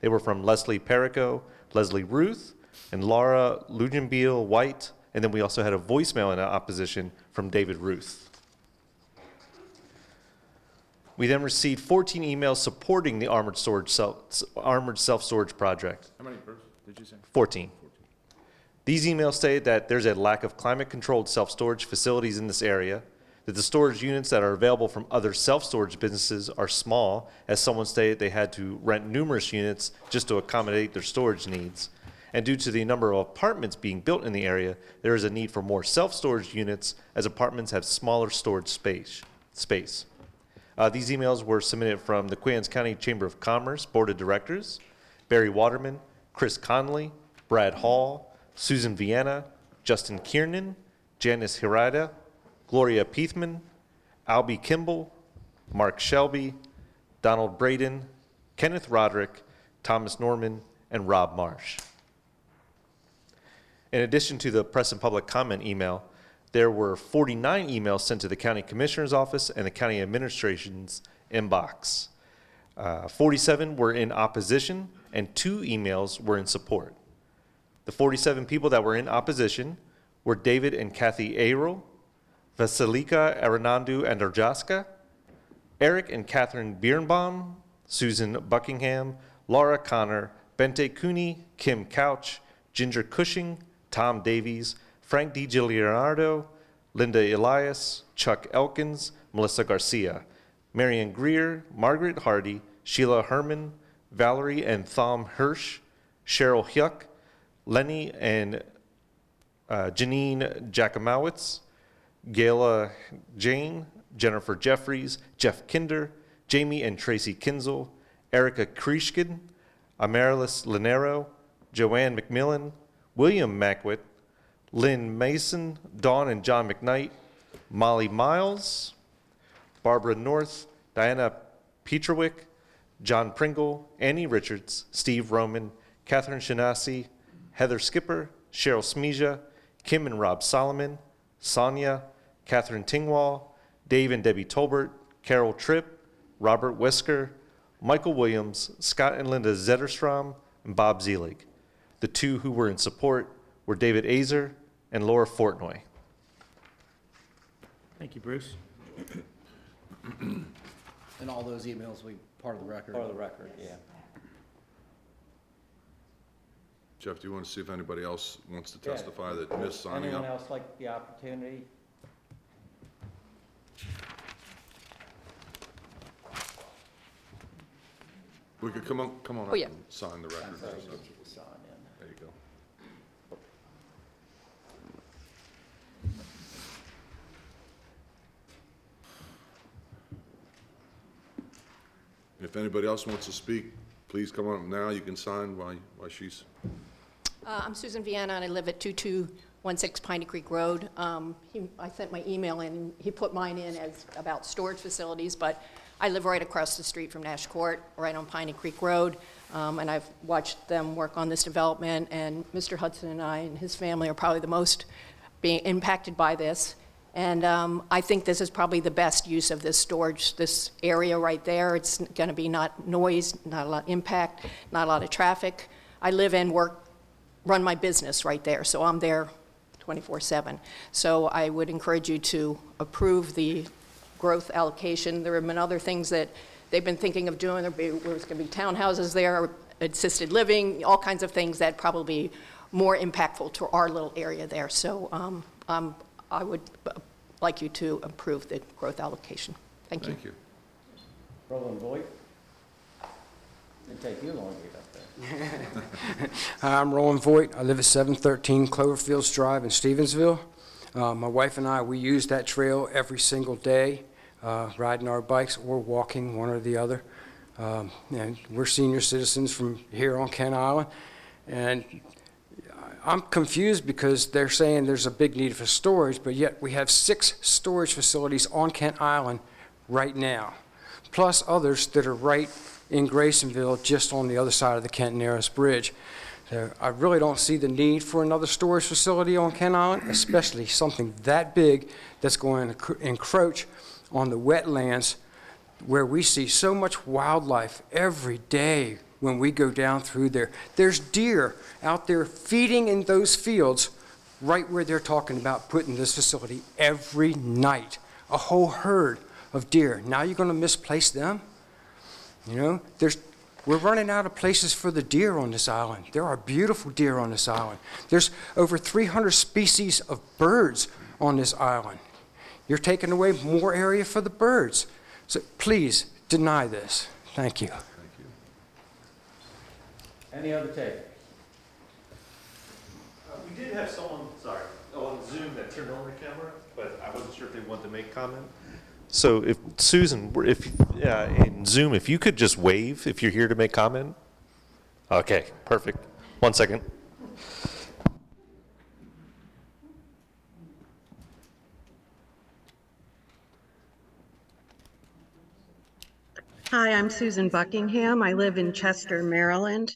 S31: They were from Leslie Perico, Leslie Ruth, and Laura Lugenbiel White. And then we also had a voicemail in opposition from David Ruth. We then received 14 emails supporting the armored storage self, armored self-storage project.
S1: How many, Bruce, did you say?
S31: 14. These emails state that there's a lack of climate-controlled self-storage facilities in this area, that the storage units that are available from other self-storage businesses are small, as someone stated they had to rent numerous units just to accommodate their storage needs. And due to the number of apartments being built in the area, there is a need for more self-storage units as apartments have smaller storage space. space. Uh, these emails were submitted from the Queens County Chamber of Commerce Board of Directors, Barry Waterman, Chris Conley, Brad Hall, Susan Vienna, Justin Kiernan, Janice Hirada, Gloria Peathman, Albie Kimball, Mark Shelby, Donald Braden, Kenneth Roderick, Thomas Norman, and Rob Marsh. In addition to the press and public comment email, there were 49 emails sent to the county commissioner's office and the county administration's inbox. Uh, 47 were in opposition, and two emails were in support. The 47 people that were in opposition were David and Kathy Ayrell, Vasilika Aranandu Andarjaska, Eric and Catherine Birnbaum, Susan Buckingham, Laura Connor, Bente Cooney, Kim Couch, Ginger Cushing, Tom Davies, Frank DiGiuliardo, Linda Elias, Chuck Elkins, Melissa Garcia, Marion Greer, Margaret Hardy, Sheila Herman, Valerie and Thom Hirsch, Cheryl Hyuk, Lenny and uh, Janine Jakomowitz, Gayla Jane, Jennifer Jeffries, Jeff Kinder, Jamie and Tracy Kinzel, Erica Krieshkin, Amarilis Linero, Joanne McMillan, William Mackwit, Lynn Mason, Dawn and John McKnight, Molly Miles, Barbara North, Diana Petrowick, John Pringle, Annie Richards, Steve Roman, Catherine Shanasi, Heather Skipper, Cheryl Smeja, Kim and Rob Solomon, Sonia, Catherine Tingwall, Dave and Debbie Tolbert, Carol Tripp, Robert Wesker, Michael Williams, Scott and Linda Zetterstrom, and Bob Zelig. The two who were in support were David Azer and Laura Fortnoy.
S5: Thank you, Bruce.
S6: And all those emails will be part of the record.
S8: For the record, yeah.
S1: Jeff, do you want to see if anybody else wants to
S8: Yeah.
S1: testify that missed signing
S8: Anyone
S1: up?
S8: else like the opportunity?
S1: We could come on, come on
S8: Oh,
S1: up
S8: yeah.
S1: and sign the record.
S8: sorry,
S1: So-
S8: get you to sign in.
S1: There you go. If anybody else wants to speak, please come on up now. You can sign while, while she's,
S37: Uh, I'm Susan Vienna, and I live at 2216 Piney Creek Road. Um, he- I sent my email in, he put mine in as about storage facilities, but I live right across the street from Nash Court, right on Piney Creek Road, um, and I've watched them work on this development, and Mr. Hudson and I and his family are probably the most being impacted by this. And um, I think this is probably the best use of this storage, this area right there. It's going to be not noise, not a lot of impact, not a lot of traffic. I live and work, run my business right there, so I'm there 24/7. So I would encourage you to approve the growth allocation. There have been other things that they've been thinking of doing. There'll be, there's going to be townhouses there, assisted living, all kinds of things that probably more impactful to our little area there. So um, um, I would like you to approve the growth allocation. Thank you.
S1: thank you.
S8: Roland Voigt? It'd take you long to get up there.
S38: Hi, I'm Roland Voigt. I live at 713 Cloverfields Drive in Stevensville. Uh, My wife and I, we use that trail every single day, uh, riding our bikes or walking, one or the other. Um, And we're senior citizens from here on Kent Island. And I'm confused because they're saying there's a big need for storage, but yet we have six storage facilities on Kent Island right now, plus others that are right in Grasonville, just on the other side of the Kent Narrows Bridge. So I really don't see the need for another storage facility on Kent Island, especially something that big that's going to encroach on the wetlands where we see so much wildlife every day when we go down through there. There's deer out there feeding in those fields right where they're talking about putting this facility every night. A whole herd of deer. Now you're going to misplace them? You know, there's, we're running out of places for the deer on this island. There are beautiful deer on this island. There's over 300 species of birds on this island. You're taking away more area for the birds. So please deny this. Thank you.
S8: Any other takers?
S31: We did have someone, sorry, on Zoom that turned on their camera, but I wasn't sure if they wanted to make comment. So if, Susan, if, uh, in Zoom, if you could just wave if you're here to make comment? Okay, perfect. One second.
S22: Hi, I'm Susan Buckingham. I live in Chester, Maryland.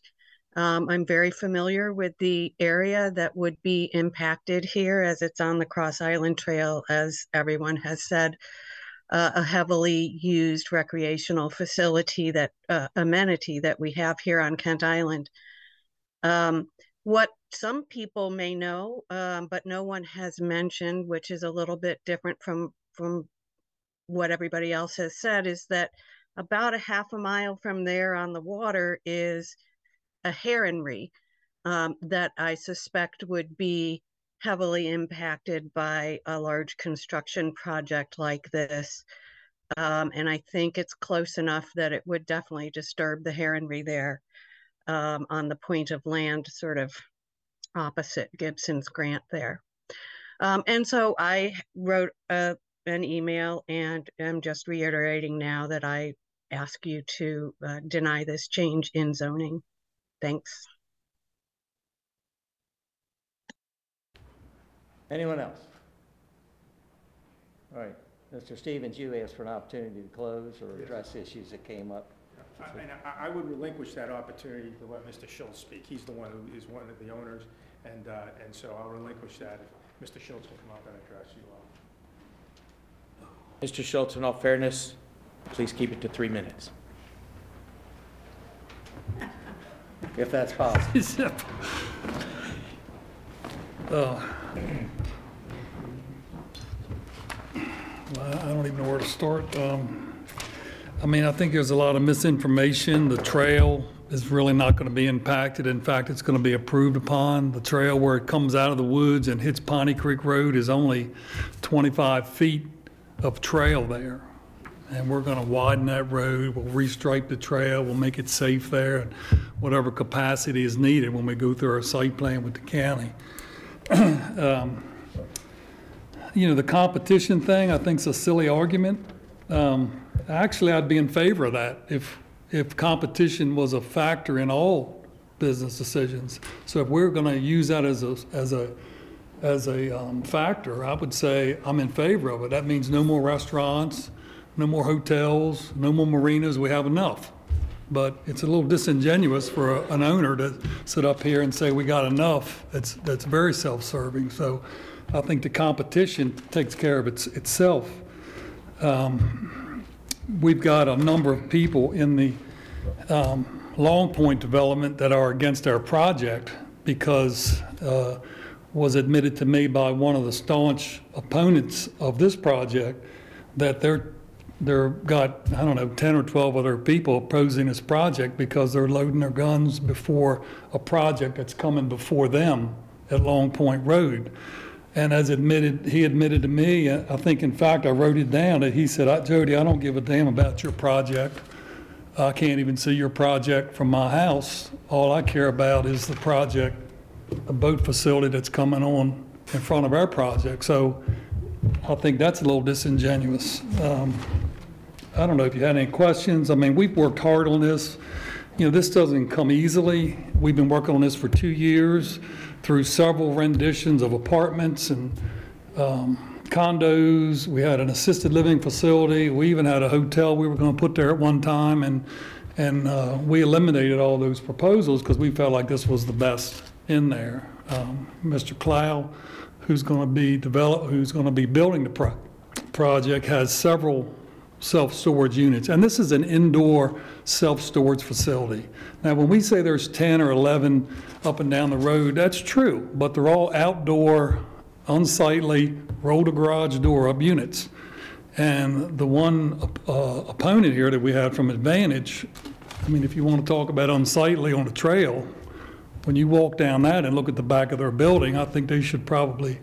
S22: Um, I'm very familiar with the area that would be impacted here as it's on the Cross Island Trail, as everyone has said, uh, a heavily used recreational facility that uh, amenity that we have here on Kent Island. Um, what some people may know, um, but no one has mentioned, which is a little bit different from from what everybody else has said, is that about a half a mile from there on the water is a heronry um, that I suspect would be heavily impacted by a large construction project like this. Um, and I think it's close enough that it would definitely disturb the heronry there um, on the point of land, sort of opposite Gibson's Grant there. Um, and so I wrote a, an email and am just reiterating now that I ask you to uh, deny this change in zoning. Thanks.
S8: Anyone else? All right, Mr. Stevens, you asked for an opportunity to close or address issues that came up.
S17: I- And I, I would relinquish that opportunity to let Mr. Schultz speak. He's the one who is one of the owners, and, uh, and so I'll relinquish that if Mr. Schultz will come up and address you all.
S8: Mr. Schultz, in all fairness, please keep it to three minutes. If that's possible.
S39: Oh. Well, I don't even know where to start. Um, I mean, I think there's a lot of misinformation. The trail is really not going to be impacted. In fact, it's going to be approved upon. The trail where it comes out of the woods and hits Piney Creek Road is only 25 feet of trail there. And we're going to widen that road, we'll restripe the trail, we'll make it safe there, and whatever capacity is needed when we go through our site plan with the county. Um, You know, the competition thing, I think is a silly argument. Um, Actually, I'd be in favor of that if, if competition was a factor in all business decisions. So if we're going to use that as a, as a, as a um, factor, I would say I'm in favor of it. That means no more restaurants, no more hotels, no more marinas, we have enough. But it's a little disingenuous for a- an owner to sit up here and say, we got enough. It's, that's very self-serving. So I think the competition takes care of its, itself. Um, We've got a number of people in the um, Long Point development that are against our project because uh, was admitted to me by one of the staunch opponents of this project that they're, they're got, I don't know, 10 or 12 other people opposing this project because they're loading their guns before a project that's coming before them at Long Point Road. And as admitted, he admitted to me, I think in fact I wrote it down, that he said, "I- Jody, I don't give a damn about your project. I can't even see your project from my house. All I care about is the project, the boat facility that's coming on in front of our project. So I think that's a little disingenuous. Um, I don't know if you had any questions. I mean, we've worked hard on this. You know, this doesn't come easily. We've been working on this for two years through several renditions of apartments and um, condos. We had an assisted living facility. We even had a hotel we were going to put there at one time, and and uh, we eliminated all those proposals because we felt like this was the best in there. Um, Mr. Clow, who's going to be develop, who's going to be building the pro- project, has several self-storage units. And this is an indoor self-storage facility. Now, when we say there's 10 or 11 up and down the road, that's true, but they're all outdoor, unsightly, roll-to-garage door-up units. And the one uh, opponent here that we had from Advantage, I mean, if you want to talk about unsightly on a trail, when you walk down that and look at the back of their building, I think they should probably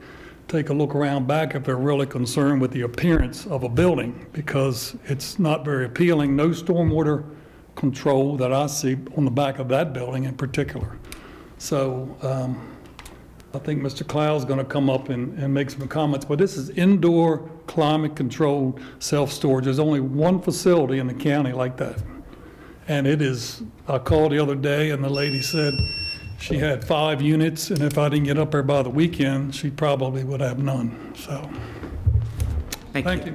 S39: take a look around back if they're really concerned with the appearance of a building, because it's not very appealing. No stormwater control that I see on the back of that building in particular. So um, I think Mr. Clow's going to come up and, and make some comments, but this is indoor, climate-controlled self-storage. There's only one facility in the county like that. And it is, I called the other day, and the lady said she had five units, and if I didn't get up there by the weekend, she probably would have none, so. Thank you.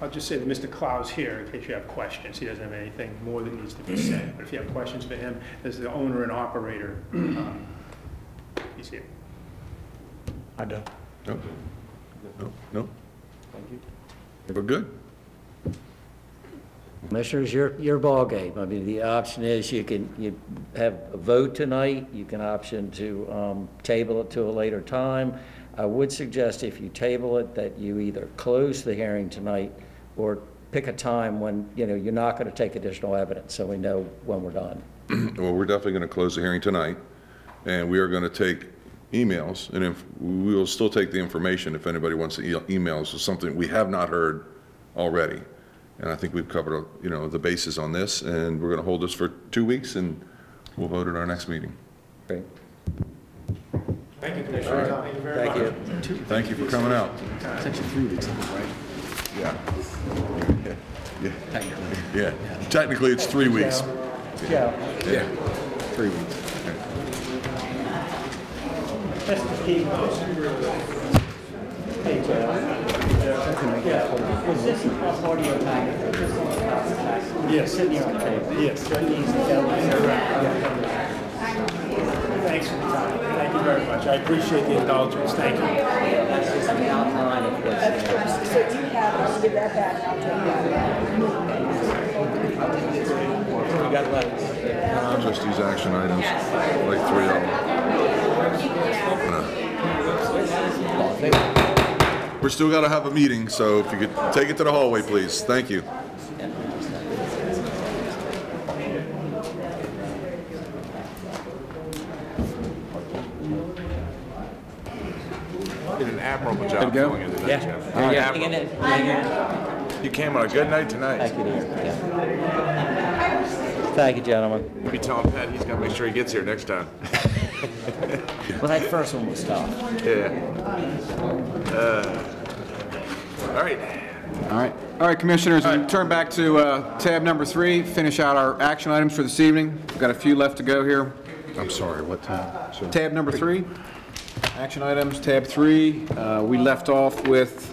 S17: I'll just say that Mr. Clow's here in case you have questions. He doesn't have anything more that needs to be said. But if you have questions for him as the owner and operator, um, he's here.
S5: I don't.
S1: No? No? No?
S5: Thank you.
S1: We're good?
S8: Commissioners, your, your ballgame. I mean, the option is you can, you have a vote tonight, you can option to um, table it to a later time. I would suggest if you table it, that you either close the hearing tonight or pick a time when, you know, you're not going to take additional evidence, so we know when we're done.
S1: Well, we're definitely going to close the hearing tonight, and we are going to take emails, and if, we will still take the information if anybody wants to e- email us with something we have not heard already. And I think we've covered, you know, the bases on this, and we're going to hold this for two weeks, and we'll vote at our next meeting.
S8: Great.
S17: Thank you, Commissioner. Thank you very much.
S8: Thank you.
S1: Thank you for coming out.
S6: It's actually three weeks, right?
S1: Yeah. Yeah. Yeah. Technically, it's three weeks.
S5: Joe.
S1: Yeah.
S6: Three weeks.
S5: Mr. Keith. Hey, Joe. Joe, was this a part of your packet? This is a packet.
S17: Yes.
S5: Sitting on the table.
S17: Yes.
S5: Joe needs to tell us.
S17: Thanks for the time. Thank you very much. I appreciate the indulgence. Thank you.
S8: That's just an outline of what's there.
S40: So you have, I'll give that back, I'll take that.
S5: We got letters.
S1: Um, just these action items, like three of them. We're still got to have a meeting, so if you could take it to the hallway, please. Thank you.
S7: Did an admirable job
S6: go?
S7: filling in tonight,
S5: Yeah.
S7: Jeff.
S5: Hang
S7: Admirable.
S5: it, hang it.
S7: You came on a good night tonight.
S8: Thank you, dear. Yeah. Thank you, gentlemen.
S7: We'll be telling Pat he's gotta make sure he gets here next time.
S6: Well, that first one was tough.
S7: Yeah. Uh, All right.
S2: All right, all right, Commissioners, we turn back to uh, tab number three, finish out our action items for this evening. We've got a few left to go here.
S1: I'm sorry, what time? Sir?
S2: Tab number three, action items, tab three, uh, we left off with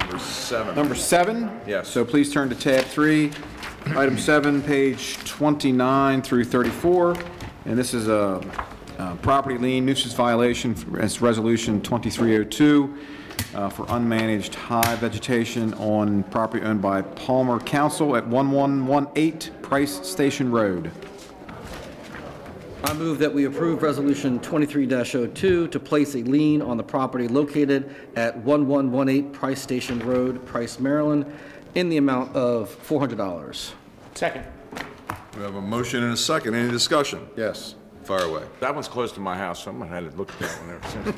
S7: Number seven.
S2: number seven.
S7: Yes.
S2: So please turn to tab three, item seven, page 29 through 34. And this is a uh, property lien nuisance violation, it's Resolution 2302 uh, for unmanaged high vegetation on property owned by Palmer Council at 1118 Price Station Road.
S6: I move that we approve Resolution 23-02 to place a lien on the property located at 1118 Price Station Road, Price, Maryland, in the amount of $400.
S5: Second.
S1: We have a motion and a second. Any discussion? Yes. Fire away.
S7: That one's close to my house, so I'm gonna have to look at that one ever since.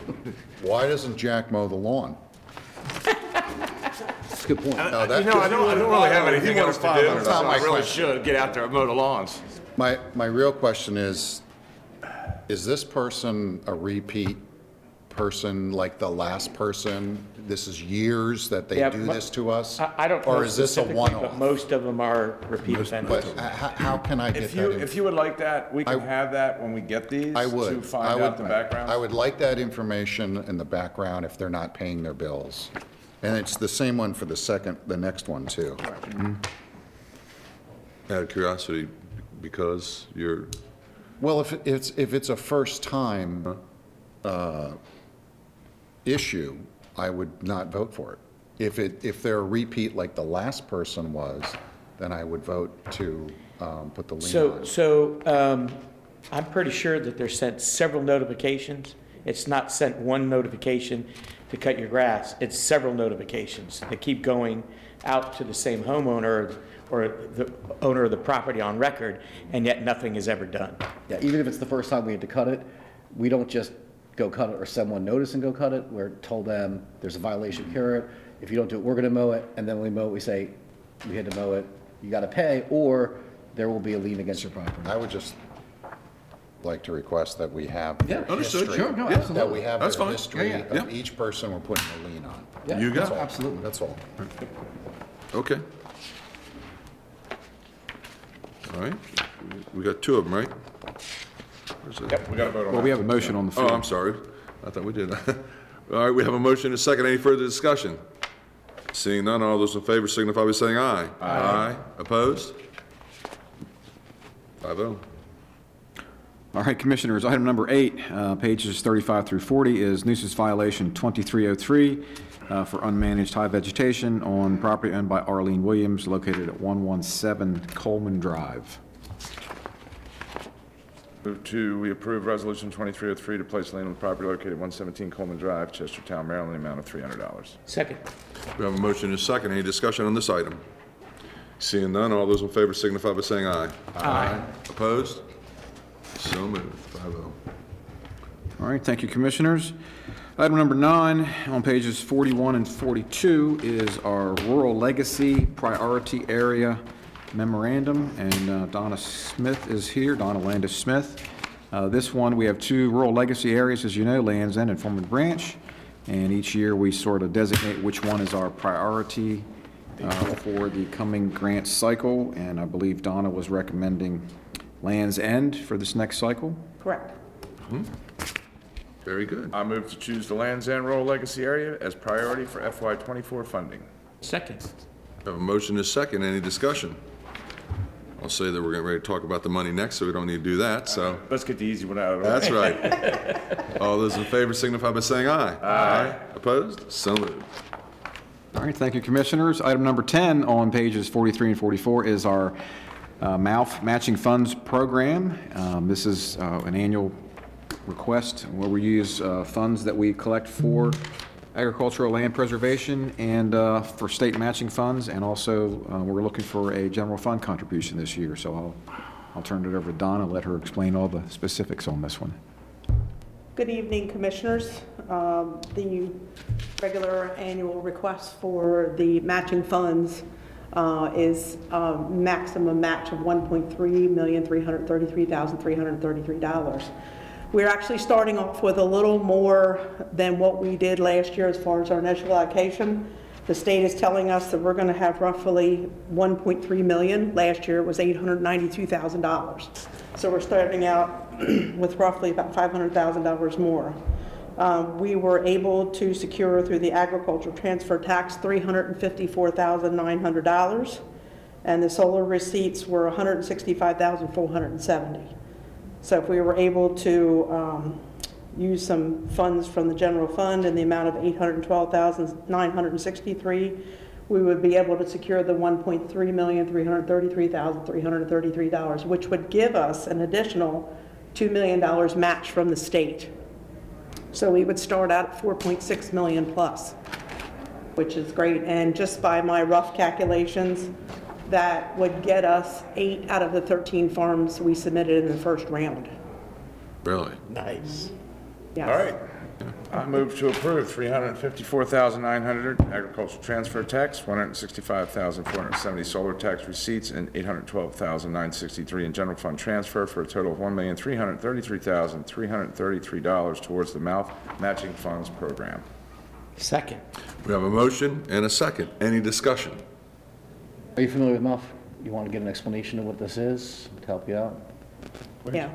S41: Why doesn't Jack mow the lawn?
S6: That's a good point.
S41: Uh, no,
S7: You
S41: that-
S7: know, I don't, I don't really have anything
S41: He
S7: else to do,
S41: $500.
S7: so I really
S41: question.
S7: should get out there and mow the lawns.
S41: My, my real question is, is this person a repeat person like the last person? This is years that they
S5: Yeah,
S41: do
S5: mo-
S41: this to us?
S5: I I don't know
S41: Or is this a
S5: specifically, but
S41: one-off?
S5: most of them are repeat offenders.
S41: But h- h- how can I get
S7: If
S41: that?
S7: you,
S41: in-
S7: if you would like that, we can
S41: I-
S7: have that when we get these.
S41: I
S7: To
S41: would. I
S7: find
S41: would-
S7: out the background.
S41: I would like that information in the background if they're not paying their bills. And it's the same one for the second, the next one, too.
S1: Out of curiosity, because you're,
S41: Well, if it's, if it's a first-time uh, issue, I would not vote for it. If it, if they're a repeat like the last person was, then I would vote to um, put the lien
S5: So,
S41: on.
S5: so um, I'm pretty sure that they're sent several notifications. It's not sent one notification to cut your grass. It's several notifications that keep going out to the same homeowner or the owner of the property on record, and yet nothing is ever done.
S6: Yeah, even if it's the first time we had to cut it, we don't just go cut it or someone one notice and go cut it. We're told them there's a violation, mm-hmm. cure it. If you don't do it, we're gonna mow it, and then when we mow it, we say, we had to mow it, you gotta pay, or there will be a lien against your property.
S41: I would just like to request that we have their
S6: Yeah, understood.
S41: history.
S6: Sure, no,
S41: That
S6: absolutely.
S41: we have
S1: That's
S41: their
S1: fine.
S41: history
S6: Yeah, yeah,
S41: of each person we're putting a lien on.
S6: Yeah,
S1: You got
S41: That's
S1: it.
S41: all.
S6: Absolutely.
S41: That's all.
S1: Okay. All right, we got two of them, right? It?
S7: Yep, we gotta vote on
S2: Well, we have a motion on the
S1: Oh,
S2: floor.
S1: I'm sorry. I thought we did. All right, we have a motion and a second. Any further discussion? Seeing none, all those in favor signify by saying aye. Aye. Opposed? Five oh.
S2: All right, Commissioners, item number eight, uh, pages 35 through 40, is nuisance violation 2303 uh, for unmanaged high vegetation on property owned by Arlene Williams located at 117 Coleman Drive.
S7: Move to, we approve Resolution 2303 to place lien on the property located at 117 Coleman Drive, Chestertown, Maryland, in the amount of $300.
S5: Second.
S1: We have a motion and a second. Any discussion on this item? Seeing none, all those in favor signify by saying aye. Aye. Opposed? So moved. Five oh.
S2: All right, thank you, Commissioners. Item number nine, on pages 41 and 42, is our Rural Legacy Priority Area Memorandum, and uh, Donna Smith is here, Donna Landis Smith. Uh, This one, we have two rural legacy areas, as you know, Land's End and Foreman Branch, and each year we sort of designate which one is our priority uh, for the coming grant cycle, and I believe Donna was recommending Land's End for this next cycle.
S5: Correct.
S1: Very good.
S7: I move to choose the Land's End Rural Legacy Area as priority for FY '24 funding.
S5: Second.
S1: We have a motion and a second. Any discussion? I'll say that we're getting ready to talk about the money next, so we don't need to do that, so.
S7: Let's get the easy one out of the way.
S1: That's right. All those in favor signify by saying aye. Aye. Opposed? So moved.
S2: All right, thank you, Commissioners. Item number 10 on pages 43 and 44 is our uh, MALF Matching Funds Program. Um, This is uh, an annual request where we use uh, funds that we collect for agricultural land preservation and uh, for state matching funds, and also uh, we're looking for a general fund contribution this year. So I'll, I'll turn it over to Donna, and let her explain all the specifics on this one.
S36: Good evening, Commissioners. Um, The regular annual request for the matching funds uh, is a maximum match of $1.3333333 We're actually starting off with a little more than what we did last year as far as our initial allocation. The state is telling us that we're going to have roughly 1.3 million. Last year it was $892,000. So we're starting out with roughly about $500,000 more. Um, We were able to secure through the agricultural transfer tax $354,900, and the solar receipts were $165,470. So if we were able to um, use some funds from the general fund in the amount of $812,963, we would be able to secure the $1.3333333 which would give us an additional $2 million match from the state. So we would start out at 4.6 million plus, which is great. And just by my rough calculations, that would get us eight out of the 13 farms we submitted in the first round.
S1: Really?
S5: Nice.
S36: Yes.
S7: All right. I move to approve 354900 agricultural transfer tax, 165470 solar tax receipts, and 812963 in general fund transfer for a total of $1,333,333 towards the MALF matching funds program.
S5: Second.
S1: We have a motion and a second. Any discussion?
S6: Are you familiar with MALF? You want to get an explanation of what this is to help you out?
S36: Yeah.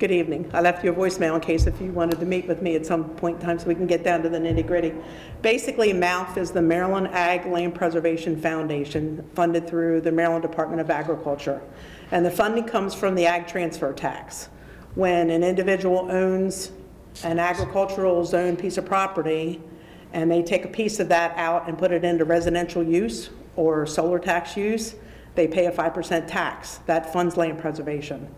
S36: Good evening. I left you a voicemail in case if you wanted to meet with me at some point in time so we can get down to the nitty gritty. Basically, MALF is the Maryland Ag Land Preservation Foundation, funded through the Maryland Department of Agriculture. And the funding comes from the ag transfer tax. When an individual owns an agricultural zone piece of property and they take a piece of that out and put it into residential use or solar tax use, they pay a 5% tax. That funds land preservation.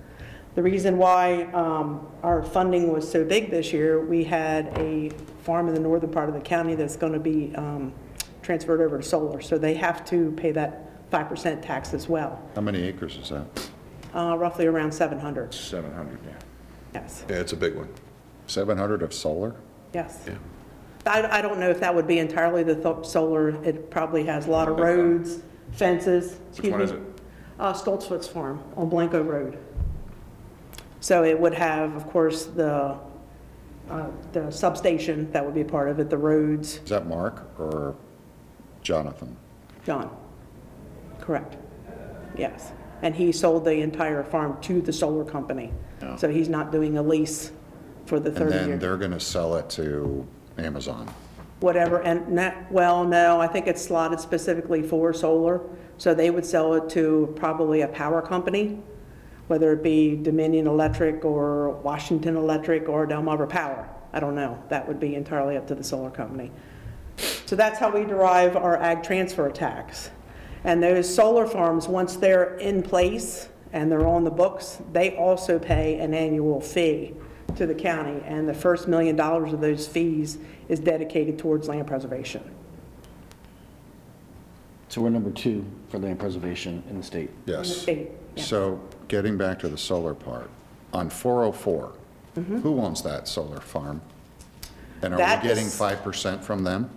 S36: The reason why um, our funding was so big this year, we had a farm in the northern part of the county that's going to be um, transferred over to solar, so they have to pay that 5% tax as well,
S41: How many acres is that?
S36: Uh, roughly around 700,
S7: 700, yeah.
S36: yes,
S1: Yeah, it's a big one.
S41: 700 of solar?
S36: yes.
S1: Yeah.
S36: I, I don't know if that would be entirely the th- solar, it probably has a lot of roads, fences.
S7: Which one is
S36: excuse
S7: it?
S36: me. Uh, Stoltzfus Farm on Blanco Road. So it would have, of course, the, uh, the substation, that would be part of it, the roads,
S41: Is that Mark or Jonathan?
S36: John. Correct. Yes. And he sold the entire farm to the solar company.
S41: Oh.
S36: So he's not doing a lease for the
S41: And
S36: 30
S41: then
S36: year.
S41: they're going to sell it to Amazon.
S36: Whatever, and, na- well, no, I think it's slotted specifically for solar. So they would sell it to probably a power company, whether it be Dominion Electric or Washington Electric or Delmarva Power. I don't know. That would be entirely up to the solar company. So that's how we derive our ag transfer tax. And those solar farms, once they're in place and they're on the books, they also pay an annual fee to the county. And the first million dollars of those fees is dedicated towards land preservation.
S6: So we're number two for land preservation in the state.
S41: Yes.
S36: state, yeah.
S41: So getting back to the solar part, on 404,
S36: Mhm.
S41: who owns that solar farm? And are
S36: That
S41: we getting
S36: is-
S41: 5% from them?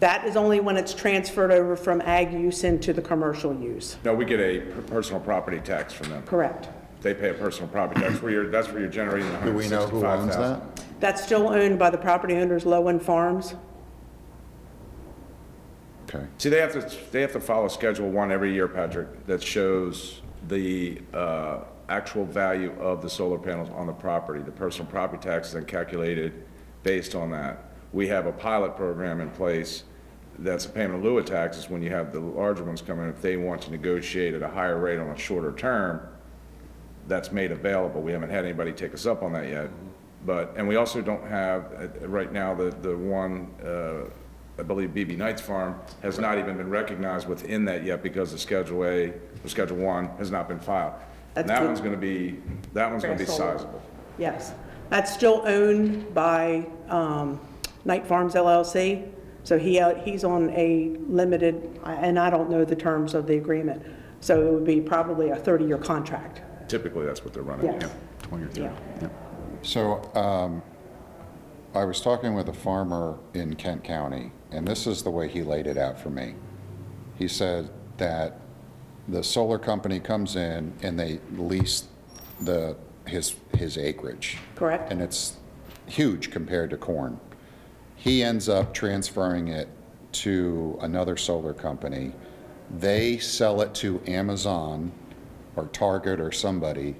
S36: That is only when it's transferred over from ag use into the commercial use.
S7: No, we get a per- personal property tax from them.
S36: Correct.
S7: They pay a personal property tax, where you're, that's where you're generating the
S41: Do we know who owns
S7: 165,000.
S41: that?
S36: That's still owned by the property owners, Lowen Farms.
S41: Okay.
S7: See, they have to, they have to follow Schedule 1 every year, Patrick, that shows the uh, actual value of the solar panels on the property. The personal property tax is then calculated based on that. We have a pilot program in place that's a payment in lieu of taxes when you have the larger ones come in. If they want to negotiate at a higher rate on a shorter term, that's made available. We haven't had anybody take us up on that yet. But, and we also don't have, uh, right now, the, the one, uh, I believe BB Knight's Farm has not even been recognized within that yet because the Schedule A, or Schedule 1 has not been filed. And
S36: That's
S7: that
S36: good.
S7: one's gonna be, that one's gonna be sizable.
S36: Yes. That's still owned by um, Knight Farms LLC. So he, uh, he's on a limited, and I don't know the terms of the agreement. So it would be probably a 30-year contract.
S7: Typically, that's what they're running,
S36: Yes.
S7: yeah.
S41: 20 or 30.
S36: Yeah.
S41: So um, I was talking with a farmer in Kent County, and this is the way he laid it out for me. He said that the solar company comes in and they lease the, his, his acreage.
S36: Correct.
S41: And it's huge compared to corn. He ends up transferring it to another solar company. They sell it to Amazon or Target or somebody.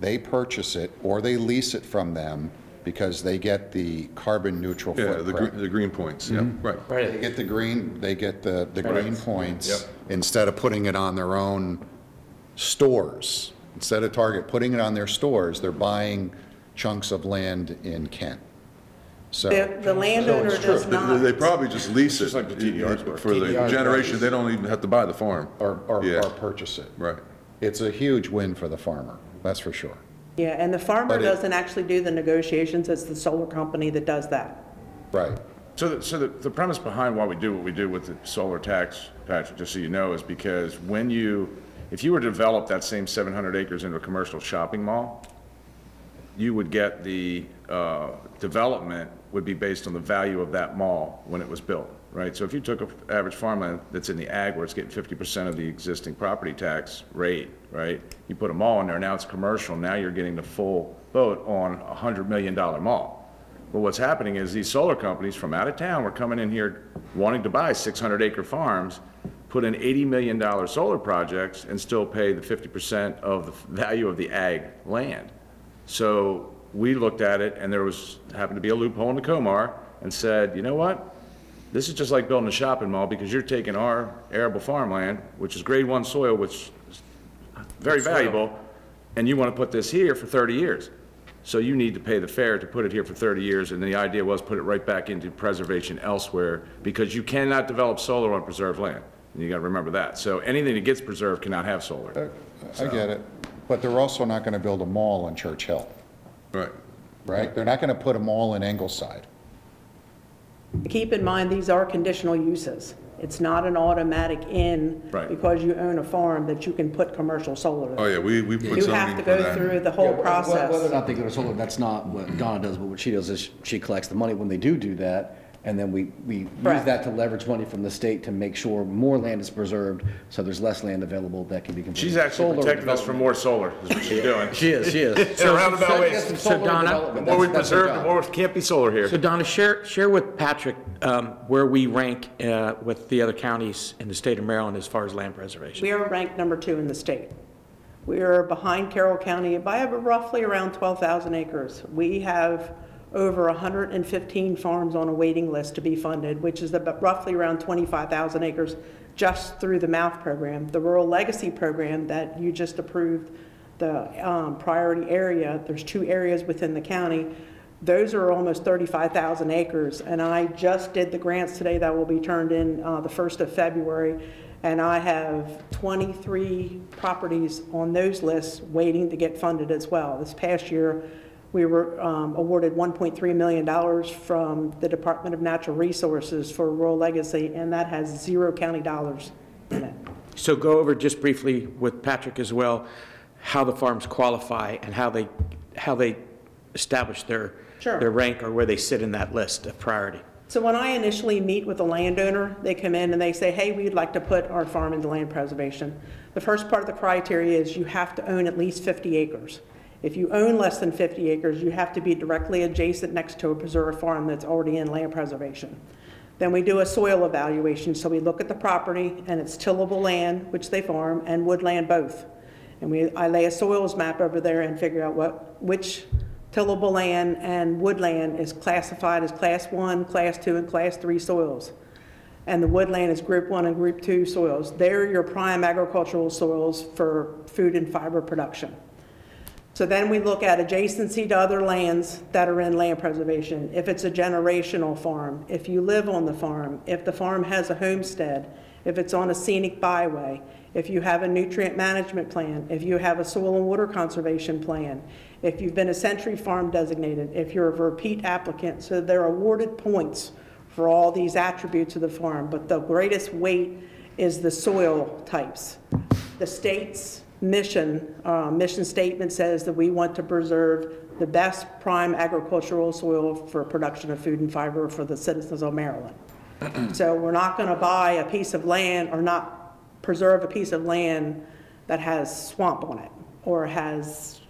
S41: They purchase it or they lease it from them because they get the carbon neutral
S1: Yeah, the
S41: footprint.
S1: green, the green points, yeah, mm-hmm. right.
S41: They get the green, they get the, the
S1: Right.
S41: green points
S1: Yep.
S41: instead of putting it on their own stores. Instead of Target putting it on their stores, they're buying chunks of land in Kent. So.
S36: The the landowner
S1: It's
S36: does
S1: They-
S36: not.
S1: They probably just lease it.
S7: like the TDR's work.
S1: For the generation,
S41: work.
S1: they don't even have to buy the farm.
S41: Or, or,
S1: Yeah.
S41: or purchase it.
S1: Right.
S41: It's a huge win for the farmer, that's for sure.
S36: Yeah, and the farmer
S41: But it-
S36: doesn't actually do the negotiations. It's the solar company that does that.
S41: Right.
S7: So, the- so the, the premise behind why we do what we do with the solar tax, Patrick, just so you know, is because when you, if you were to develop that same 700 acres into a commercial shopping mall, you would get the, uh, development would be based on the value of that mall when it was built, right? So if you took an average farmland that's in the ag where it's getting 50% of the existing property tax rate, right? You put a mall in there, now it's commercial, now you're getting the full boat on a $100 million mall. But what's happening is these solar companies from out of town were coming in here wanting to buy 600 acre farms, put in $80 million solar projects and still pay the 50% of the value of the ag land. So we looked at it and there was, happened to be a loophole in the COMAR and said, you know what? This is just like building a shopping mall because you're taking our arable farmland, which is grade one soil, which is very
S1: Good soil.
S7: valuable, and you want to put this here for 30 years. So you need to pay the fare to put it here for 30 years, and the idea was put it right back into preservation elsewhere, because you cannot develop solar on preserved land. And you got to remember that. So anything that gets preserved cannot have solar.
S41: Uh, I get it, but they're also not going to build a mall in Church Hill,
S1: Right.
S41: right? They're not going to put a mall in Ingleside.
S36: Keep in mind, these are conditional uses. It's not an automatic in
S1: Right.
S36: because you own a farm that you can put commercial solar.
S1: Oh, yeah, we, we put
S36: You have to
S1: for
S36: go
S1: that.
S36: through the whole
S6: Yeah, wh- wh- Whether or
S36: process.
S6: not they go to solar, that's not what Donna does, but what she does is she collects the money when they do do that, and then we, we use
S36: Correct.
S6: that to leverage money from the state to make sure more land is preserved, so there's less land available that can be converted.
S7: She's
S6: to
S7: actually
S6: solar
S7: protecting us from more solar, is what she's doing.
S6: She is, she is.
S7: In a roundabout
S6: So-
S7: way.
S6: so
S5: So Donna-
S7: The more we preserve, the more can't be solar here.
S5: So Donna, share, share with Patrick um, where we rank uh, with the other counties in the state of Maryland as far as land preservation.
S36: We are ranked number two in the state. We are behind Carroll County by roughly around 12,000 acres. We have over 115 farms on a waiting list to be funded, which is about roughly around 25,000 acres just through the MALF program. The Rural Legacy Program that you just approved, the um, priority area, there's two areas within the county. Those are almost 35,000 acres, and I just did the grants today that will be turned in uh, the 1st of February. And I have 23 properties on those lists waiting to get funded as well. This past year, we were um, awarded $1.3 million from the Department of Natural Resources for rural legacy, and that has zero county dollars in it.
S5: So go over just briefly with Patrick as well, how the farms qualify and how they, how they establish their,
S36: Sure.
S5: their rank or where they sit in that list of priority.
S36: So when I initially meet with a landowner, they come in and they say, hey, we'd like to put our farm into land preservation. The first part of the criteria is you have to own at least 50 acres. If you own less than 50 acres, you have to be directly adjacent next to a preserved farm that's already in land preservation. Then we do a soil evaluation, so we look at the property and it's tillable land, which they farm, and woodland both. And we, I lay a soils map over there and figure out what, which tillable land and woodland is classified as class one, class two, and class three soils. And the woodland is group one and group two soils. They're your prime agricultural soils for food and fiber production. So then we look at adjacency to other lands that are in land preservation. If it's a generational farm, if you live on the farm, if the farm has a homestead, if it's on a scenic byway, if you have a nutrient management plan, if you have a soil and water conservation plan, if you've been a century farm designated, if you're a repeat applicant, so they're awarded points for all these attributes of the farm, but the greatest weight is the soil types. The state's mission, uh, mission statement says that we want to preserve the best prime agricultural soil for production of food and fiber for the citizens of Maryland. So we're not going to buy a piece of land or not preserve a piece of land that has swamp on it or has,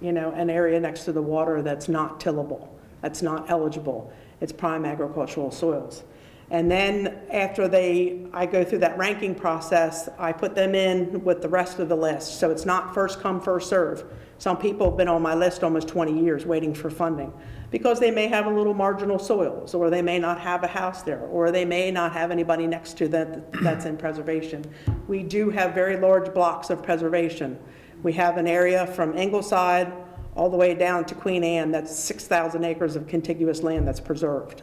S36: you know, an area next to the water that's not tillable, that's not eligible. It's prime agricultural soils. And then after they, I go through that ranking process, I put them in with the rest of the list. So it's not first come, first serve. Some people have been on my list almost 20 years waiting for funding because they may have a little marginal soils, or they may not have a house there, or they may not have anybody next to them that's in preservation. We do have very large blocks of preservation. We have an area from Ingleside all the way down to Queen Anne, that's 6,000 acres of contiguous land that's preserved.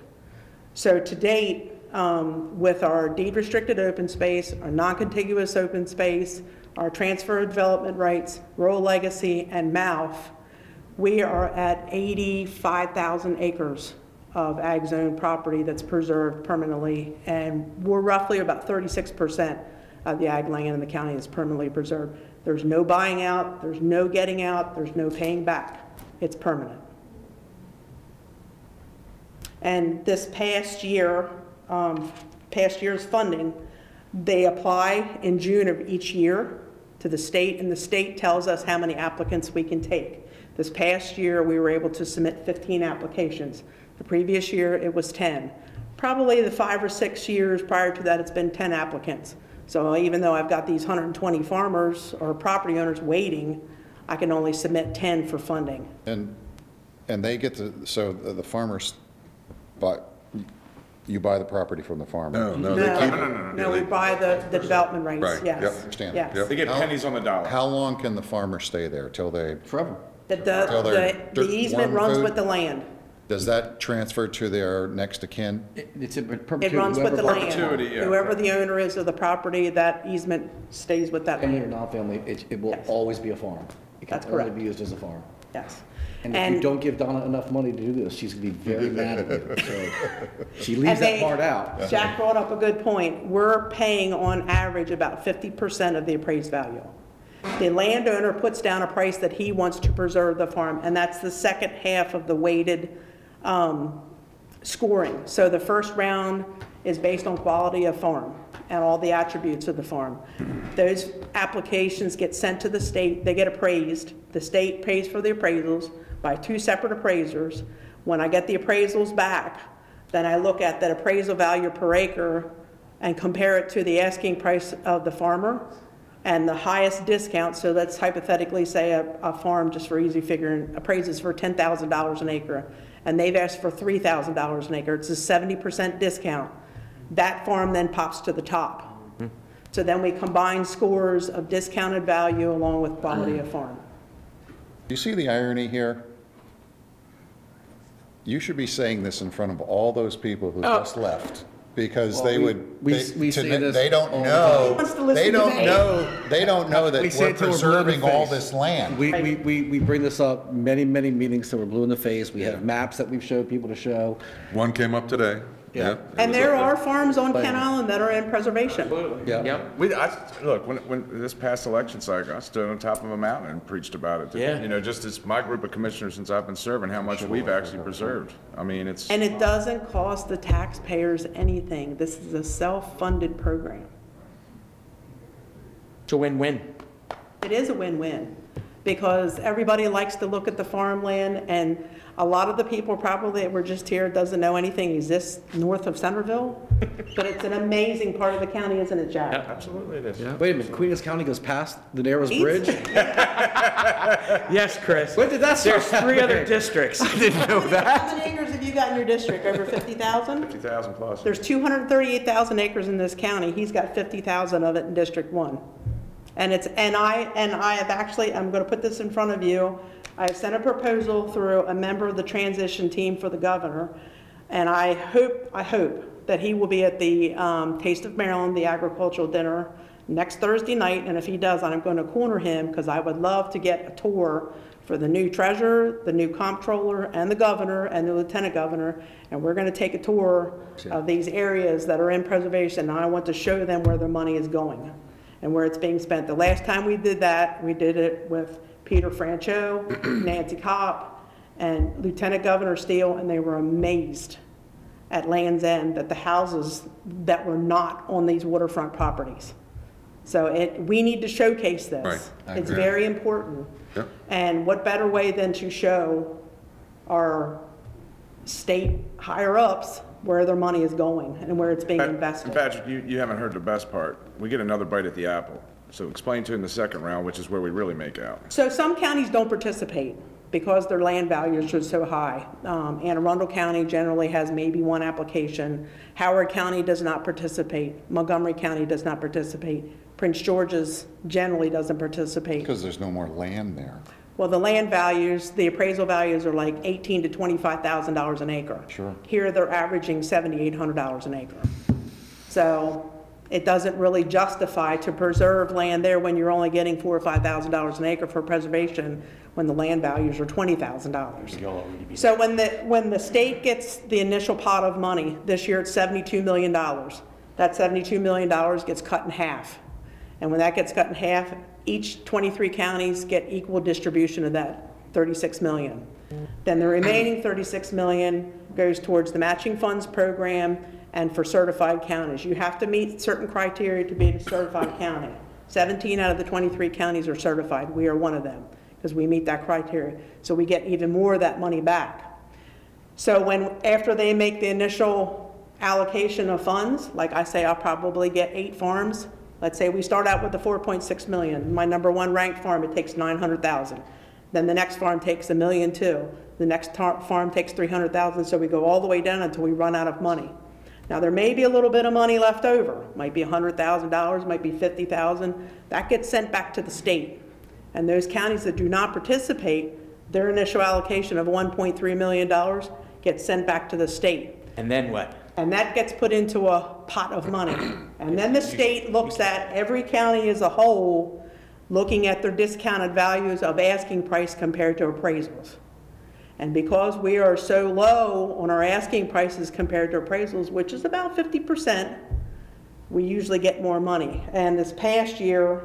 S36: So to date, um, with our deed restricted open space, our non-contiguous open space, our transfer of development rights, rural legacy, and MALF, we are at 85,000 acres of ag zone property that's preserved permanently, and we're roughly about 36% of the ag land in the county is permanently preserved. There's no buying out, there's no getting out, there's no paying back. It's permanent. And this past year, um, past year's funding, they apply in June of each year to the state, and the state tells us how many applicants we can take. This past year, we were able to submit 15 applications. The previous year, it was 10. Probably the five or six years prior to that, it's been 10 applicants. So even though I've got these 120 farmers or property owners waiting, I can only submit 10 for funding.
S41: And, and they get to, so the the farmers, but you buy the property from the farmer?
S1: No, no,
S36: No,
S1: they keep it.
S36: no, we buy the, the development
S41: Right,
S36: rights, yes.
S41: yep, understand.
S36: Yes.
S7: They get pennies on the dollar.
S41: How long can the farmer stay there, till they?
S6: Forever.
S36: The, the,
S41: they're
S36: the
S41: dirt
S36: easement
S41: worm
S36: runs
S41: food?
S36: with the land.
S41: Does that transfer to their next of kin?
S6: It's in
S36: It
S6: perpetuity.
S36: runs with the land.
S7: Perpetuity, yeah.
S36: Whoever the owner is of the property, that easement stays with that
S6: Family or
S36: land.
S6: non-family, it, it will
S36: Yes.
S6: always be a farm. It can
S36: That's
S6: only be used as a farm.
S36: Yes.
S6: And if you don't give Donna enough money to do this, she's gonna be very mad at you. So she leaves
S36: And
S6: that
S36: they-
S6: part out.
S36: Jack brought up a good point. We're paying on average about fifty percent of the appraised value. The landowner puts down a price that he wants to preserve the farm, and that's the second half of the weighted, um, scoring. So the first round is based on quality of farm and all the attributes of the farm. Those applications get sent to the state, they get appraised. The state pays for the appraisals by two separate appraisers. When I get the appraisals back, then I look at that appraisal value per acre and compare it to the asking price of the farmer and the highest discount, so let's hypothetically say a, a farm, just for easy figuring, appraises for ten thousand dollars an acre, and they've asked for three thousand dollars an acre, it's a seventy percent discount. That farm then pops to the top. So then we combine scores of discounted value along with quality of farm.
S41: Do you see the irony here? You should be saying this in front of all those people who
S36: Oh.
S41: just left, because
S6: Well,
S41: they
S6: we-
S41: would,
S6: we-
S41: they
S6: we
S41: to-
S6: say this
S41: they don't
S6: all the
S41: know,
S36: wants to listen
S41: they
S36: to
S41: don't
S36: me.
S41: know, they don't know that
S6: We say
S41: we're
S6: it till we're blue in the
S41: preserving all
S6: face.
S41: this land.
S6: We, we, we, we bring this up many, many meetings, so we're blue in the face. We have maps that we've showed people to show.
S1: One came up today.
S6: Yeah.
S36: And there are farms on Kent Island that are in preservation. Absolutely.
S6: Yeah.
S7: We, I, look, when, when this past election cycle, I stood on top of a mountain and preached about it.
S5: Yeah.
S7: You know, just as my group of commissioners since I've been serving, how much we've actually preserved. I mean, it's.
S36: And it doesn't cost the taxpayers anything. This is a self-funded program.
S5: It's a win-win.
S36: It is a win-win, because everybody likes to look at the farmland, and a lot of the people probably that were just here doesn't know anything exists north of Centreville, but it's an amazing part of the county, isn't it, Jack?
S7: Yeah, Absolutely it is.
S6: Wait a minute, Queen Anne's County goes past the Narrows
S36: East.
S6: Bridge?
S5: Yes, Chris.
S6: When did that start
S5: There's three other
S6: happening?
S5: districts. I didn't know that.
S36: How many acres have you got in your district? Over 50,000?
S7: Fifty thousand plus.
S36: There's 238,000 acres in this county. He's got 50,000 of it in District 1. And it's, and I, and I have actually, I'm going to put this in front of you. I have sent a proposal through a member of the transition team for the governor. And I hope, I hope that he will be at the um, Taste of Maryland, the agricultural dinner, next Thursday night. And if he does, I'm going to corner him because I would love to get a tour for the new treasurer, the new comptroller, and the governor, and the lieutenant governor. And we're going to take a tour of these areas that are in preservation. And I want to show them where their money is going and where it's being spent. The last time we did that, we did it with Peter Franchot, Nancy Kopp, and Lieutenant Governor Steele, and they were amazed at Land's End that the houses that were not on these waterfront properties. So it, we need to showcase this.
S1: Right. I
S36: It's
S1: agree.
S36: very important.
S1: Yep.
S36: And what better way than to show our state higher-ups where their money is going and where it's being
S7: Pat-
S36: invested.
S7: Patrick, you, you haven't heard the best part. We get another bite at the apple. So explain to in the second round, which is where we really make out.
S36: So some counties don't participate because their land values are so high. Um, Anne Arundel County generally has maybe one application. Howard County does not participate. Montgomery County does not participate. Prince George's generally doesn't participate.
S41: Because there's no more land there.
S36: Well, the land values, the appraisal values are like eighteen to twenty-five thousand dollars an acre.
S41: Sure.
S36: Here, they're averaging seventy-eight hundred dollars an acre. So it doesn't really justify to preserve land there when you're only getting four or five thousand dollars an acre for preservation, when the land values are twenty thousand dollars. So when the, when the state gets the initial pot of money, this year it's seventy-two million dollars. That seventy-two million dollars gets cut in half. And when that gets cut in half, each 23 counties get equal distribution of that 36 million. Then the remaining 36 million goes towards the matching funds program and for certified counties. You have to meet certain criteria to be a certified county. 17 out of the 23 counties are certified. We are one of them because we meet that criteria. So we get even more of that money back. So when, after they make the initial allocation of funds, like I say, I'll probably get eight farms. Let's say we start out with the 4.6 million. My number one ranked farm, it takes 900,000. Then the next farm takes a million too. The next tar- farm takes 300,000, so we go all the way down until we run out of money. Now, there may be a little bit of money left over. Might be $100,000, might be 50,000. That gets sent back to the state. And those counties that do not participate, their initial allocation of $1.3 million gets sent back to the state.
S5: And then what?
S36: And that gets put into a pot of money. And then the state looks at every county as a whole, looking at their discounted values of asking price compared to appraisals. And because we are so low on our asking prices compared to appraisals, which is about 50%, we usually get more money. And this past year,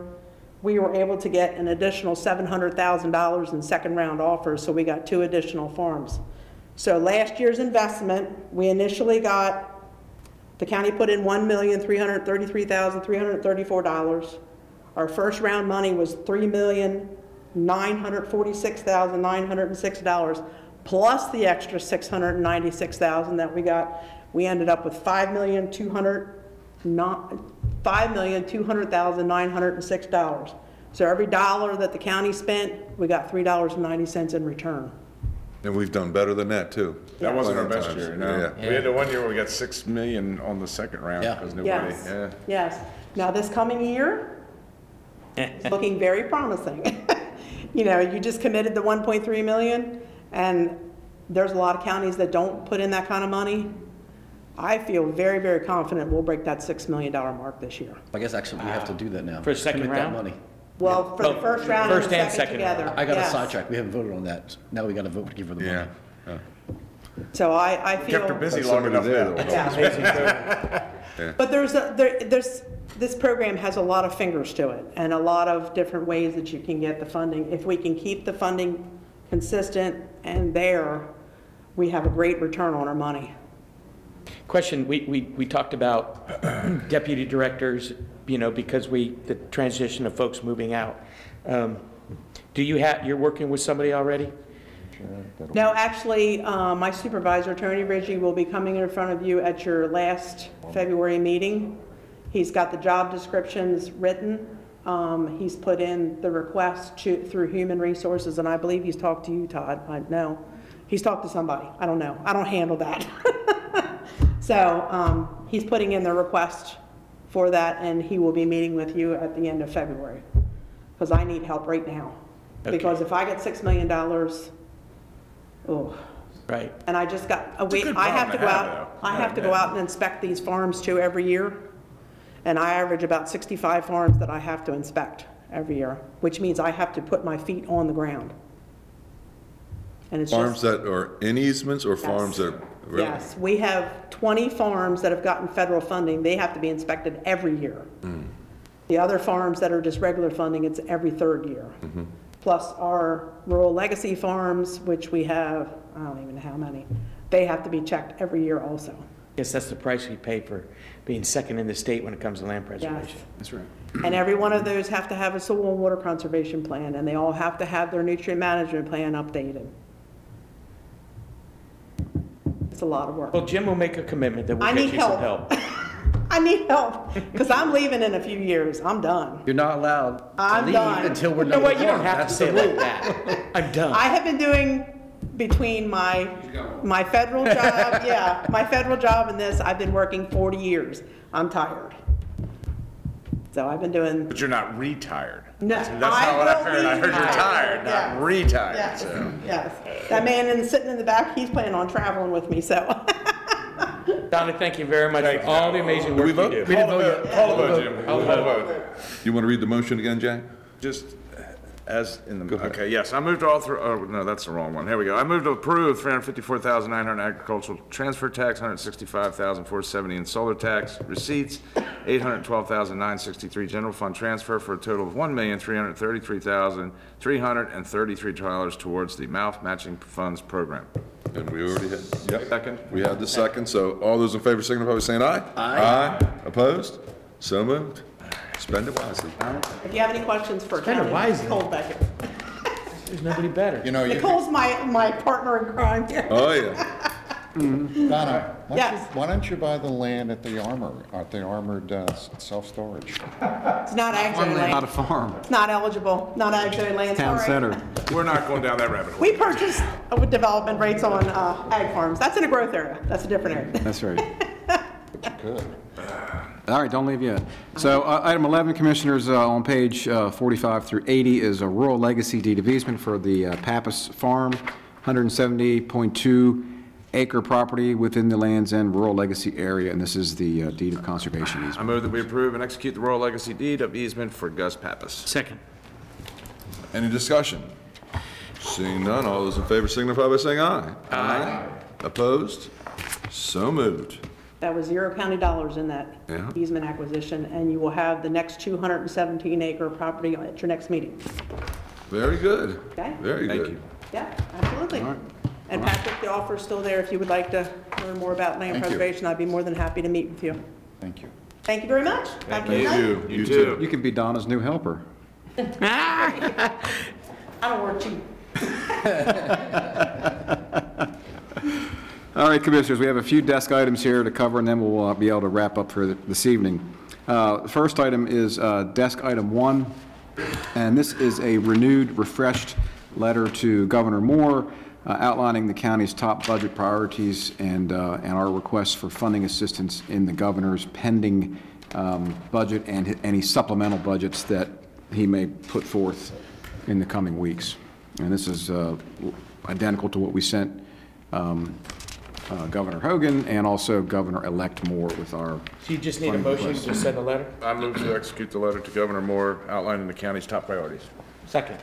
S36: we were able to get an additional $700,000 in second-round offers, so we got two additional farms. So last year's investment, we initially got, the county put in $1,333,334. Our first round money was $3,946,906, plus the extra 696,000 that we got. We ended up with $5,200,000 not, five million, two hundred thousand, nine hundred and six dollars. So every dollar that the county spent, we got three dollars and ninety cents in return.
S1: And we've done better than that, too.
S7: That wasn't our best
S1: times.
S7: year, no.
S1: Yeah.
S7: We had the one year where we got 6 million on the second round
S6: Yeah.
S7: because nobody,
S36: Yes,
S7: yeah.
S36: yes. Now, this coming year, it's looking very promising. You know, you just committed the one point three million, and there's a lot of counties that don't put in that kind of money. I feel very, very confident we'll break that six million dollar mark this year.
S6: I guess actually we have to do that now.
S5: For a second
S6: Commit that
S5: round?
S6: money.
S36: Well, for the
S5: Well,
S36: first round and the
S5: first and
S36: second
S5: second round.
S36: together.
S6: I got a
S36: yes.
S6: sidetrack. We haven't voted on that. Now we got to vote to give her the money.
S1: Yeah.
S36: So I, I feel.
S7: Kept her busy
S1: Have
S7: long
S1: somebody
S7: enough
S1: there
S7: now.
S36: Yeah. But there's, a there, there's, this program has a lot of fingers to it and a lot of different ways that you can get the funding. If we can keep the funding consistent and there, we have a great return on our money.
S5: Question, we, we, we talked about deputy directors, you know, because we, the transition of folks moving out. Um, Do you have, you're working with somebody already?
S36: No, actually, uh, my supervisor, Tony Ridgey, will be coming in front of you at your last February meeting. He's got the job descriptions written. Um, He's put in the request to- through Human Resources, and I believe he's talked to you, Todd. I know. He's talked to somebody. I don't know. I don't handle that. So um, he's putting in the request for that, and he will be meeting with you at the end of February. Because I need help right now. Because if I get $6 million, oh,
S5: Right.
S36: and I just got, a week.
S7: good
S36: I have
S7: problem
S36: to go
S7: have,
S36: out,
S7: though.
S36: I have to go out and inspect these farms too every year. And I average about 65 farms that I have to inspect every year, which means I have to put my feet on the ground. And it's
S1: Farms
S36: just,
S1: that are in easements or farms that, really?
S36: yes, we have 20 farms that have gotten federal funding. They have to be inspected every year.
S1: Hmm.
S36: The other farms that are just regular funding, it's every third year.
S1: Mm-hmm.
S36: Plus our rural legacy farms, which we have, I don't even know how many, they have to be checked every year also.
S5: Guess that's the price we pay for being second in the state when it comes to land preservation.
S7: That's right.
S36: And every one of those have to have a soil and water conservation plan, and they all have to have their nutrient management plan updated. It's a lot of work.
S5: Well, Jim will make a commitment that
S36: I
S5: we'll
S36: need
S5: get you some
S36: help.
S5: help.
S36: I need help, because I'm leaving in a few years. I'm done.
S6: You're not allowed to
S36: I'm
S6: leave
S36: done.
S6: until we're
S5: You know
S6: done
S5: what,
S6: with
S5: you don't have to say it like that. I'm done.
S36: I have been doing between my, my federal job, yeah, my federal job and this, I've been working 40 years. I'm tired. So I've been doing,
S7: But you're not retired.
S36: No,
S7: That's
S36: I
S7: not what I
S36: will
S7: heard. I heard you're
S36: retired.
S7: tired,
S36: Yes.
S7: not retired,
S36: yes,
S7: so.
S36: yes. That man in, sitting in the back, he's planning on traveling with me, so.
S5: Donna, thank you very much for all the amazing work
S1: we
S5: you
S1: vote?
S5: do.
S7: Call the vote, call the vote, Jim. Call the vote.
S1: You want to read the motion again, Jack?
S7: Just as in the, okay, yes, I moved all through, oh, no, that's the wrong one. Here we go. I moved to approve three hundred fifty-four thousand nine hundred agricultural transfer tax, hundred sixty-five thousand four seventy in solar tax receipts, eight hundred twelve thousand nine sixty-three general fund transfer for a total of one million three hundred thirty-three thousand three hundred and thirty-three dollars towards the MALF matching funds program.
S1: And we already had, yep.
S7: Second.
S1: We had the second, so all those in favor signify by saying aye. Aye. Opposed? So moved. Spend it wisely.
S36: If you have any questions for
S5: Kinda
S36: County,
S5: wisely.
S36: Nicole Beckett.
S5: There's nobody better.
S41: You know, you,
S36: Nicole's my, my partner in crime here.
S1: Oh, yeah.
S41: Donna, why don't you,
S36: Yes.
S41: why don't you buy the land at the armor, at the armored uh, s- self-storage?
S36: It's not ag zone
S42: Not a
S36: land.
S42: farm.
S36: It's not eligible, not ag land,
S42: Town
S36: sorry.
S42: center.
S7: We're not going down that rabbit hole.
S36: We purchased uh, with development rates on uh, ag farms. That's in a growth area. That's a different area.
S42: That's right.
S41: Good.
S2: All right, don't leave yet. So uh, item 11, Commissioners, uh, on page uh, 45 through 80 is a rural legacy deed of easement for the uh, Pappas Farm, 170.2 acre property within the Land's End Rural Legacy Area, and this is the uh, deed of conservation easement.
S7: I move that we approve and execute the rural legacy deed of easement for Gus Pappas.
S5: Second.
S1: Any discussion? Seeing none, all those in favor signify by saying aye. Aye. Opposed? So moved.
S36: That was zero county dollars in that
S1: Yeah.
S36: easement acquisition, and you will have the next 217 acre property at your next meeting.
S1: Very good.
S36: Okay?
S1: Very
S7: Thank
S1: good.
S7: you.
S36: Yeah, absolutely. And Patrick, the offer's still there. If you would like to learn more about land
S41: Thank you.
S36: preservation, I'd be more than happy to meet with you.
S41: Thank you.
S36: Thank you very much. Have a good
S1: Thank
S36: night.
S1: you.
S7: You too.
S2: You can be Donna's new helper.
S36: I don't work cheap.
S2: All right, Commissioners, we have a few desk items here to cover, and then we'll uh, be able to wrap up for th- this evening. Uh, First item is uh, Desk Item 1, and this is a renewed, refreshed letter to Governor Moore uh, outlining the county's top budget priorities and uh, and our requests for funding assistance in the governor's pending um, budget and any supplemental budgets that he may put forth in the coming weeks. And this is uh, identical to what we sent um, uh, Governor Hogan and also Governor-elect Moore with our.
S5: So you just need a motion to send a letter?
S7: I move to execute the letter to Governor Moore outlining the county's top priorities.
S5: Second.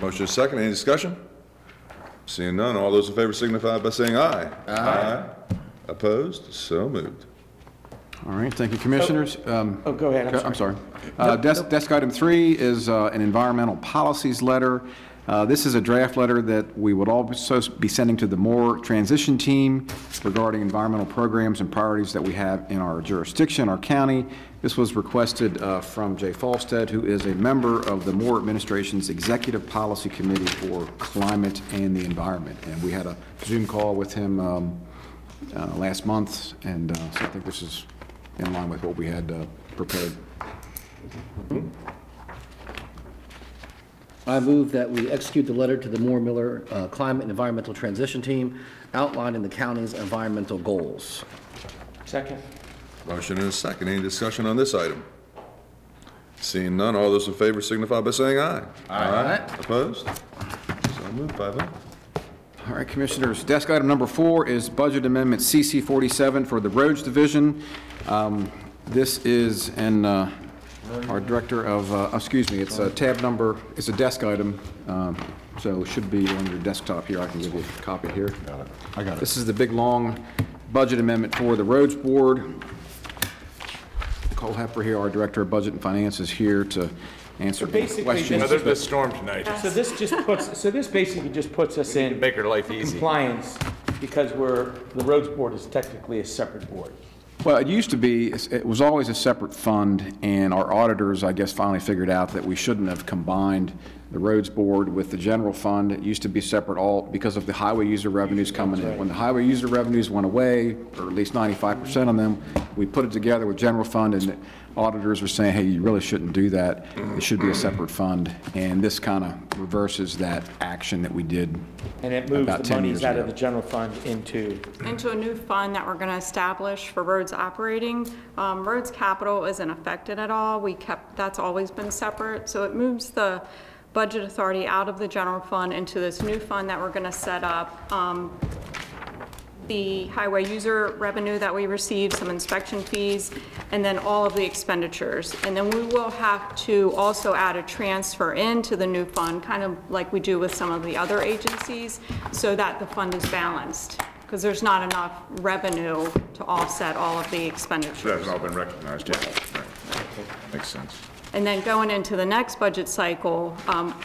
S1: Motion is second. Any discussion? Seeing none, all those in favor signify by saying aye. Aye. Opposed? So moved.
S2: All right, thank you, Commissioners. Um,
S5: Oh, go ahead, I'm
S2: I'm
S5: sorry.
S2: sorry. Uh, Desk desk item three is uh, an environmental policies letter. Uh, This is a draft letter that we would also be sending to the Moore Transition Team regarding environmental programs and priorities that we have in our jurisdiction, our county. This was requested uh, from Jay Falstad, who is a member of the Moore Administration's Executive Policy Committee for Climate and the Environment. And we had a Zoom call with him um, uh, last month, and uh, so I think this is in line with what we had uh, prepared.
S6: I move that we execute the letter to the Moore Miller uh, Climate and Environmental Transition Team outlining the county's environmental goals.
S5: Second.
S1: Motion and a second. Any discussion on this item? Seeing none, all those in favor signify by saying aye. Aye. Opposed? So moved, five oh.
S2: All right, Commissioners, desk item number four is Budget Amendment CC 47 for the Roads Division. Um, This is, and uh, our Director of, uh, excuse me, it's a tab number, it's a desk item, um, so it should be on your desktop here. I can give you a copy here. Got it.
S41: I got it.
S2: This is the big, long budget amendment for the Roads Board. Cole Hepper here, our Director of Budget and Finance, is here to answer
S5: basically,
S2: questions.
S5: this-
S7: There's this storm tonight.
S5: So this just puts, so this basically just puts us
S7: We need to
S5: in
S7: make her life easy.
S5: compliance because we're, the roads board is technically a separate board.
S2: Well, it used to be, it was always a separate fund, and our auditors, I guess, finally figured out that we shouldn't have combined the roads board with the general fund. It used to be separate all, because of the highway user revenues coming in. When the highway user revenues went away, or at least ninety-five percent of them, we put it together with general fund, and auditors were saying, hey, you really shouldn't do that. It should be a separate fund. And this kind of reverses that action that we did
S5: And it moves
S2: about
S5: the
S2: 10
S5: monies
S2: years
S5: out of
S2: ago.
S5: the general fund into,
S43: into a new fund that we're going to establish for roads operating. Um, Roads capital isn't affected at all. We kept, that's always been separate. So it moves the budget authority out of the general fund into this new fund that we're going to set up. Um, the highway user revenue that we receive, some inspection fees, and then all of the expenditures. And then we will have to also add a transfer into the new fund, kind of like we do with some of the other agencies, so that the fund is balanced, because there's not enough revenue to offset all of the
S7: It
S43: expenditures.
S7: hasn't all been recognized yet. Right. Makes sense.
S43: And then going into the next budget cycle, um,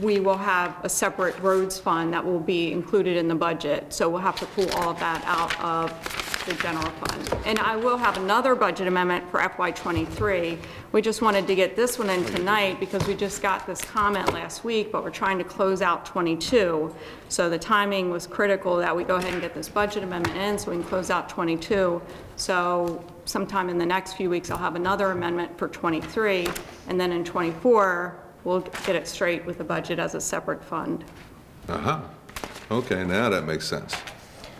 S43: we will have a separate roads fund that will be included in the budget. So we'll have to pull all of that out of the general fund. And I will have another budget amendment for FY '23. We just wanted to get this one in tonight because we just got this comment last week, but we're trying to close out '22. So the timing was critical that we go ahead and get this budget amendment in so we can close out '22. So sometime in the next few weeks, I'll have another amendment for '23. And then in '24, we'll get it straight with the budget as a separate fund.
S1: Uh-huh. Okay, now that makes sense.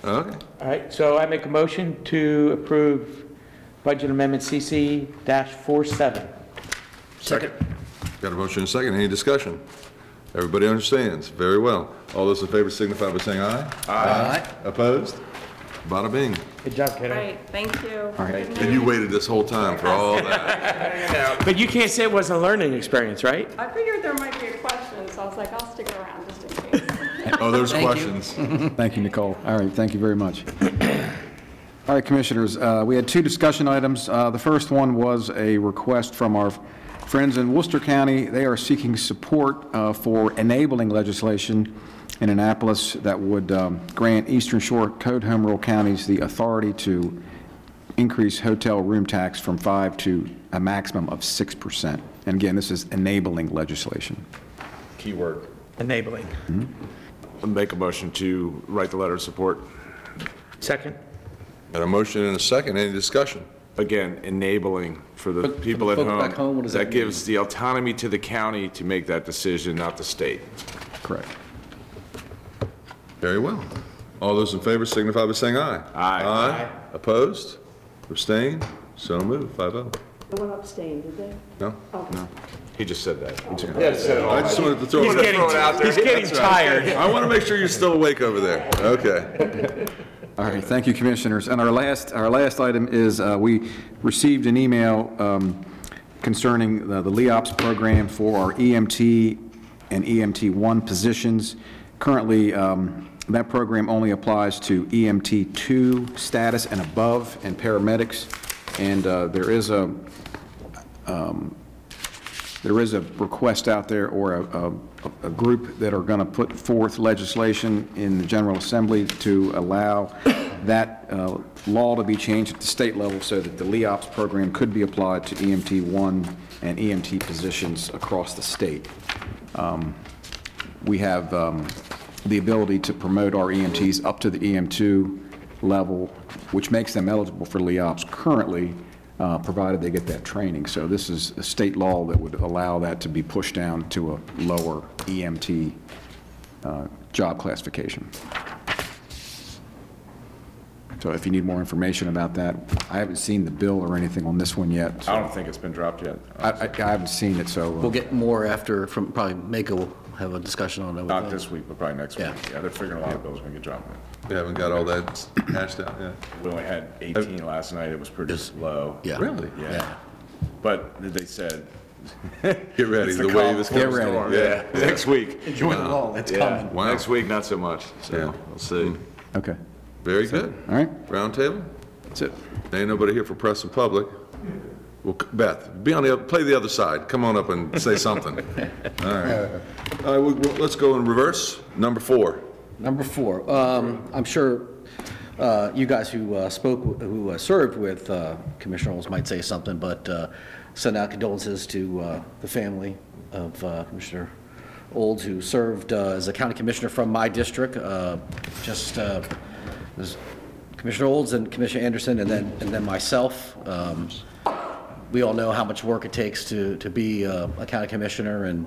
S1: Okay.
S5: all right, so I make a motion to approve Budget Amendment CC-47.
S7: Second.
S1: Got a motion and a second. Any discussion? Everybody understands? Very well. All those in favor signify by saying aye.
S6: Aye.
S1: Opposed? Bada bing.
S5: Good job, kiddo.
S43: Great, thank you.
S1: And you waited this whole time for all that.
S5: But you can't say it wasn't a learning experience, right?
S43: I figured there might be a question, so I was like, I'll stick around just in case.
S1: Oh, there's questions.
S2: Thank you, Nicole. All right, thank you very much. All right, Commissioners, uh, we had two discussion items. Uh, The first one was a request from our friends in Worcester County. They are seeking support uh, for enabling legislation in Annapolis that would um, grant Eastern Shore Code Home Rule counties the authority to increase hotel room tax from 5 to a maximum of 6%. And again, this is enabling legislation.
S7: Keyword.
S5: Enabling.
S7: Make a motion to write the letter of support.
S5: Second?
S1: Got a motion and a second. Any discussion?
S7: Again, enabling for the
S6: But for the
S7: people at
S6: folks
S7: home.
S6: back home, what does that
S7: That gives the autonomy to the county to make that decision, not the state.
S2: Correct.
S1: Very well. All those in favor signify by saying aye.
S7: Aye.
S1: Aye. Opposed? Abstained? So moved, five oh.
S44: No one abstained, did they?
S1: No?
S44: Okay.
S7: He just said that.
S1: I just wanted to throw
S5: He's
S1: it
S5: getting,
S1: out there.
S5: he's getting
S1: right.
S5: tired.
S1: I want to make sure you're still awake over there. Okay.
S2: All right, thank you, Commissioners. And our last, our last item is, uh, we received an email um, concerning the the LEOPS program for our EMT and EMT1 positions. Currently, um, that program only applies to EMT2 status and above and paramedics. And uh, there is a, there is a request out there or a, a, a group that are going to put forth legislation in the General Assembly to allow that uh, law to be changed at the state level so that the LEOPS program could be applied to EMT one and EMT positions across the state. Um, We have um, the ability to promote our EMTs up to the EM2 level, which makes them eligible for LEOPS currently, uh, provided they get that training. So this is a state law that would allow that to be pushed down to a lower EMT uh, job classification. So if you need more information about that, I haven't seen the bill or anything on this one yet. so
S7: I don't think it's been dropped yet.
S2: I I- I haven't seen it, so. uh,
S6: We'll get more after, from, probably MACo will have a discussion on it. with
S7: Not
S6: us.
S7: this week, but probably next week.
S6: Yeah.
S7: Yeah, they're figuring a lot of bills when you drop them.
S1: We haven't got all that hashed out yet.
S7: We only had 18 last night. It was pretty low.
S6: Yeah.
S1: Really?
S7: Yeah. But they said.
S1: Get ready, the wave is
S7: before the
S1: coming.
S7: storm.
S1: Yeah.
S7: Next week.
S6: Enjoy the lull, it's
S7: Yeah.
S6: coming.
S1: Wow.
S7: Next week, not so much.
S1: Yeah.
S7: So we'll see.
S2: Okay,
S1: Very good.
S2: all right,
S1: Round table?
S2: that's it.
S1: Ain't nobody here for press and public. Well, Beth, be on the, play the other side. Come on up and say something. All right. All right, we- we- let's go in reverse. Number four.
S6: Number four, um, I'm sure uh, you guys who uh, spoke, who uh, served with uh, Commissioner Olds might say something, but uh, send out condolences to uh, the family of uh, Commissioner Olds, who served uh, as a county commissioner from my district, uh, just, uh, Commissioner Olds and Commissioner Anderson, and then, and then myself. Um, we all know how much work it takes to, to be uh, a county commissioner, and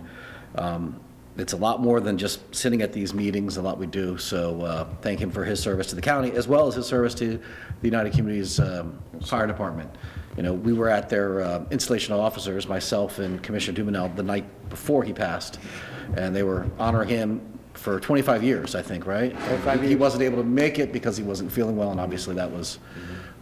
S6: um, it's a lot more than just sitting at these meetings, a lot we do. So uh, thank him for his service to the county, as well as his service to the United Communities um, Fire Department. You know, we were at their uh, installation of officers, myself and Commissioner Dumenil, the night before he passed, and they were honoring him for 25 years, I think, right?
S5: 25
S6: He wasn't able to make it because he wasn't feeling well, and obviously that was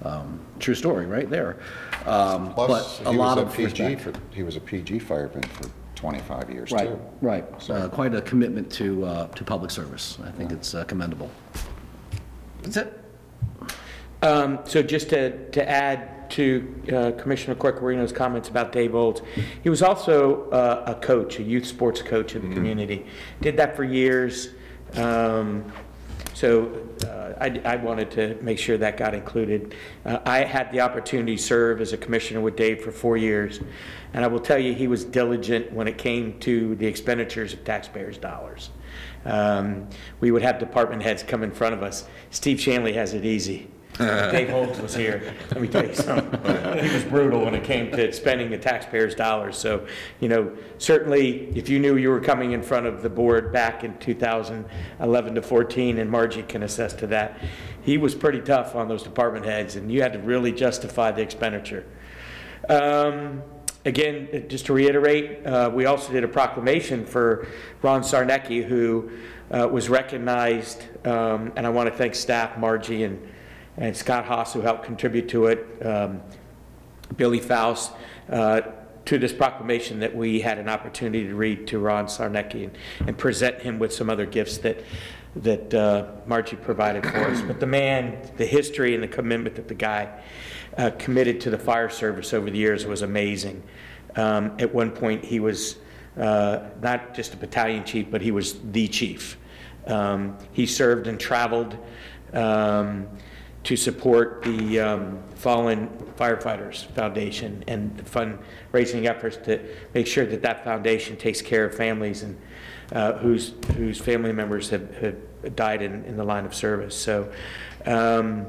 S6: um, true story right there. Um,
S41: Plus,
S6: But a
S41: he
S6: lot
S41: was
S6: of
S41: a PG,
S6: respect.
S41: for he was a PG fireman for 25 years, too.
S6: Right, right. Uh, Quite a commitment to, uh, to public service. I think it's uh, commendable. That's it.
S5: Um, So just to, to add to uh, Commissioner Corchiarino's comments about Dave Olds, he was also uh, a coach, a youth sports coach in the community. Did that for years. Um, So uh, I, I wanted to make sure that got included. Uh, I had the opportunity to serve as a commissioner with Dave for four years, and I will tell you, he was diligent when it came to the expenditures of taxpayers' dollars. Um, We would have department heads come in front of us. Steve Shanley has it easy. Dave Holmes was here. Let me tell you something. He was brutal when it came to spending the taxpayers' dollars. So, you know, certainly, if you knew you were coming in front of the board back in 2011 to 14, and Margie can attest to that, he was pretty tough on those department heads, and you had to really justify the expenditure. Um, Again, just to reiterate, uh, we also did a proclamation for Ron Sarnecki, who uh, was recognized, um, and I want to thank staff, Margie and, and Scott Haas, who helped contribute to it, um, Billy Faust, uh, to this proclamation that we had an opportunity to read to Ron Sarnecki and, and present him with some other gifts that, that uh, Margie provided for us. But the man, the history and the commitment that the guy uh, committed to the fire service over the years was amazing. Um, At one point, he was uh, not just a battalion chief, but he was the chief. Um, He served and traveled um, to support the um, Fallen Firefighters Foundation and the fundraising efforts to make sure that that foundation takes care of families and uh, whose, whose family members have, have died in, in the line of service. So um,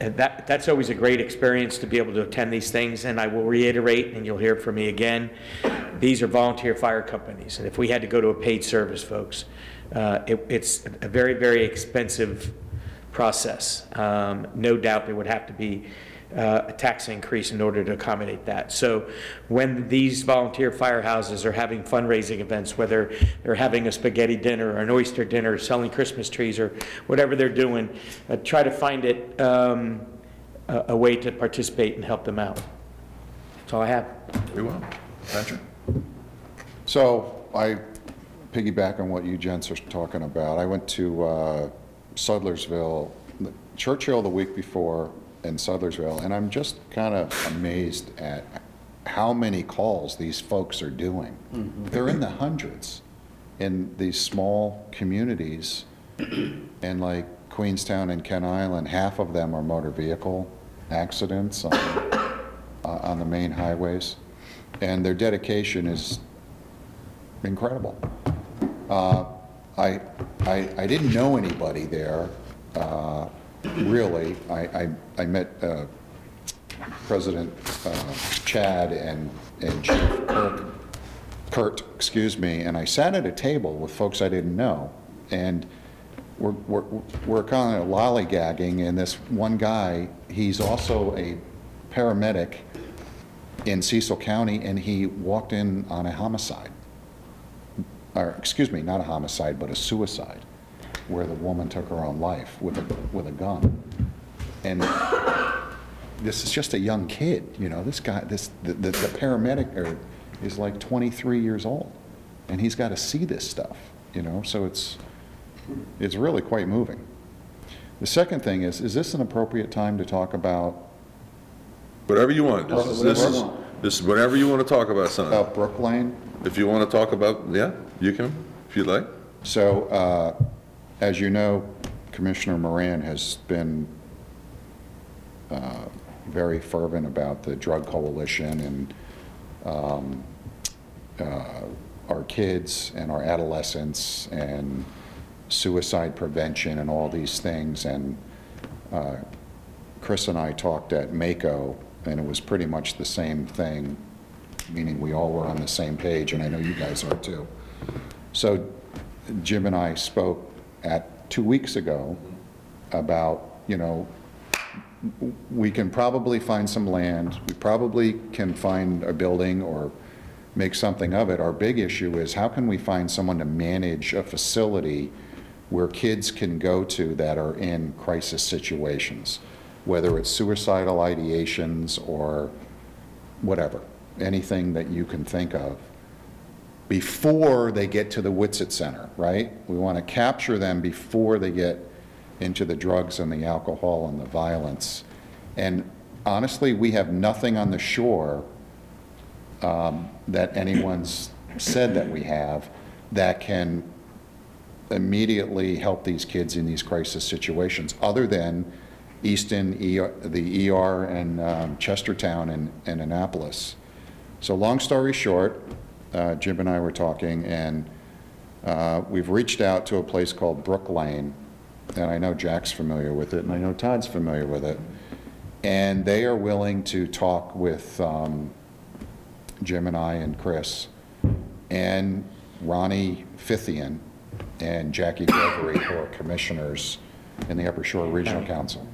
S5: and that, that's always a great experience to be able to attend these things, and I will reiterate, and you'll hear from me again, these are volunteer fire companies, and if we had to go to a paid service, folks, uh, it, it's a very, very expensive process. Um, no doubt there would have to be uh, a tax increase in order to accommodate that. So when these volunteer firehouses are having fundraising events, whether they're having a spaghetti dinner or an oyster dinner, selling Christmas trees or whatever they're doing, uh, try to find it um, a, a way to participate and help them out. That's all I have.
S1: Very well. Patrick?
S41: So I piggyback on what you gents are talking about. I went to uh, Sudlersville, Churchill the week before in Sudlersville, and I'm just kind of amazed at how many calls these folks are doing. They're in the hundreds in these small communities. And like Queenstown and Kent Island, half of them are motor vehicle accidents on, uh, on the main highways. And their dedication is incredible. Uh, I, I, I didn't know anybody there, uh, really. I, I, I met uh, President uh, Chad and, and Chief Kirk, Kurt, excuse me, and I sat at a table with folks I didn't know. And we're, we're, we're kind of lollygagging, and this one guy, he's also a paramedic in Cecil County, and he walked in on a homicide or, excuse me, not a homicide, but a suicide, where the woman took her own life with a, with a gun. And this is just a young kid, you know, this guy, this, the, the the paramedic are, is like 23 years old, and he's got to see this stuff, you know, so it's, it's really quite moving. The second thing is, is this an appropriate time to talk about
S1: Whatever you want. This is, this is, this is whatever you want to talk about, son.
S41: About Brook Lane?
S1: If you want to talk about, yeah, you can, if you'd like.
S41: So, uh, as you know, Commissioner Moran has been uh, very fervent about the drug coalition and um, uh, our kids and our adolescents and suicide prevention and all these things. And uh, Chris and I talked at MACo, and it was pretty much the same thing, meaning we all were on the same page, and I know you guys are too. So Jim and I spoke at, two weeks ago, about, you know, we can probably find some land, we probably can find a building or make something of it. Our big issue is how can we find someone to manage a facility where kids can go to that are in crisis situations, whether it's suicidal ideations or whatever, anything that you can think of, before they get to the Whitsitt Center, right? We want to capture them before they get into the drugs and the alcohol and the violence. And honestly, we have nothing on the shore um, that anyone's said that we have that can immediately help these kids in these crisis situations, other than Easton, the ER, and um, Chestertown and, and Annapolis. So long story short, uh, Jim and I were talking, and uh, we've reached out to a place called Brook Lane, and I know Jack's familiar with it, and I know Todd's familiar with it. And they are willing to talk with um, Jim and I and Chris, and Ronnie Fithian, and Jackie Gregory, who are commissioners in the Upper Shore Regional Council.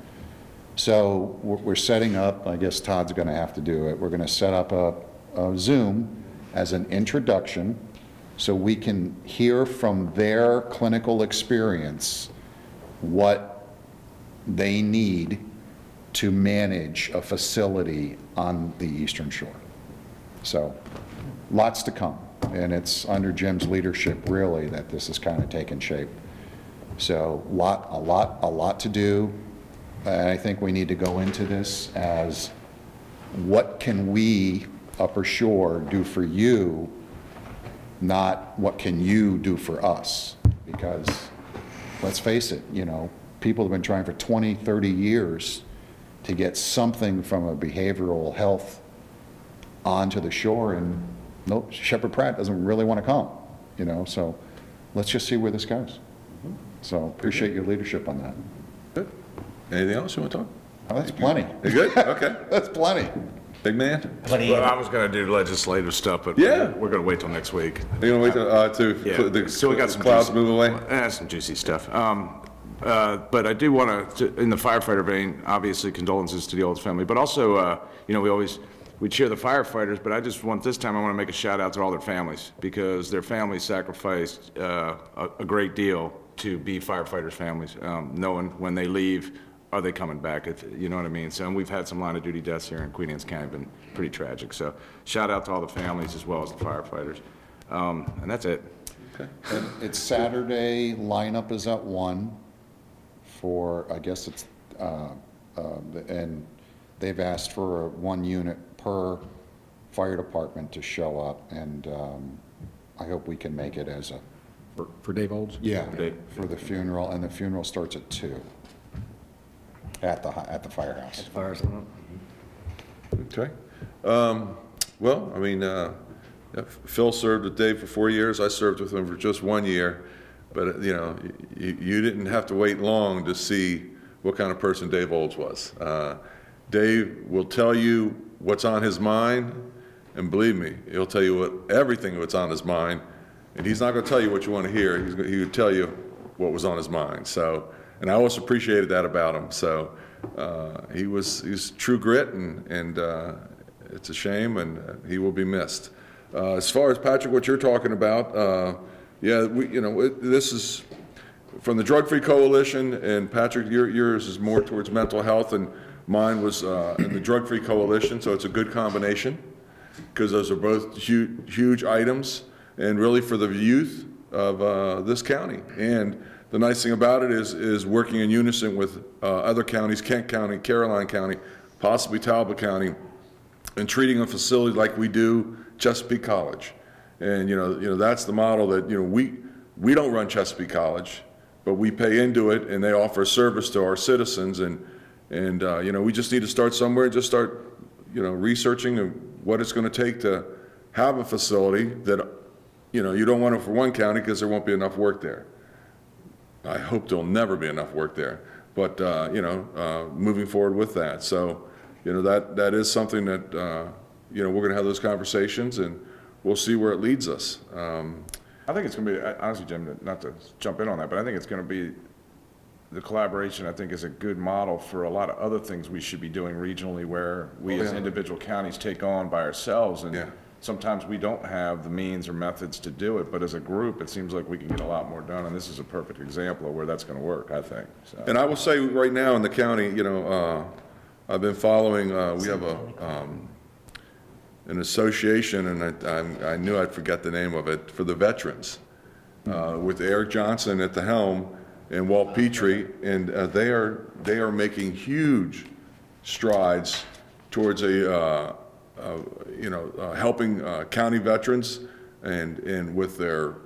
S41: So we're we're setting up, I guess Todd's going to have to do it, we're going to set up a a Zoom as an introduction so we can hear from their clinical experience what they need to manage a facility on the Eastern Shore. So, lots to come, and it's under Jim's leadership, really, that this is kind of taking shape. So, a lot, a lot, a lot to do, and I think we need to go into this as, what can we, Upper Shore, do for you, not what can you do for us? Because, let's face it, you know, people have been trying for 20, 30 years to get something from a behavioral health onto the shore, and nope, Sheppard Pratt doesn't really want to come, you know, so let's just see where this goes. Mm-hmm. So appreciate your leadership on that.
S1: Good. Anything else you want to talk?
S41: Oh, that's plenty.
S1: You good? Okay.
S41: That's plenty.
S1: Big man?
S7: Well, I was gonna do legislative stuff, but
S1: Yeah.
S7: we're gonna wait till next week.
S1: You gonna wait till, uh, to,
S7: Yeah,
S1: put the
S7: so we got some
S1: clouds
S7: juicy-
S1: move away?
S7: Eh, some juicy stuff. Um, uh, But I do want to, in the firefighter vein, obviously condolences to the Olds family, but also, uh, you know, we always, we cheer the firefighters, but I just want, this time, I want to make a shout out to all their families, because their families sacrificed uh, a a great deal to be firefighters' families, um, knowing when they leave, are they coming back? If- You know what I mean? So, and we've had some line of duty deaths here in Queen Anne's County, been pretty tragic. So shout out to all the families as well as the firefighters. Um, And that's it.
S41: And It's Saturday, lineup is at one for, I guess it's, uh, uh, and they've asked for a one unit per fire department to show up, and um, I hope we can make it as a,
S7: For- For Dave Olds?
S41: yeah,
S7: For Dave.
S41: for the funeral, and the funeral starts at two at the, hi- at the firehouse.
S6: Fires.
S1: Okay. Um, Well, I mean, uh, yeah, Phil served with Dave for four years. I served with him for just one year. But, uh, you know, you, you didn't have to wait long to see what kind of person Dave Olds was. Uh, Dave will tell you what's on his mind, and believe me, he'll tell you what, everything that's on his mind. And he's not going to tell you what you want to hear. He's, gonna- he would tell you what was on his mind. So, and I always appreciated that about him. So, uh, he was, he's true grit, and, and uh, it's a shame, and uh, he will be missed. Uh, As far as, Patrick, what you're talking about, uh, yeah, we, you know, it- this is from the Drug Free Coalition, and Patrick, your- yours is more towards mental health, and mine was uh, in the Drug Free Coalition, so it's a good combination, because those are both hu- huge items, and really for the youth of this county. And the nice thing about it is, is working in unison with uh, other counties, Kent County, Caroline County, possibly Talbot County, and treating a facility like we do Chesapeake College. And, you know, you know, that's the model that, you know, we, we don't run Chesapeake College, but we pay into it and they offer service to our citizens and, and, uh, you know, we just need to start somewhere, just start, you know, researching what it's gonna take to have a facility that, you know, you don't want it for one county because there won't be enough work there. I hope there'll never be enough work there, but, uh, you know, uh, moving forward with that. So, you know, that, that is something that, uh, you know, we're gonna have those conversations and we'll see where it leads us. Um,
S7: I think it's gonna be, honestly, Jim, not to jump in on that, but I think it's gonna be, the collaboration, I think, is a good model for a lot of other things we should be doing regionally where we
S1: Oh,
S7: as individual counties take on by ourselves.
S1: Yeah.
S7: Sometimes we don't have the means or methods to do it, but as a group, it seems like we can get a lot more done. And this is a perfect example of where that's gonna work, I think, so.
S1: And I will say, right now in the county, you know, uh, I've been following, uh, we have a, um, an association, and I, I'm- I knew I'd forget the name of it, for the veterans, uh, with Eric Johnson at the helm and Walt Petrie, and uh, they are, they are making huge strides towards a, uh, uh, you know, uh, helping uh, county veterans and, and with their,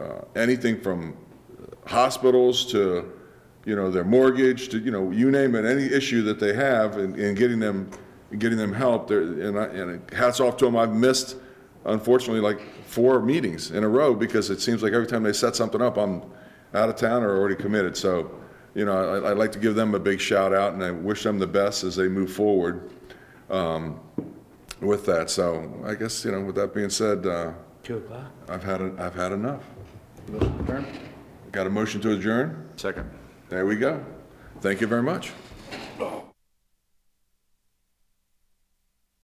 S1: uh, anything from hospitals to, you know, their mortgage, to, you know, you name it, any issue that they have, and, and getting them, getting them help, there, and and hats off to them, I've missed, unfortunately, like four meetings in a row, because it seems like every time they set something up, I'm out of town or already committed, so, you know, I, I'd like to give them a big shout out, and I wish them the best as they move forward, um, with that, so, I guess, you know, with that being said, uh,
S5: Two o'clock.
S1: I've had, I've had enough. Got a motion to adjourn?
S7: Second.
S1: There we go. Thank you very much.